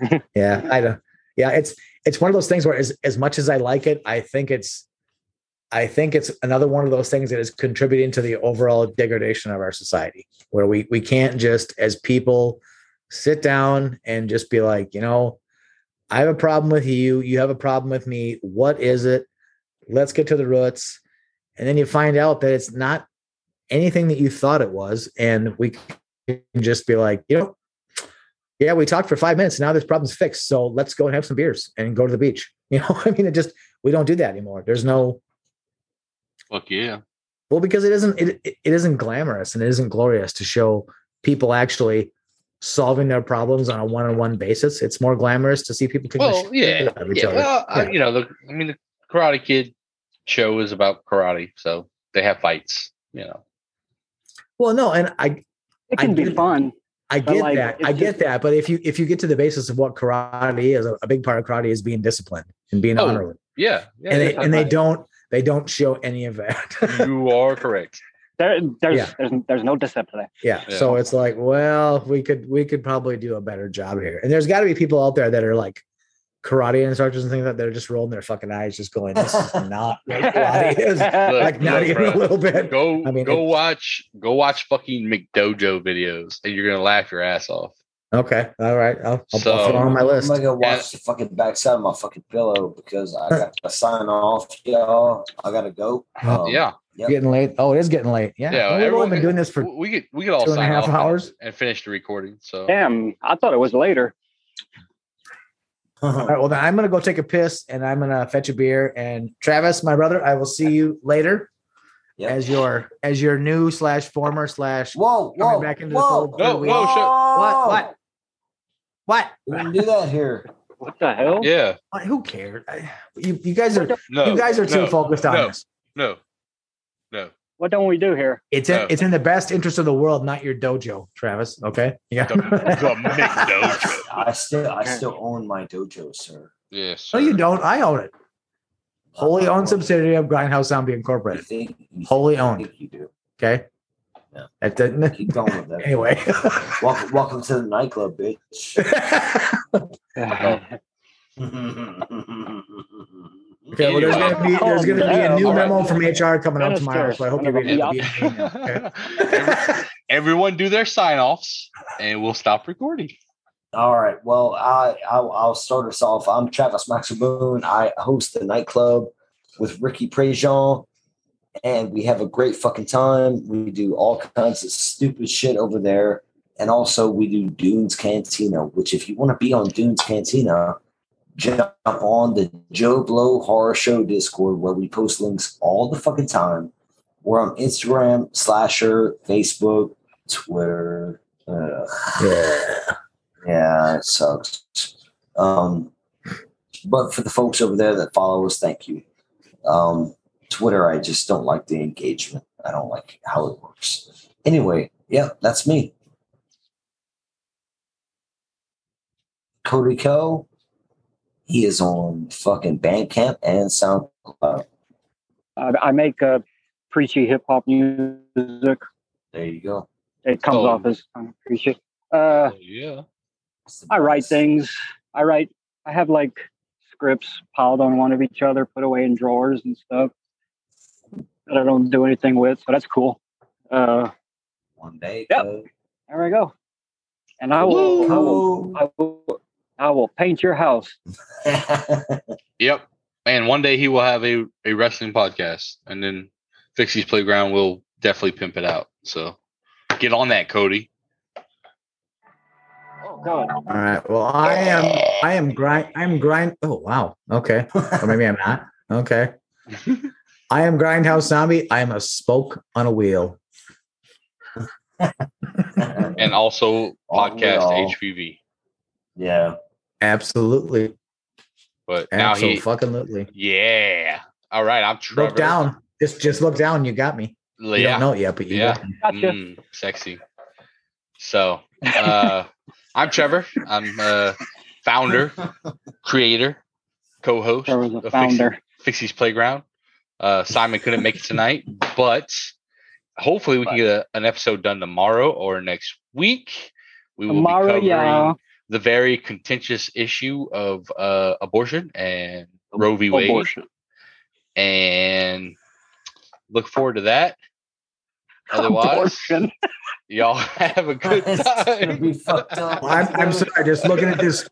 and yeah i don't yeah it's it's one of those things where as, as much as i like it i think it's i think it's another one of those things that is contributing to the overall degradation of our society where we we can't just as people sit down and just be like you know i have a problem with you you have a problem with me what is it? Let's get to the roots. And then you find out that it's not anything that you thought it was and we can just be like you know yeah we talked for five minutes now this problem's fixed so let's go and have some beers and go to the beach. You know i mean it just we don't do that anymore. There's no Fuck yeah. well because it isn't it, it isn't glamorous and it isn't glorious to show people actually solving their problems on a one-on-one basis it's more glamorous to see people kick Well, shit yeah, out each yeah. other. Well, I, you know, the, I mean, the Karate Kid show is about karate, so they have fights. You know, well no and i It can I be get- fun. I get like, that. I get just- that. But if you if you get to the basis of what karate is, a, a big part of karate is being disciplined and being Oh, honorable. yeah, yeah and they and they don't they don't show any of that. You are correct. There, there's, Yeah. there's there's no discipline. yeah. Yeah. So it's like, well, we could we could probably do a better job here. And there's got to be people out there that are like karate instructors and things like that. They're just rolling their fucking eyes, just going, "This is not what karate is." Look, like not look, even a little bit. Go, I mean, go it- watch, go watch fucking McDojo videos, and you're gonna laugh your ass off. Okay. All right. I'll, I'll So- put it on my list. I'm gonna go watch Yeah. the fucking backside of my fucking pillow because I got to sign off, y'all. I gotta go. Oh, Um, yeah, Yep. Getting late. Oh, it is getting late. Yeah. yeah. We've only everyone- been doing this for we get we get all two and sign off and- hours. and finish the recording. So Damn, I thought it was later. All right. Well, then I'm gonna go take a piss and I'm gonna fetch a beer. And Travis, my brother, I will see you later. Yep. as your as your new slash former slash Whoa, coming whoa, back into the whoa. fold. No, We- no, What? What? What? We didn't do that here. What the hell? Yeah. What? Who cares? You, you guys are No. you guys are too no, focused on no. this. No. No. What don't we do here? It's in No. it's in the best interest of the world, not your dojo, Travis. Okay. Yeah. The, the McDojo. I still I still own my dojo, sir. Yes. no, you don't. I own it. Wholly owned uh-huh. subsidiary of Grindhouse Zombie You Incorporated. think, you Wholly owned. you do. Okay. Yeah. That doesn't. Keep going with that. Anyway. Welcome, welcome to the nightclub, bitch. Okay, well, there's gonna be there's gonna be a new All right. memo from HR coming out tomorrow, so I hope you read it. Okay. Everyone do their sign offs and we'll stop recording. All right. Well, I, I'll, I'll start us off. I'm Travis Maxaboon. I host the nightclub with Ricky Prejean, and we have a great fucking time. We do all kinds of stupid shit over there, and also we do Dunes Cantina. Which, if you want to be on Dunes Cantina, jump on the Joe Blow Horror Show Discord where we post links all the fucking time. We're on Instagram, Slasher, Facebook, Twitter. Ugh. Yeah. Yeah, it sucks. Um, but for the folks over there that follow us, thank you. Um, Twitter, I just don't like the engagement. I don't like how it works. Anyway, yeah, that's me. Cody Co. He is on fucking Bandcamp and SoundCloud. I, I make uh, preachy hip hop music. There you go. It comes Oh. off as kind of preachy. Uh, Oh, yeah. I write things. I write. I have like scripts piled on one of each other, put away in drawers and stuff that I don't do anything with. So that's cool. Uh, One day. Yep. Code. there we go. And I will, I will, I will, I will paint your house. Yep. And one day he will have a, a wrestling podcast and then Fixie's Playground will definitely pimp it out. So get on that, Cody. Oh God! All right. Well, I am I am grind I'm grind oh wow. Okay. Or maybe I'm not. Okay. I am Grindhouse Zombie. I am a spoke on a wheel. And also Aren't podcast? HPV. yeah. Absolutely. But now he Absolutely. Yeah. All right. I'm Trevor. Look down. Just just look down. You got me. You Yeah. don't know it yet, but you Yeah. got me. Gotcha. Mm, sexy. So uh I'm Trevor. I'm uh founder, creator, co-host There of a founder. Fixie's Playground. Uh Simon couldn't make it tonight, but hopefully we can get a, an episode done tomorrow or next week. We will Tomorrow, be covering yeah. the very contentious issue of uh abortion and Roe v. Wade. Abortion. And look forward to that. Otherwise, Abortion. y'all have a good time. be fucked up. I'm, I'm sorry. Just looking at this,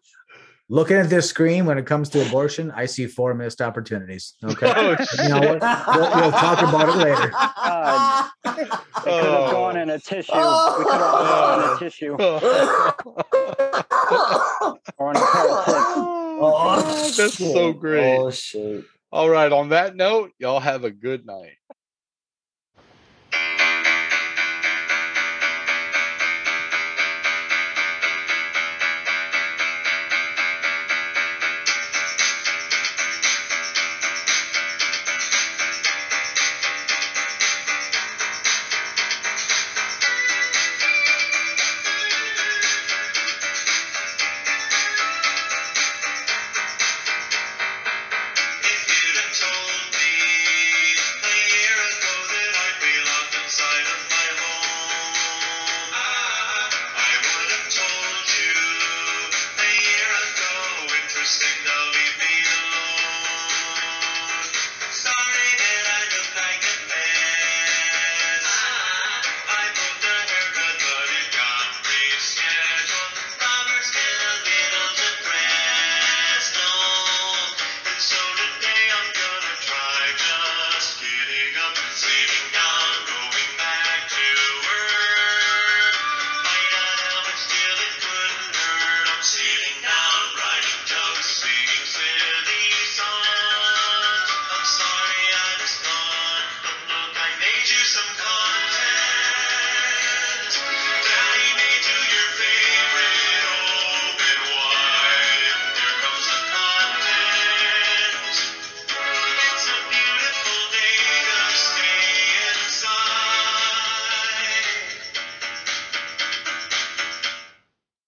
looking at this screen when it comes to abortion, I see four missed opportunities. Okay. Oh, You know what? We'll, we'll talk about it later. God. It could have Oh. gone in a tissue. We could have gone in a oh. tissue oh. or in a pair of clips. Oh, oh That's so great. Oh shit. All right. On that note, y'all have a good night.